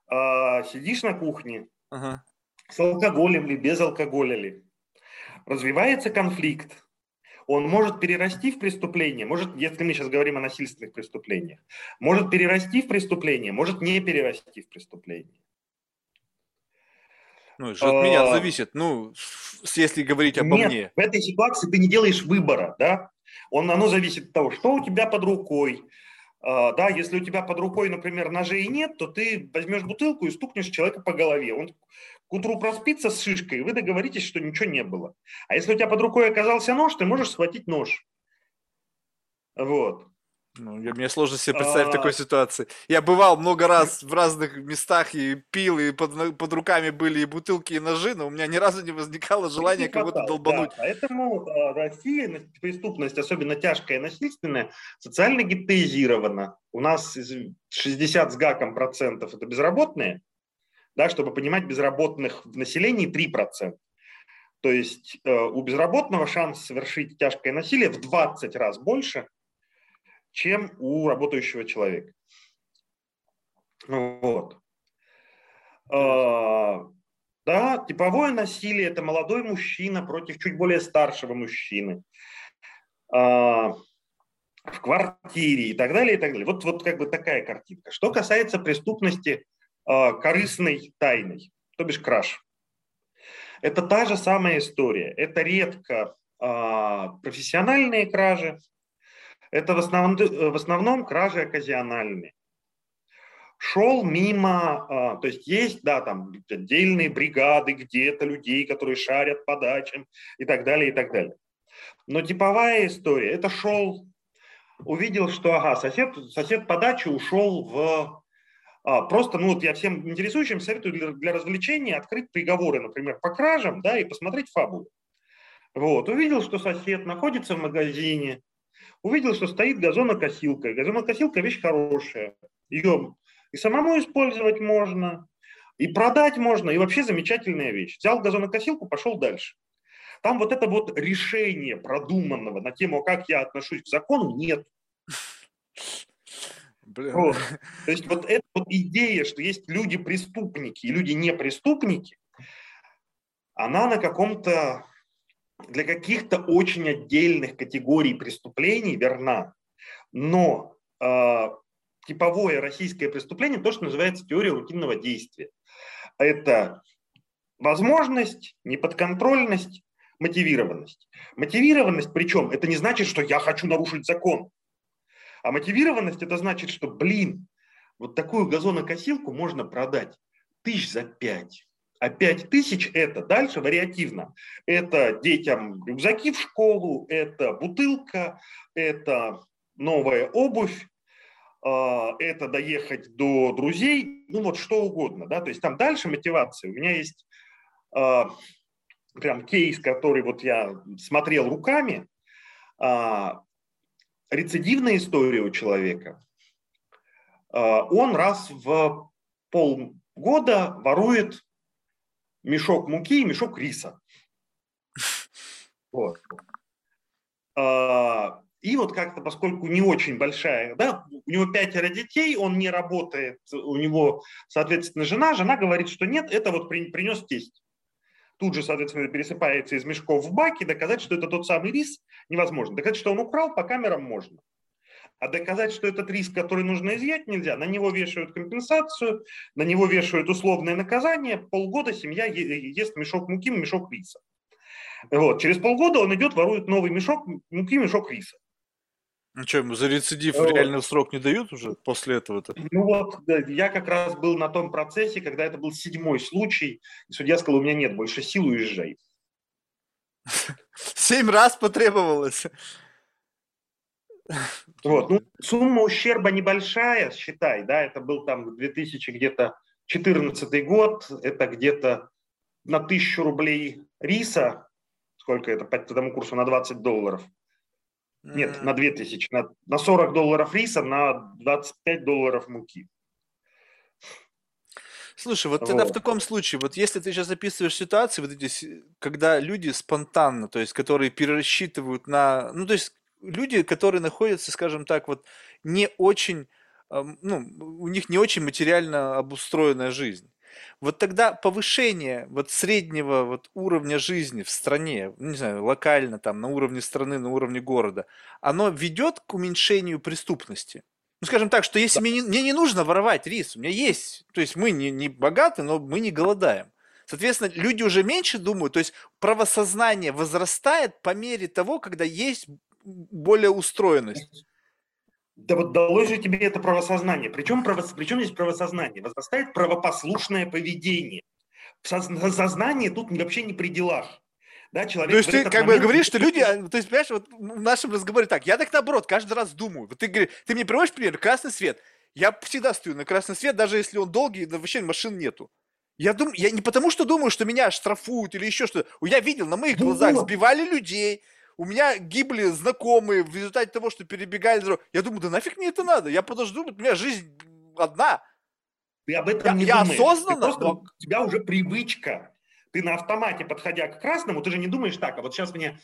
э, сидишь на кухне ага. с алкоголем ли, без алкоголя ли. Развивается конфликт. Он может перерасти в преступление, может, если мы сейчас говорим о насильственных преступлениях, может перерасти в преступление, может не перерасти в преступление. Ну, это от меня а, зависит, ну, если говорить обо Нет, мне. в этой ситуации ты не делаешь выбора, да? Он, оно зависит от того, что у тебя под рукой. А, да, если у тебя под рукой, например, ножей нет, то ты возьмешь бутылку и стукнешь человека по голове. Он к утру проспится с шишкой, и вы договоритесь, что ничего не было. А если у тебя под рукой оказался нож, ты можешь схватить нож. Вот. Ну, мне сложно себе представить в такой а. ситуации. Я бывал много раз в разных местах и пил, и под, под руками были и бутылки, и ножи, но у меня ни разу не возникало желания кого-то долбануть. Да, поэтому а, Россия, преступность, особенно тяжкая и насильственная, социально гептоизирована. У нас 60 с гаком процентов это безработные, да, чтобы понимать, безработных в населении 3%. То есть э, у безработного шанс совершить тяжкое насилие в 20 раз больше – чем у работающего человека. Вот. А, да, типовое насилие – это молодой мужчина против чуть более старшего мужчины а, в квартире и так далее, и так далее. Вот, вот как бы такая картинка. Что касается преступности корыстной, тайной, то бишь краж. Это та же самая история. Это редко профессиональные кражи, это в основном, в основном кражи оказиональные. Шел мимо, а, то есть есть, да, там отдельные бригады где-то людей, которые шарят по дачам и так далее, и так далее. Но типовая история, это шел, увидел, что, ага, сосед, сосед по даче ушел в А, просто, ну вот я всем интересующим советую для, для развлечения открыть приговоры, например, по кражам, да, и посмотреть фабулу. Вот, увидел, что сосед находится в магазине, увидел, что стоит газонокосилка. Газонокосилка вещь хорошая. Ее и самому использовать можно, и продать можно, и вообще замечательная вещь. Взял газонокосилку, пошел дальше. Там вот это вот решение продуманного на тему, как я отношусь к закону, нет. Блин. Вот. То есть вот эта вот идея, что есть люди-преступники и люди не преступники, она на каком-то, для каких-то очень отдельных категорий преступлений верна. Но э, типовое российское преступление, то, что называется теория рутинного действия. Это возможность, неподконтрольность, мотивированность. Мотивированность, причем, это не значит, что я хочу нарушить закон. А мотивированность это значит, что, блин, вот такую газонокосилку можно продать тысяч за пять. А пять тысяч это дальше вариативно. Это детям рюкзаки в школу, это бутылка, это новая обувь, а, это доехать до друзей, ну вот что угодно. Да? То есть там дальше мотивация. У меня есть а, прям кейс, который вот я смотрел руками. Рецидивная история у человека, а, он раз в полгода ворует мешок муки и мешок риса. Вот. А, и вот как-то, поскольку не очень большая, да, у него пятеро детей, он не работает, у него, соответственно, жена, жена говорит, что нет, это вот принес тесть тут же, соответственно, пересыпается из мешков в баки, доказать, что это тот самый рис, невозможно. Доказать, что он украл, по камерам можно. А доказать, что этот рис, который нужно изъять, нельзя. На него вешают компенсацию, на него вешают условное наказание. Полгода семья ест мешок муки, мешок риса. Вот. Через полгода он идет, ворует новый мешок муки, мешок риса. Ну что, ему за рецидив вот. реальный срок не дают уже после этого-то? Ну вот, да, я как раз был на том процессе, когда это был седьмой случай, и судья сказал, у меня нет больше сил, уезжай. Семь раз потребовалось. Вот, ну, сумма ущерба небольшая, считай, да, это был там 2000 где-то 14 год, это где-то на тысячу рублей риса, сколько это по тому курсу, на 20 долларов – нет, на 2000, на, на 40 долларов риса, на 25 долларов муки. Слушай, вот, вот тогда в таком случае, вот если ты сейчас описываешь ситуации, вот эти, когда люди спонтанно, то есть которые перерасчитывают на, ну то есть люди, которые находятся, скажем так, вот не очень, ну у них не очень материально обустроенная жизнь. Вот тогда повышение вот среднего вот уровня жизни в стране, не знаю, локально там, на уровне страны, на уровне города, оно ведет к уменьшению преступности. Ну, скажем так, что если да. мне, не, мне не нужно воровать рис, у меня есть, то есть мы не, не богаты, но мы не голодаем. Соответственно, люди уже меньше думают, то есть правосознание возрастает по мере того, когда есть более устроенность. Да вот далось же тебе это правосознание. Причем, право, причем здесь правосознание? Возрастает правопослушное поведение. Сознание тут вообще не при делах. Да, человек то есть ты как момент... бы говоришь, что люди, то есть, понимаешь, вот в нашем разговоре так, я так наоборот каждый раз думаю. Вот ты, ты мне приводишь пример, красный свет. Я всегда стою на красный свет, даже если он долгий, вообще машин нету. Я думаю, я не потому что думаю, что меня штрафуют или еще что-то. Я видел на моих глазах, сбивали людей, у меня гибли знакомые в результате того, что перебегали дорогу. Я думаю, да нафиг мне это надо? Я подожду, у меня жизнь одна. Ты об этом я, не я думаешь. осознанно. Ты просто, но... У тебя уже привычка. Ты на автомате, подходя к красному, ты же не думаешь так, а вот сейчас мне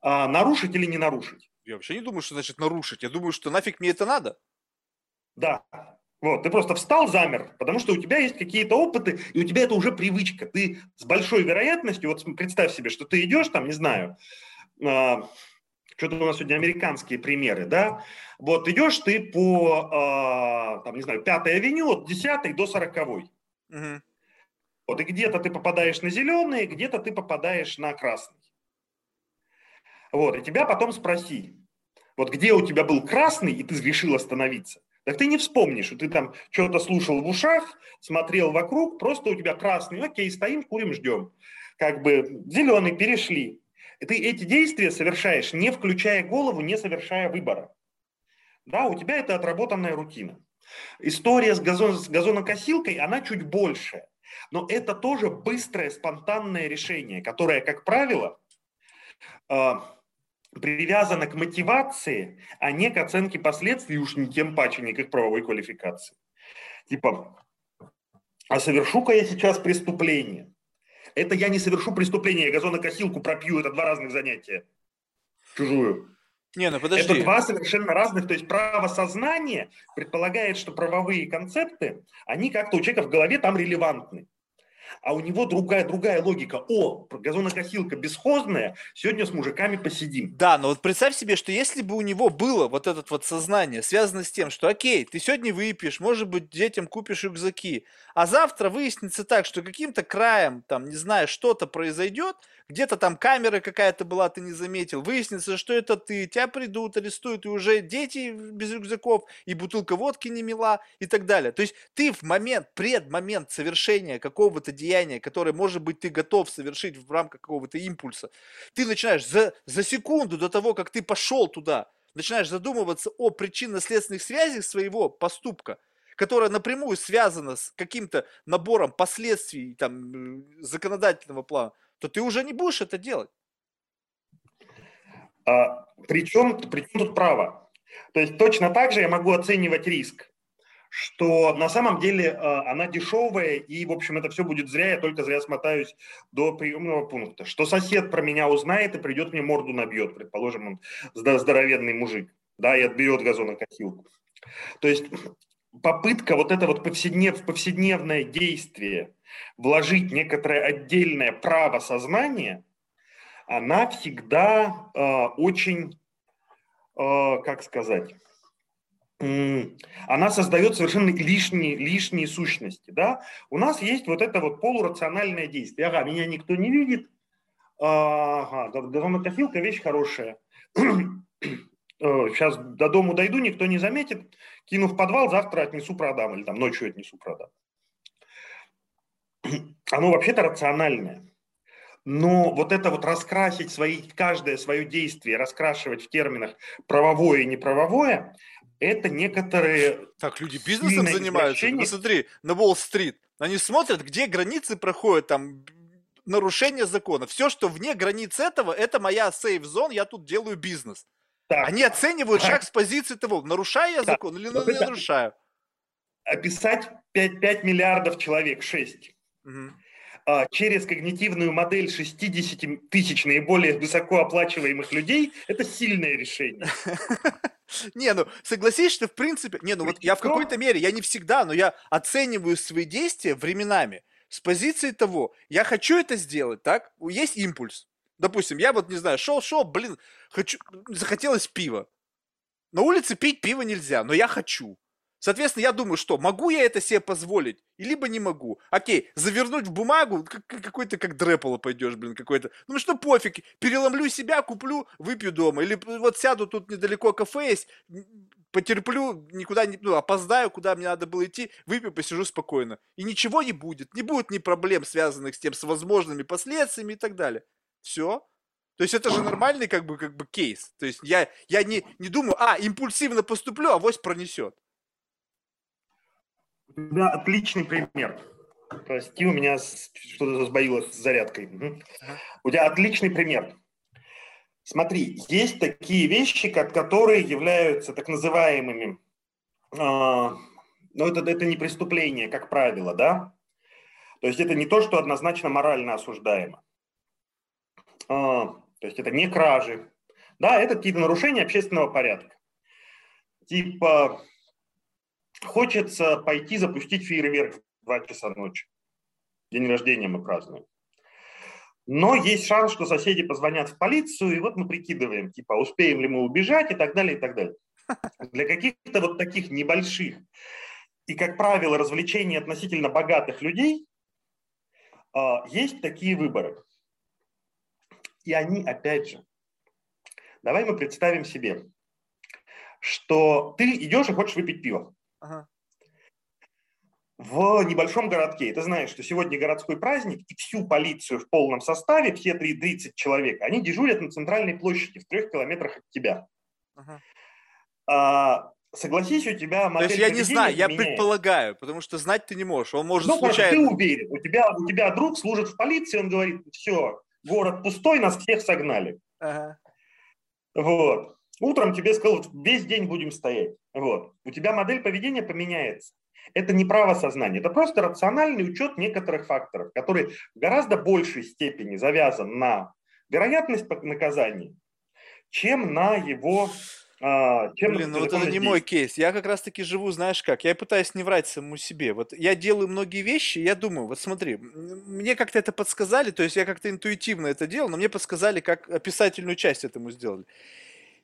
а, нарушить или не нарушить. Я вообще не думаю, что значит нарушить. Я думаю, что нафиг мне это надо. Да. Вот, ты просто встал, замер, потому что у тебя есть какие-то опыты, и у тебя это уже привычка. Ты с большой вероятностью, вот представь себе, что ты идешь там, не знаю, что-то у нас сегодня американские примеры, да, вот идешь ты по, а, там, не знаю, 5 авеню от 10 до 40. Угу. Вот и где-то ты попадаешь на зеленый, где-то ты попадаешь на красный. Вот, и тебя потом спроси, вот где у тебя был красный, и ты решил остановиться. Так ты не вспомнишь, что ты там что-то слушал в ушах, смотрел вокруг, просто у тебя красный, окей, стоим, курим, ждем. Как бы зеленый, перешли. Ты эти действия совершаешь, не включая голову, не совершая выбора. Да, у тебя это отработанная рутина. История с, газон, с газонокосилкой, она чуть больше. Но это тоже быстрое, спонтанное решение, которое, как правило, э, привязано к мотивации, а не к оценке последствий, уж не тем паче, не к их правовой квалификации. Типа, а совершу-ка я сейчас преступление? Это я не совершу преступление, я газонокосилку пропью, это два разных занятия. Чужую. Не, ну подожди. Это два совершенно разных, то есть право сознания предполагает, что правовые концепты, они как-то у человека в голове там релевантны а у него другая, другая логика. О, газонокосилка бесхозная, сегодня с мужиками посидим. Да, но вот представь себе, что если бы у него было вот это вот сознание, связано с тем, что окей, ты сегодня выпьешь, может быть, детям купишь рюкзаки, а завтра выяснится так, что каким-то краем, там, не знаю, что-то произойдет, где-то там камера какая-то была, ты не заметил, выяснится, что это ты, тебя придут, арестуют, и уже дети без рюкзаков, и бутылка водки не мила, и так далее. То есть ты в момент, пред момент совершения какого-то деяния, которое, может быть, ты готов совершить в рамках какого-то импульса, ты начинаешь за, за секунду до того, как ты пошел туда, начинаешь задумываться о причинно-следственных связях своего поступка, которая напрямую связана с каким-то набором последствий там, законодательного плана, то ты уже не будешь это делать. А, причем, причем тут право? То есть точно так же я могу оценивать риск, что на самом деле а, она дешевая, и, в общем, это все будет зря, я только зря смотаюсь до приемного пункта. Что сосед про меня узнает и придет мне морду набьет, предположим, он здоровенный мужик, да, и отберет газонокосилку. То есть попытка вот это вот повседнев, повседневное действие вложить некоторое отдельное право сознания, она всегда э, очень, э, как сказать, э, она создает совершенно лишние, лишние сущности. Да? У нас есть вот это вот полурациональное действие. Ага, меня никто не видит, ага, газонокосилка вещь хорошая. Сейчас до дому дойду, никто не заметит, кину в подвал, завтра отнесу, продам, или там ночью отнесу, продам оно вообще-то рациональное. Но вот это вот раскрасить свои, каждое свое действие, раскрашивать в терминах правовое и неправовое, это некоторые... Так, люди бизнесом занимаются. Ну, смотри, на Уолл-стрит. Они смотрят, где границы проходят, там, нарушение закона. Все, что вне границ этого, это моя сейф-зон, я тут делаю бизнес. Так. Они оценивают так. шаг с позиции того, нарушаю я так. закон или вот не нарушаю. Описать 5, 5 миллиардов человек, 6 Угу. Через когнитивную модель 60 тысяч наиболее высокооплачиваемых людей – это сильное решение. Не, ну согласись, что в принципе, не, ну вот я в какой-то мере, я не всегда, но я оцениваю свои действия временами с позиции того, я хочу это сделать, так? Есть импульс. Допустим, я вот не знаю, шел, шел, блин, хочу, захотелось пива. На улице пить пиво нельзя, но я хочу. Соответственно, я думаю, что могу я это себе позволить, либо не могу. Окей, завернуть в бумагу, как, какой-то как дрэполо пойдешь, блин, какой-то. Ну что пофиг, переломлю себя, куплю, выпью дома. Или вот сяду тут недалеко кафе есть, потерплю, никуда не, ну, опоздаю, куда мне надо было идти, выпью, посижу спокойно. И ничего не будет. Не будет ни проблем, связанных с тем, с возможными последствиями и так далее. Все. То есть это же нормальный как бы, как бы кейс. То есть я, я не, не думаю, а, импульсивно поступлю, а вось пронесет. У тебя отличный пример. Прости, у меня что-то сбоило с зарядкой. У тебя отличный пример. Смотри, есть такие вещи, которые являются так называемыми, э, но это, это не преступление, как правило, да? То есть это не то, что однозначно морально осуждаемо. Э, то есть это не кражи, да, это какие-то нарушения общественного порядка. Типа Хочется пойти запустить фейерверк в 2 часа ночи. День рождения мы празднуем. Но есть шанс, что соседи позвонят в полицию, и вот мы прикидываем, типа, успеем ли мы убежать и так далее, и так далее. Для каких-то вот таких небольших и, как правило, развлечений относительно богатых людей а, есть такие выборы. И они, опять же, давай мы представим себе, что ты идешь и хочешь выпить пиво. Ага. В небольшом городке, ты знаешь, что сегодня городской праздник, и всю полицию в полном составе, все 30 человек, они дежурят на центральной площади в трех километрах от тебя. Ага. А, согласись, у тебя То модель есть я не знаю, я меняется. предполагаю, потому что знать ты не можешь. Он может Ну, хорошо, ты случайно... уверен. У тебя, у тебя друг служит в полиции, он говорит, все, город пустой, нас всех согнали. Ага. Вот. Утром тебе сказал, весь день будем стоять. Вот. У тебя модель поведения поменяется. Это не право сознания, это просто рациональный учет некоторых факторов, который в гораздо большей степени завязан на вероятность наказания, чем на его... а, чем Блин, ну вот это не мой кейс. Я как раз таки живу, знаешь как, я пытаюсь не врать самому себе. Вот я делаю многие вещи, я думаю, вот смотри, мне как-то это подсказали, то есть я как-то интуитивно это делал, но мне подсказали, как описательную часть этому сделали.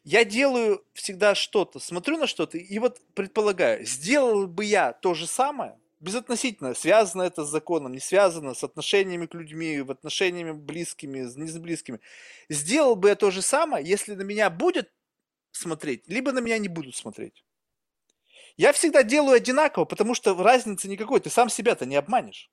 Я делаю всегда что-то, смотрю на что-то и вот предполагаю, сделал бы я то же самое, безотносительно, связано это с законом, не связано с отношениями к людьми, в отношениями близкими, не с близкими. Сделал бы я то же самое, если на меня будет смотреть, либо на меня не будут смотреть. Я всегда делаю одинаково, потому что разницы никакой, ты сам себя-то не обманешь.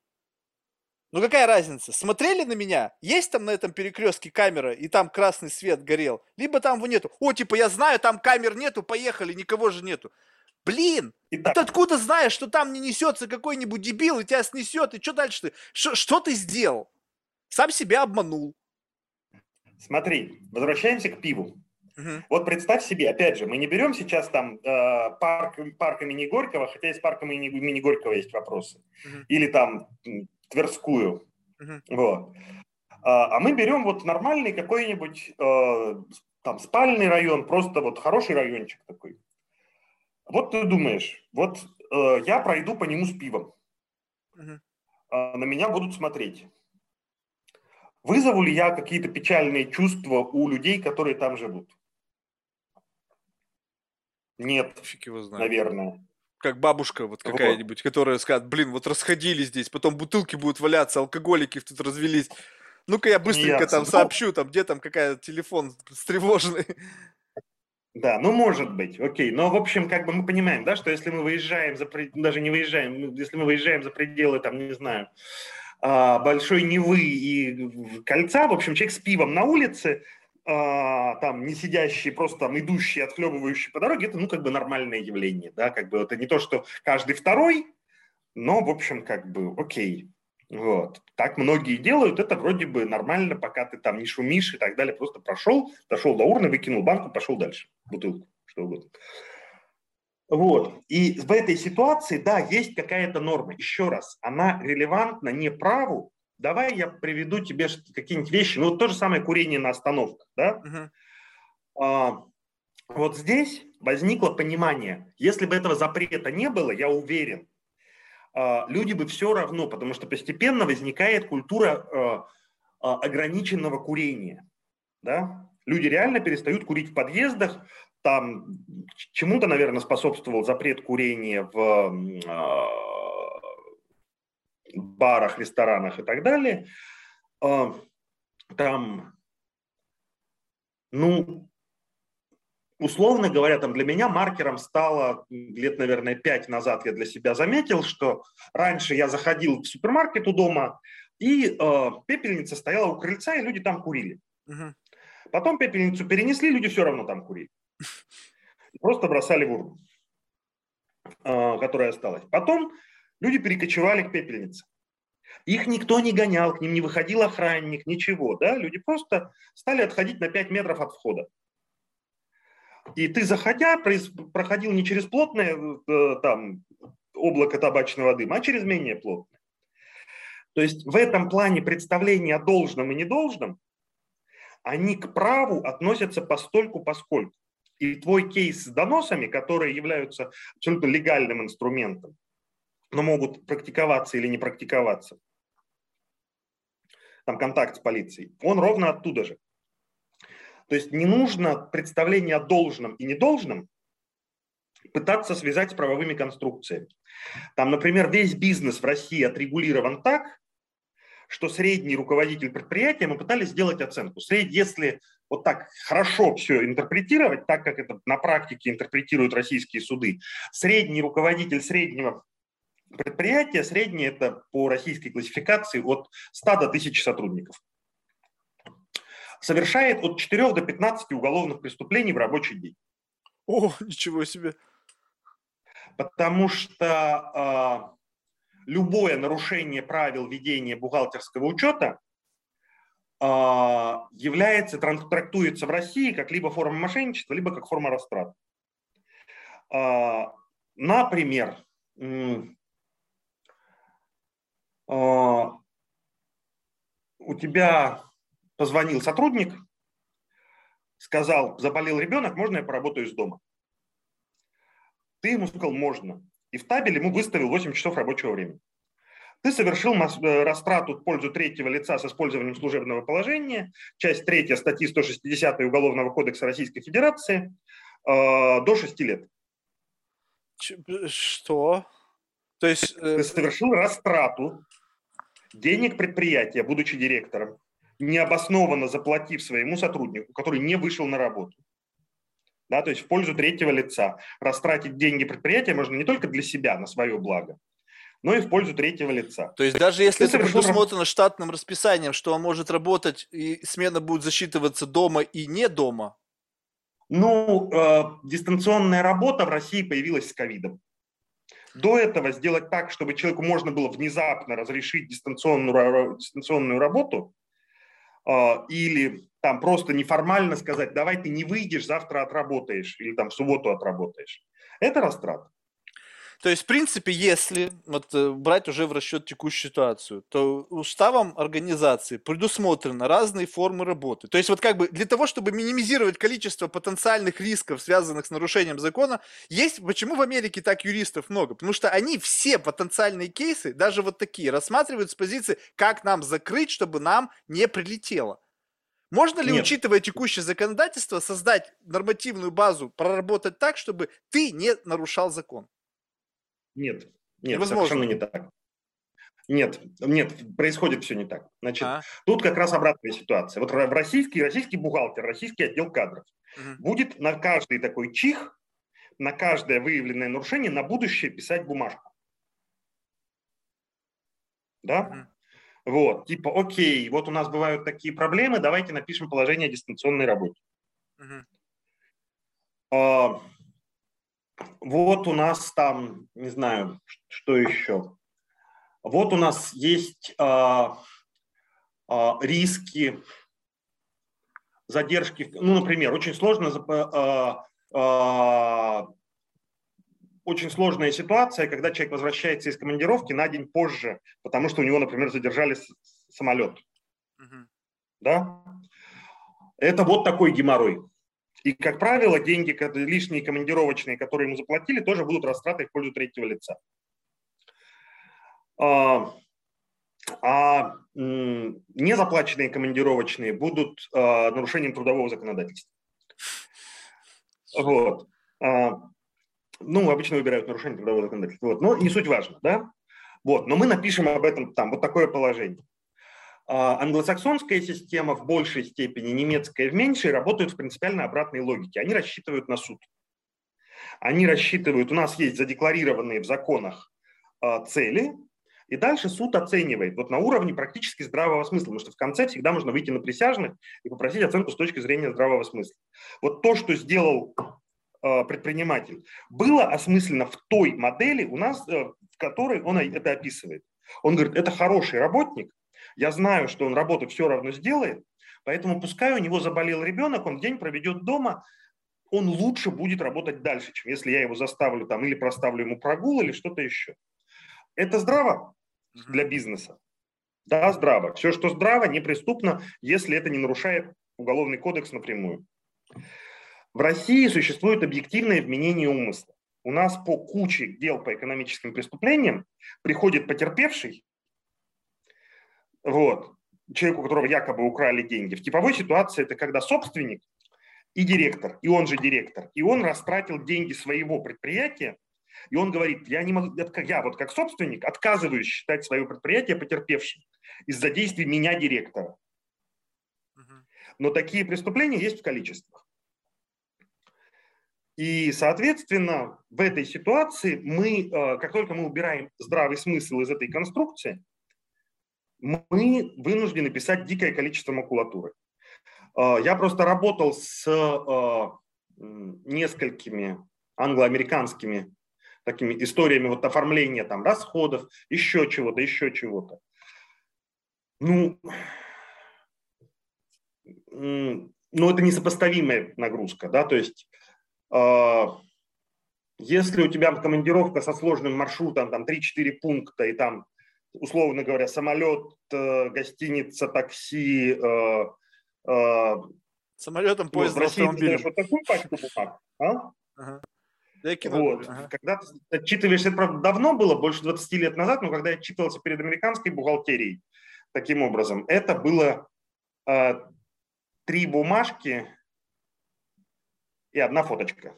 Ну какая разница? Смотрели на меня? Есть там на этом перекрестке камера, и там красный свет горел? Либо там его нету. О, типа, я знаю, там камер нету, поехали, никого же нету. Блин, Итак, ты откуда знаешь, что там не несется какой-нибудь дебил и тебя снесет, и что дальше ты? Ш- что ты сделал? Сам себя обманул. смотри, возвращаемся к пиву. Мгм. Вот представь себе, опять же, мы не берем сейчас там э, парк, парк имени Горького, хотя из парка имени, имени Горького есть вопросы. Мгм. Или там Тверскую. Мгм. Вот. А, а мы берем вот нормальный какой-нибудь э, там спальный район, просто вот хороший райончик такой. Вот ты думаешь, вот э, я пройду по нему с пивом, Мгм. а на меня будут смотреть. Вызову ли я какие-то печальные чувства у людей, которые там живут? Нет, Фиг его знает. наверное. как бабушка вот Вот. какая-нибудь, которая скажет, блин, вот расходились здесь, потом бутылки будут валяться, алкоголики тут развелись. Ну-ка я быстренько Смеяться. там Ну. сообщу, там, где там какая телефон встревоженный. Да, ну может быть, окей. Но, в общем, как бы мы понимаем, да, что если мы выезжаем за даже не выезжаем, ну, если мы выезжаем за пределы, там, не знаю, а, Большой Невы и Кольца, в общем, человек с пивом на улице, а, там, не сидящий, просто там идущий, отхлебывающий по дороге, это, ну, как бы нормальное явление, да, как бы это не то, что каждый второй, но, в общем, как бы, окей. Вот. Так многие делают, это вроде бы нормально, пока ты там не шумишь и так далее, просто прошел, дошел до урны, выкинул банку, пошел дальше, бутылку, что угодно. Вот. И в этой ситуации, да, есть какая-то норма. Еще раз, она релевантна не праву. Давай я приведу тебе какие-нибудь вещи. Ну, вот то же самое курение на остановках, да? Мгм. А, вот здесь возникло понимание, если бы этого запрета не было, я уверен, а, люди бы все равно, потому что постепенно возникает культура а, а, ограниченного курения. Да? Люди реально перестают курить в подъездах. Там чему-то, наверное, способствовал запрет курения в барах, ресторанах и так далее. А, Там, ну, условно говоря, там для меня маркером стало лет, наверное, пять назад я для себя заметил, что раньше я заходил в супермаркет у дома, и э, пепельница стояла у крыльца, и люди там курили. Мгм. Потом пепельницу перенесли, люди все равно там курили. Просто бросали в урну, э, которая осталась. Потом люди перекочевали к пепельнице. Их никто не гонял, к ним не выходил охранник, ничего. Да? Люди просто стали отходить на 5 метров от входа. И ты, заходя, проходил не через плотное э, там, облако табачного дыма, а через менее плотное. То есть в этом плане представления о должном и недолжном, они к праву относятся постольку поскольку. И твой кейс с доносами, которые являются абсолютно легальным инструментом, но могут практиковаться или не практиковаться, там контакт с полицией, он ровно оттуда же. То есть не нужно представление о должном и недолжном пытаться связать с правовыми конструкциями. Там, например, весь бизнес в России отрегулирован так, что средний руководитель предприятия, мы пытались сделать оценку. Если вот так хорошо все интерпретировать, так как это на практике интерпретируют российские суды, средний руководитель среднего предприятия, средний это по российской классификации от 100 до 1000 сотрудников, совершает от 4 до 15 уголовных преступлений в рабочий день. О, ничего себе. Потому что э, любое нарушение правил ведения бухгалтерского учета э, является, трактуется в России как либо форма мошенничества, либо как форма растрат. Э, например, у тебя позвонил сотрудник, сказал, заболел ребенок, можно я поработаю из дома? Ты ему сказал, можно. И в табеле ему выставил 8 часов рабочего времени. Ты совершил э, растрату в пользу третьего лица с использованием служебного положения, часть третья статьи 160 Уголовного кодекса Российской Федерации, э, до 6 лет. Что? То есть... Э... Ты совершил растрату денег предприятия, будучи директором, необоснованно заплатив своему сотруднику, который не вышел на работу. Да, то есть в пользу третьего лица. Растратить деньги предприятия можно не только для себя, на свое благо, но и в пользу третьего лица. То есть даже если это предусмотрено штатным расписанием, что он может работать и смена будет засчитываться дома и не дома? Ну, э, дистанционная работа в России появилась с ковидом. До этого сделать так, чтобы человеку можно было внезапно разрешить дистанционную, дистанционную работу, а, или там просто неформально сказать, давай ты не выйдешь, завтра отработаешь или там в субботу отработаешь. Это растрат. То есть, в принципе, если вот, э, брать уже в расчет текущую ситуацию, то уставом организации предусмотрены разные формы работы. То есть, вот как бы для того, чтобы минимизировать количество потенциальных рисков, связанных с нарушением закона, есть, почему в Америке так юристов много? Потому что они все потенциальные кейсы, даже вот такие, рассматривают с позиции, как нам закрыть, чтобы нам не прилетело. Можно ли, Нет. учитывая текущее законодательство, создать нормативную базу, проработать так, чтобы ты не нарушал закон? Нет, нет, Невозможно. совершенно не так. Нет, нет, происходит все не так. Значит, а? тут как раз обратная ситуация. Вот российский, российский бухгалтер, российский отдел кадров угу. будет на каждый такой чих, на каждое выявленное нарушение на будущее писать бумажку. Да? Угу. Вот, типа, окей, вот у нас бывают такие проблемы, давайте напишем положение о дистанционной работе. Угу. А, вот у нас там, не знаю, что еще. Вот у нас есть а, а, риски задержки. Ну, например, очень сложно а, а, очень сложная ситуация, когда человек возвращается из командировки на день позже, потому что у него, например, задержали самолет. Угу. Да? Это вот такой геморрой. И, как правило, деньги лишние командировочные, которые ему заплатили, тоже будут растраты в пользу третьего лица. А, а незаплаченные командировочные будут а, нарушением трудового законодательства. Вот. А, ну, обычно выбирают нарушение трудового законодательства. Вот. Но не суть важно, да? Вот. Но мы напишем об этом там, вот такое положение. А, англосаксонская система в большей степени, немецкая в меньшей, работают в принципиально обратной логике. Они рассчитывают на суд. Они рассчитывают, у нас есть задекларированные в законах а, цели, и дальше суд оценивает вот на уровне практически здравого смысла, потому что в конце всегда можно выйти на присяжных и попросить оценку с точки зрения здравого смысла. Вот то, что сделал а, предприниматель, было осмысленно в той модели у нас, э, в которой он это описывает. Он говорит, это хороший работник, я знаю, что он работу все равно сделает, поэтому пускай у него заболел ребенок, он день проведет дома, он лучше будет работать дальше, чем если я его заставлю там или проставлю ему прогул или что-то еще. Это здраво для бизнеса. Да, здраво. Все, что здраво, неприступно, если это не нарушает уголовный кодекс напрямую. В России существует объективное вменение умысла. У нас по куче дел по экономическим преступлениям приходит потерпевший вот, человеку, у которого якобы украли деньги. В типовой ситуации это когда собственник и директор, и он же директор, и он растратил деньги своего предприятия, и он говорит, я, не могу, я вот как собственник отказываюсь считать свое предприятие потерпевшим из-за действий меня, директора. Но такие преступления есть в количествах. И, соответственно, в этой ситуации мы, э, как только мы убираем здравый смысл из этой конструкции, мы вынуждены писать дикое количество макулатуры. А, я просто работал с а, несколькими англоамериканскими такими историями вот оформления там расходов, еще чего-то, еще чего-то. Ну, ну, это несопоставимая нагрузка, да, то есть э, если у тебя командировка со сложным маршрутом, там 3-4 пункта, и там, условно говоря, самолет, э, гостиница, такси, э, э, Самолетом, поездом, ну, автомобилем. вот такую пачку бумаг, а? Ага. Вот. ага. Когда ты отчитываешься, это, правда, давно было, больше 20 лет назад, но когда я отчитывался перед американской бухгалтерией таким образом, это было э, три бумажки и одна фоточка.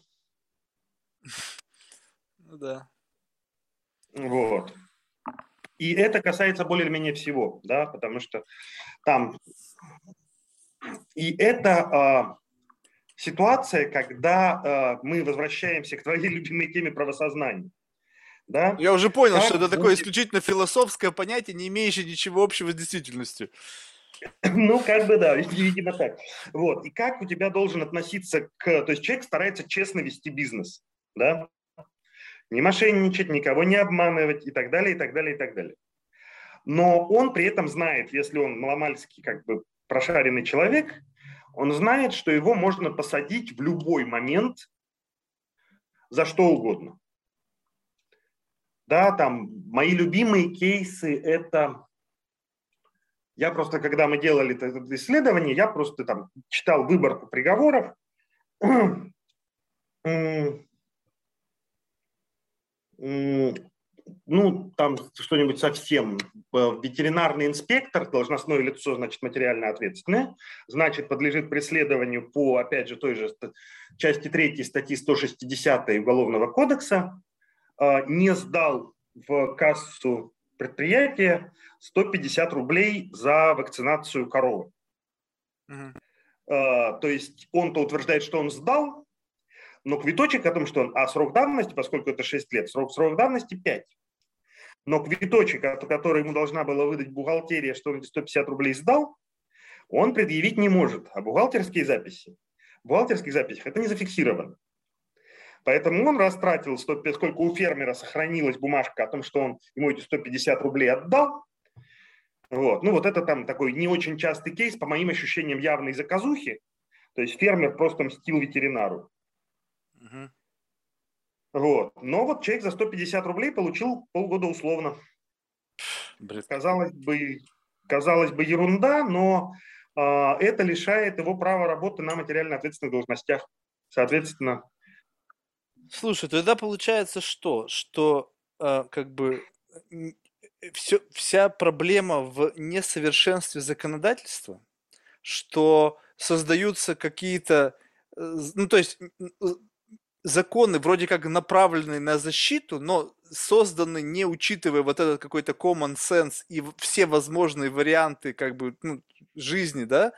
Ну да. Вот. И это касается более или менее всего, да, потому что там... И это а, ситуация, когда а, мы возвращаемся к твоей любимой теме правосознания. Да? Я уже понял, как что это такое исключительно философское понятие, не имеющее ничего общего с действительностью. Ну, как бы да, видимо так. Вот. И как у тебя должен относиться к... То есть человек старается честно вести бизнес, да? Не мошенничать, никого не обманывать и так далее, и так далее, и так далее. Но он при этом знает, если он маломальский как бы прошаренный человек, он знает, что его можно посадить в любой момент за что угодно. Да, там мои любимые кейсы – это я просто, когда мы делали это исследование, я просто там читал выборку приговоров. Ну, там что-нибудь совсем. Ветеринарный инспектор, должностное лицо, значит, материально ответственное, значит, подлежит преследованию по, опять же, той же части 3 статьи 160 Уголовного кодекса, а, не сдал в кассу предприятия 150 рублей за вакцинацию коровы. Угу. То есть он-то утверждает, что он сдал, но квиточек о том, что он, а срок давности, поскольку это 6 лет, срок, срок давности 5. Но квиточек, который ему должна была выдать бухгалтерия, что он эти 150 рублей сдал, он предъявить не может. А бухгалтерские записи, в бухгалтерских записях это не зафиксировано. Поэтому он растратил, 100, сколько у фермера сохранилась бумажка о том, что он ему эти 150 рублей отдал. Вот. Ну вот это там такой не очень частый кейс, по моим ощущениям, явной заказухи. То есть фермер просто мстил ветеринару. Угу. Вот. Но вот человек за 150 рублей получил полгода условно. Бред. Казалось бы, казалось бы ерунда, но э, это лишает его права работы на материально ответственных должностях. Соответственно, Слушай, тогда получается что? Что э, как бы все, вся проблема в несовершенстве законодательства, что создаются какие-то, э, ну то есть законы вроде как направленные на защиту, но созданы не учитывая вот этот какой-то common sense и все возможные варианты как бы ну, жизни, да,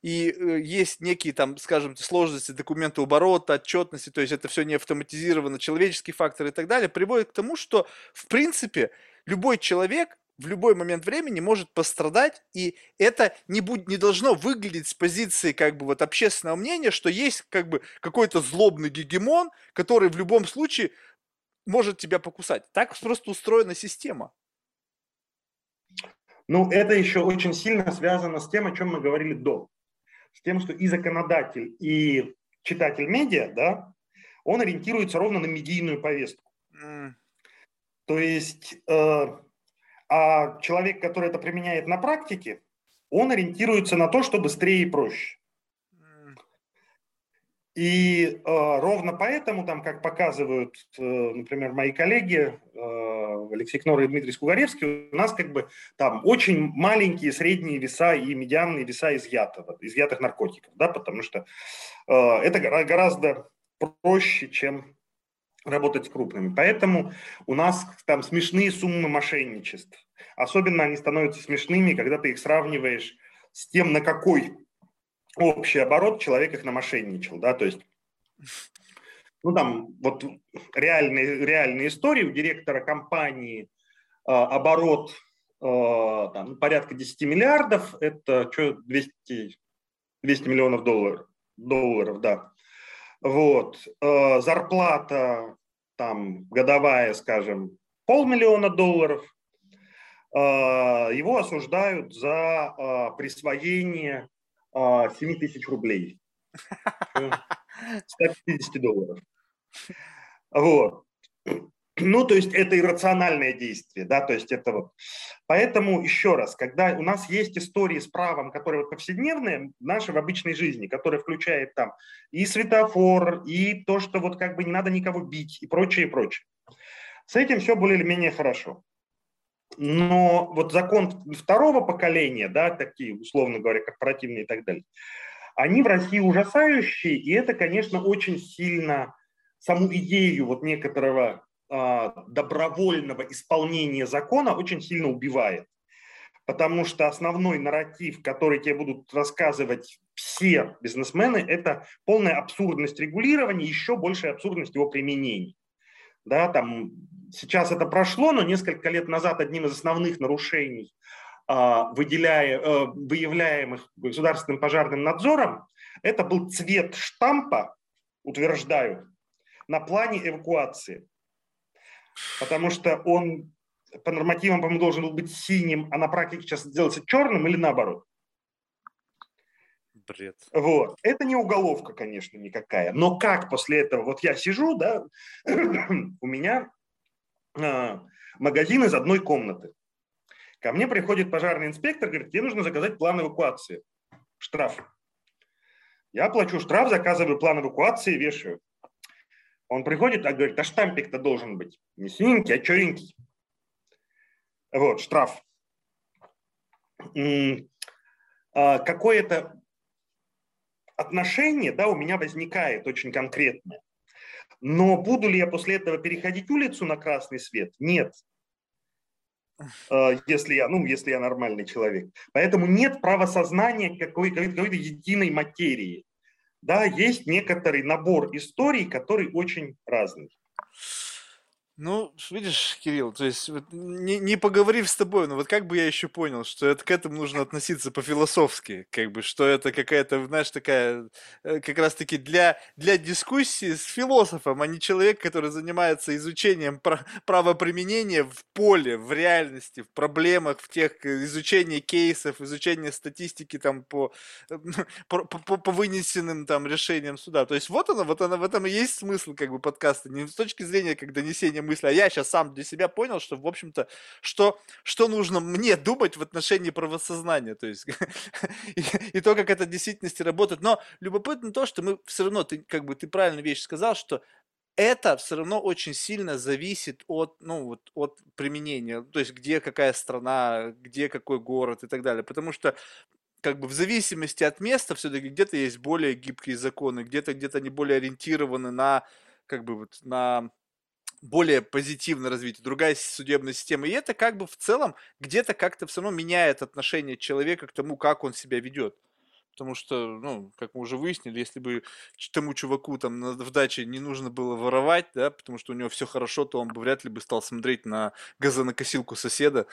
и э, есть некие там, скажем, сложности документа оборота, отчетности, то есть это все не автоматизировано, человеческий фактор и так далее, приводит к тому, что в принципе любой человек в любой момент времени может пострадать, и это не, будь, не должно выглядеть с позиции как бы вот общественного мнения, что есть как бы какой-то злобный гегемон, который в любом случае может тебя покусать. Так просто устроена система. Ну, это еще очень сильно связано с тем, о чем мы говорили до с тем, что и законодатель, и читатель медиа, да, он ориентируется ровно на медийную повестку. Mm. То есть, э, а человек, который это применяет на практике, он ориентируется на то, что быстрее и проще. И э, ровно поэтому, там, как показывают, э, например, мои коллеги э, Алексей Кнор и Дмитрий Скугаревский, у нас как бы там очень маленькие средние веса и медианные веса изъятого, изъятых наркотиков, да, потому что э, это гораздо проще, чем работать с крупными. Поэтому у нас там смешные суммы мошенничеств. Особенно они становятся смешными, когда ты их сравниваешь с тем, на какой общий оборот, человек их намошенничал, да, то есть, ну, там, вот реальные, реальные истории у директора компании э, оборот э, там, порядка 10 миллиардов, это что, 200, 200 миллионов долларов, долларов, да. Вот. Э, зарплата там годовая, скажем, полмиллиона долларов, его осуждают за присвоение 7 тысяч рублей. 150 долларов. Вот. Ну, то есть это иррациональное действие, да, то есть это вот. Поэтому еще раз, когда у нас есть истории с правом, которые вот повседневные, наши в обычной жизни, которые включает там и светофор, и то, что вот как бы не надо никого бить, и прочее, и прочее. С этим все более или менее хорошо. Но вот закон второго поколения, да, такие, условно говоря, корпоративные и так далее, они в России ужасающие, и это, конечно, очень сильно саму идею вот некоторого добровольного исполнения закона очень сильно убивает. Потому что основной нарратив, который тебе будут рассказывать все бизнесмены, это полная абсурдность регулирования, еще большая абсурдность его применения. Да, там, сейчас это прошло, но несколько лет назад одним из основных нарушений а, выделяя, э, выявляемых государственным пожарным надзором, это был цвет штампа, утверждаю, на плане эвакуации. Потому что он по нормативам, по-моему, должен был быть синим, а на практике сейчас делается черным или наоборот. Бред. Вот. Это не уголовка, конечно, никакая. Но как после этого, вот я сижу, да, у меня э, магазин из одной комнаты. Ко мне приходит пожарный инспектор, говорит, тебе нужно заказать план эвакуации. Штраф. Я плачу штраф, заказываю план эвакуации, вешаю. Он приходит, а говорит, а штампик-то должен быть не синенький, а черненький. Вот, штраф. А, какое-то отношение да, у меня возникает очень конкретное. Но буду ли я после этого переходить улицу на красный свет? Нет. Э, если я, ну, если я нормальный человек. Поэтому нет правосознания какой-то, какой-то единой материи. Да, есть некоторый набор историй, который очень разный. Ну, видишь, Кирилл, то есть вот, не, не поговорив с тобой, но вот как бы я еще понял, что это к этому нужно относиться по-философски, как бы, что это какая-то, знаешь, такая, э, как раз-таки для, для дискуссии с философом, а не человек, который занимается изучением пр- правоприменения в поле, в реальности, в проблемах, в тех, э, изучение кейсов, изучение статистики там по, по, по, по вынесенным там решениям суда. То есть вот оно, вот оно, в этом и есть смысл как бы подкаста, не с точки зрения как донесения мысли, а я сейчас сам для себя понял, что, в общем-то, что, что нужно мне думать в отношении правосознания, то есть и, и то, как это в действительности работает. Но любопытно то, что мы все равно, ты как бы ты правильную вещь сказал, что это все равно очень сильно зависит от, ну, вот, от применения, то есть где какая страна, где какой город и так далее. Потому что как бы в зависимости от места все-таки где-то есть более гибкие законы, где-то где-то они более ориентированы на как бы вот на более позитивное развитие, другая судебная система. И это как бы в целом где-то как-то все равно меняет отношение человека к тому, как он себя ведет. Потому что, ну, как мы уже выяснили, если бы тому чуваку там в даче не нужно было воровать, да, потому что у него все хорошо, то он бы вряд ли бы стал смотреть на газонокосилку соседа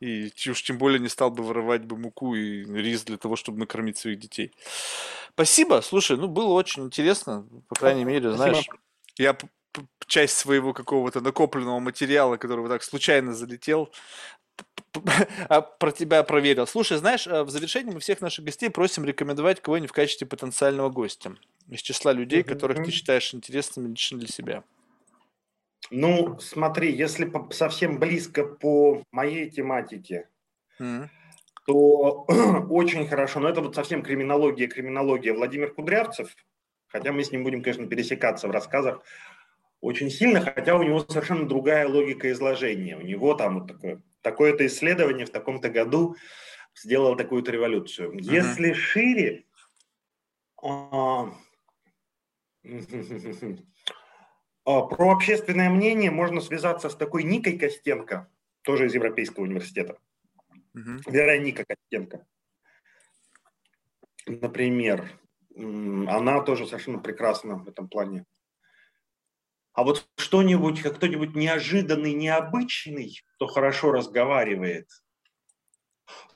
и уж тем более не стал бы воровать бы муку и рис для того, чтобы накормить своих детей. Спасибо. Слушай, ну было очень интересно, по крайней мере, знаешь. Я часть своего какого-то накопленного материала, который вот так случайно залетел, а про тебя проверил. Слушай, знаешь, э, в завершении мы всех наших гостей просим рекомендовать кого-нибудь в качестве потенциального гостя из числа людей, которых ты считаешь интересными лично для себя. Ну, смотри, если совсем близко по моей тематике, mm-hmm. то очень хорошо, но это вот совсем криминология, криминология Владимир Кудрявцев, хотя мы с ним будем, конечно, пересекаться в рассказах, очень сильно, хотя у него совершенно другая логика изложения. У него там вот такое, такое-то исследование в таком-то году сделало такую-то революцию. Uh-huh. Если шире, а, а, про общественное мнение можно связаться с такой Никой Костенко, тоже из Европейского университета. Uh-huh. Вероника Костенко. Например, она тоже совершенно прекрасна в этом плане а вот что-нибудь, как кто-нибудь неожиданный, необычный, кто хорошо разговаривает.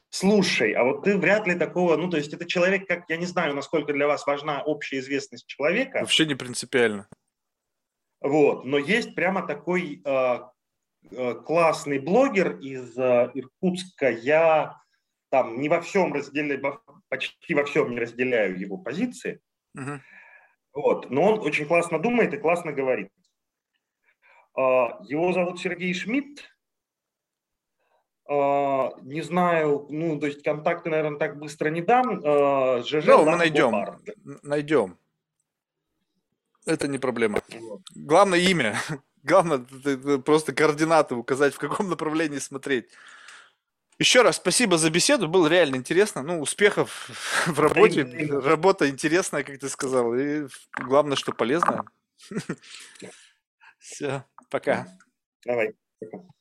Слушай, а вот ты вряд ли такого, ну то есть это человек, как, я не знаю, насколько для вас важна общая известность человека. Вообще не принципиально. Вот. Но есть прямо такой э, э, классный блогер из э, Иркутска. Я там не во всем разделяю, почти во всем не разделяю его позиции. Мгм. Вот. Но он очень классно думает и классно говорит. А, Его зовут Сергей Шмидт. А, Не знаю, ну, то есть контакты, наверное, так быстро не дам. А, ЖЖ Ну, мы найдем. Бопар. Н- Найдем. Это не проблема. Главное имя. Главное просто координаты указать, в каком направлении смотреть. Еще раз спасибо за беседу, было реально интересно. Ну, успехов в работе. Работа интересная, как ты сказал. И главное, что полезная. Все, пока. Давай. Пока.